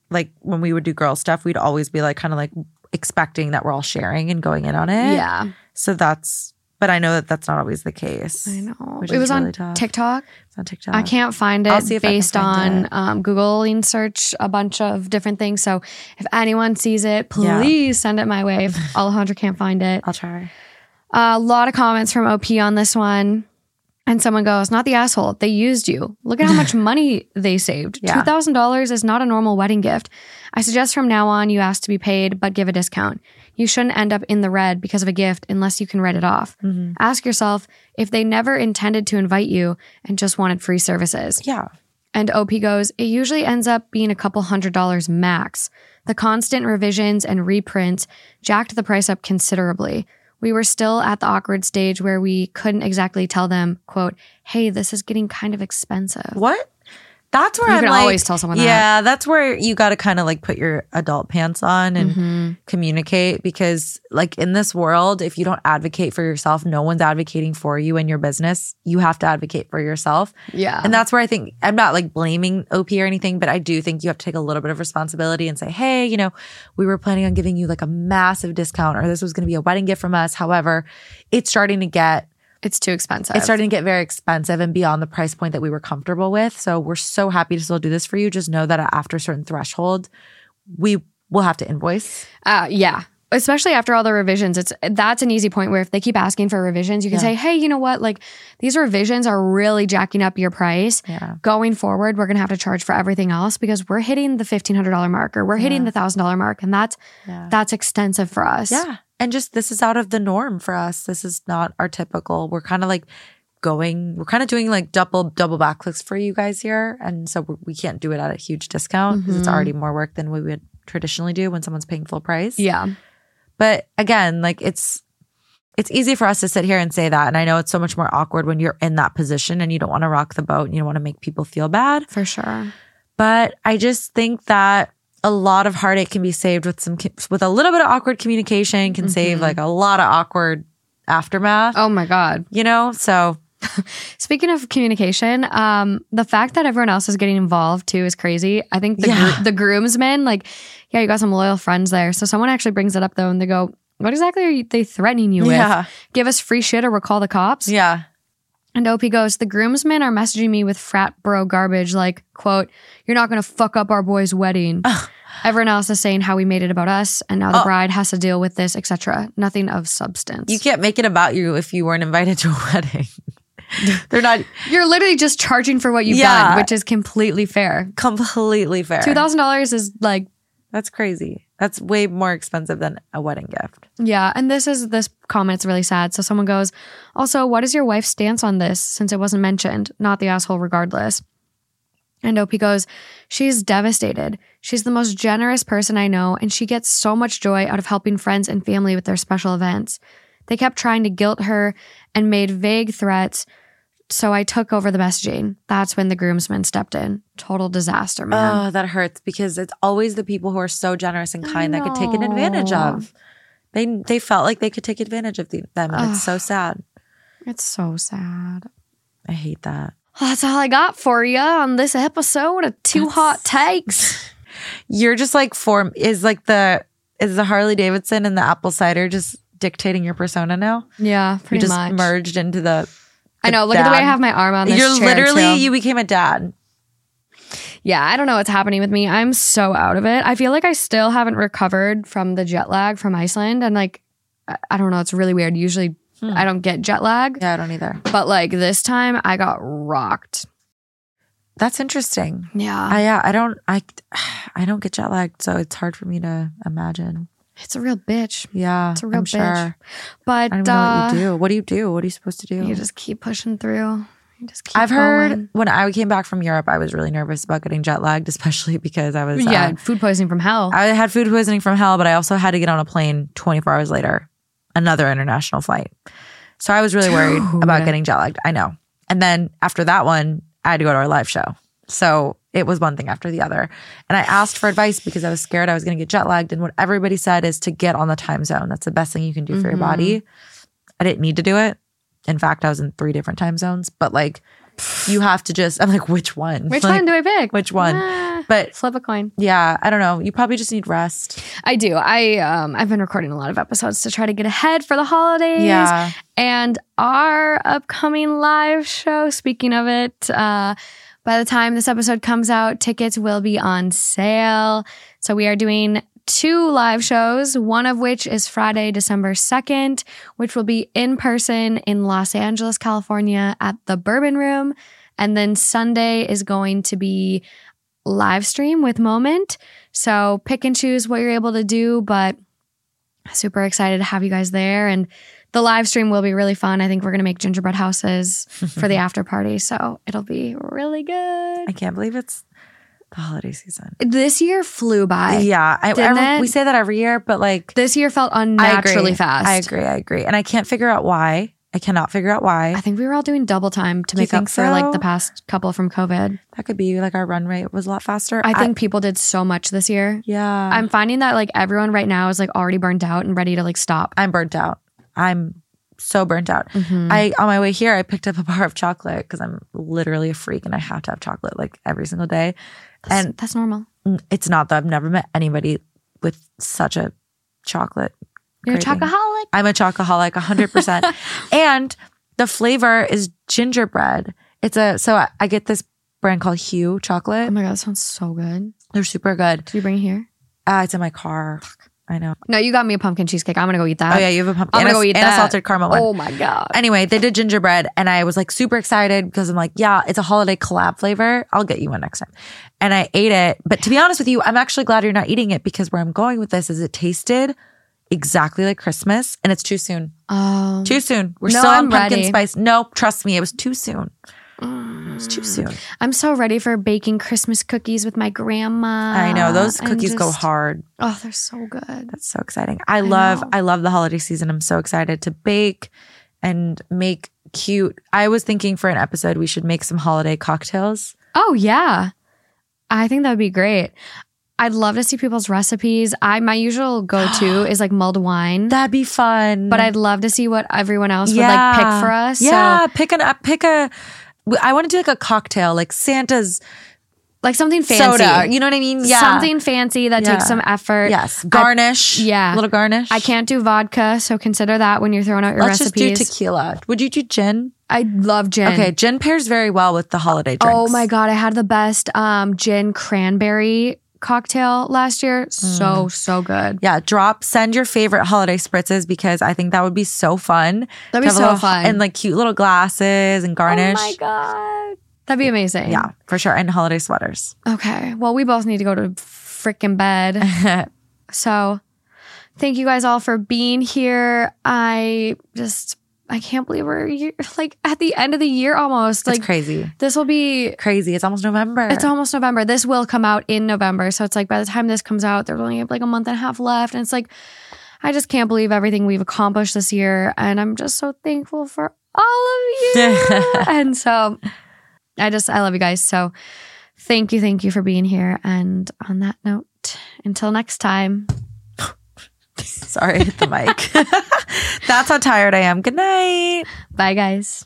like when we would do girl stuff, we'd always be like kind of like expecting that we're all sharing and going in on it. yeah, So that's, but I know that that's not always the case. I know. It was on tough. TikTok. It's on TikTok. I can't find it see if based on um, Googling search a bunch of different things. So if anyone sees it, Yeah. please send it my way. If Alejandra can't find it, I'll try. a lot of comments from OP on this one. And someone goes, not the asshole. They used you. Look at how much money they saved. Yeah. $2,000 is not a normal wedding gift. I suggest from now on you ask to be paid, but give a discount. You shouldn't end up in the red because of a gift unless you can write it off. Mm-hmm. Ask yourself if they never intended to invite you and just wanted free services. Yeah. And OP goes, it usually ends up being a couple hundred dollars max. The constant revisions and reprints jacked the price up considerably. We were still at the awkward stage where we couldn't exactly tell them, quote, hey, this is getting kind of expensive. What? That's where You I'm can like, always tell someone that. Yeah, that's where you got to kind of like put your adult pants on and Mhm. communicate because, like, in this world, if you don't advocate for yourself, no one's advocating for you in your business. You have to advocate for yourself. Yeah. And that's where I think I'm not like blaming OP or anything, but I do think you have to take a little bit of responsibility and say, hey, you know, we were planning on giving you like a massive discount or this was going to be a wedding gift from us. However, it's starting to get it's too expensive. it's starting to get very expensive and beyond the price point that we were comfortable with. So we're so happy to still do this for you. Just know that after a certain threshold, we will have to invoice. Uh, yeah. especially after all the revisions, it's that's an easy point where if they keep asking for revisions, you can Yeah. say, "Hey, you know what? Like these revisions are really jacking up your price. Yeah. Going forward, we're going to have to charge for everything else because we're hitting the $1500 mark or we're hitting Yeah. the $1000 mark and that's that's extensive for us." Yeah. And just this is out of the norm for us. This is not our typical. We're kind of like going, we're kind of doing like double, double backclicks for you guys here. And so we- we can't do it at a huge discount because it's Mhm. already more work than we would traditionally do when someone's paying full price. Yeah. But again, like it's, it's easy for us to sit here and say that. And I know it's so much more awkward when you're in that position and you don't want to rock the boat and you don't want to make people feel bad. For sure. But I just think that a lot of heartache can be saved with some with a little bit of awkward communication can save Mhm. like a lot of awkward aftermath. Oh my god. You know, so Speaking of communication, um, the fact that everyone else is getting involved too is crazy. I think the Yeah. gro- the groomsmen, like, yeah, you got some loyal friends there. So someone actually brings it up though, and they go, "What exactly are you, they threatening you with? Give us free shit or we'll call the cops." yeah, And OP goes, "The groomsmen are messaging me with frat bro garbage, like, quote, you're not gonna fuck up our boy's wedding." Everyone else is saying how we made it about us, and now the Oh. bride has to deal with this, etc. Nothing of substance. you can't make it about you if you weren't invited to a wedding. They're not You're literally just charging for what you've Yeah. done, which is completely fair. completely fair. Two thousand dollars is like That's crazy. That's way more expensive than a wedding gift. yeah, and this is this comment's really sad. So someone goes, also, what is your wife's stance on this since it wasn't mentioned? Not the asshole, regardless. And OP goes, she's devastated. She's the most generous person I know, and she gets so much joy out of helping friends and family with their special events. They kept trying to guilt her and made vague threats. So I took over the messaging. That's when the groomsmen stepped in. Total disaster, man. Oh, that hurts because it's always the people who are so generous and kind that could take an advantage of. They they felt like they could take advantage of the, them, and it's so sad. It's so sad. I hate that. Well, that's all I got for you on this episode of Two That's- Hot Takes. You're just like form is like the is the Harley Davidson and the apple cider just dictating your persona now. Yeah, You pretty just much. merged into the. I know. Look at the way I have my arm on this You're chair, literally too. you became a dad. Yeah, I don't know what's happening with me. I'm so out of it. I feel like I still haven't recovered from the jet lag from Iceland, and like, I- I don't know. It's really weird. Usually, Hmm. I don't get jet lag, Yeah, I don't either. but like this time, I got rocked. That's interesting. Yeah, I yeah, I don't I I don't get jet lagged, so it's hard for me to imagine. It's a real bitch. Yeah, It's a real I'm bitch. sure. But I don't even know uh, what you do. What do you do? What are you supposed to do? you just keep pushing through. You just keep. I've heard when I came back from Europe, I was really nervous about getting jet lagged, especially because I was Yeah, uh, food poisoning from hell. I had food poisoning from hell, but I also had to get on a plane 24 hours later, another international flight. So I was really worried Dude. about getting jet lagged. I know. And then after that one, I had to go to our live show. So it was one thing after the other. And I asked for advice because I was scared I was going to get jet lagged. And what everybody said is to get on the time zone. That's the best thing you can do for your Mhm. body. I didn't need to do it. In fact, I was in three different time zones, but like you have to just, I'm like, which one? Which Like, one do I pick? which one? Ah, But flip a coin. yeah, I don't know. You probably just need rest. I do. I um I've been recording a lot of episodes to try to get ahead for the holidays. Yeah. And our upcoming live show, speaking of it, uh by the time this episode comes out, tickets will be on sale. So we are doing two live shows, one of which is Friday, December 2nd, which will be in person in Los Angeles, California at the Bourbon Room. And then Sunday is going to be live stream with Moment. So pick and choose what you're able to do, but super excited to have you guys there. And the live stream will be really fun. I think we're going to make gingerbread houses for the after party. So it'll be really good. I can't believe it's the holiday season. This year flew by. yeah, I, I- we say that every year, but like This year felt I unnaturally agree. fast. I agree. I agree, and I can't figure out why. I cannot figure out why. I think we were all doing double time to make up for like the past couple from COVID. that could be like our run rate was a lot faster. I think people did so much this year. yeah, I'm finding that like everyone right now is like already burnt out and ready to like stop. I'm burnt out. I'm so burnt out. Mhm. I on my way here, I picked up a bar of chocolate because I'm literally a freak and I have to have chocolate like every single day. That's- and- that's normal. Mm, It's not that I've never met anybody with such a chocolate. You're a chocoholic. I'm a chocoholic, 100%. and the flavor is gingerbread. It's a, so I, I get this brand called Hu chocolate. Oh my god, that sounds so good. They're super good. Did you bring it here? Uh, it's in my car. I I know. No, you got me a pumpkin cheesecake. I'm gonna go eat that. Oh yeah, you have a pumpkin. I'm gonna a, go eat and that. a salted caramel one. Oh my god. Anyway, they did gingerbread and I was like super excited because I'm like, yeah, it's a holiday collab flavor. I'll get you one next time. And I ate it. But to be honest with you, I'm actually glad you're not eating it because where I'm going with this is it tasted exactly like Christmas and it's too soon. Oh, Too soon. We're No, still on I'm pumpkin ready. spice. No, trust me, it was too soon. It was too soon. I'm so ready for baking Christmas cookies with my grandma. I know those and cookies go hard. Oh, they're so good. That's so exciting. I, love know. I love the holiday season. I'm so excited to bake and make cute. I was thinking for an episode we should make some holiday cocktails. Oh yeah, I think that would be great. I'd love to see people's recipes. I my usual go to is like mulled wine, That'd be fun. but I'd love to see what everyone else would like pick for us. Yeah, So pick an uh, pick a. I want to do like a cocktail, like Santa's like something fancy. soda. You know what I mean? Yeah, Something fancy that Yeah. takes some effort. Yes, garnish. yeah. A little garnish. I can't do vodka, so consider that when you're throwing out your Let's recipes. just do tequila. Would you do gin? I love gin. Okay, gin pairs very well with the holiday drinks. Oh my god, I had the best um gin cranberry cocktail last year. Mm. So so good. Yeah, drop. Send your favorite holiday spritzes because I think that would be so fun. That'd be To have a so little- fun. and like cute little glasses and garnish. Oh my god. That'd be amazing. Yeah, for sure. And holiday sweaters. Okay. Well, we both need to go to freaking bed. so, thank you guys all for being here. I just I can't believe we're year, like at the end of the year almost. It's Like crazy. this will be Crazy. It's almost November. It's almost November. This will come out in November. So it's like by the time this comes out, there's only like a month and a half left. And it's like, I just can't believe everything we've accomplished this year. And I'm just so thankful for all of you. and so I just, I love you guys. So thank you. Thank you for being here. And on that note, until next time. Sorry, hit the mic. That's how tired I am. Good night. Bye, guys.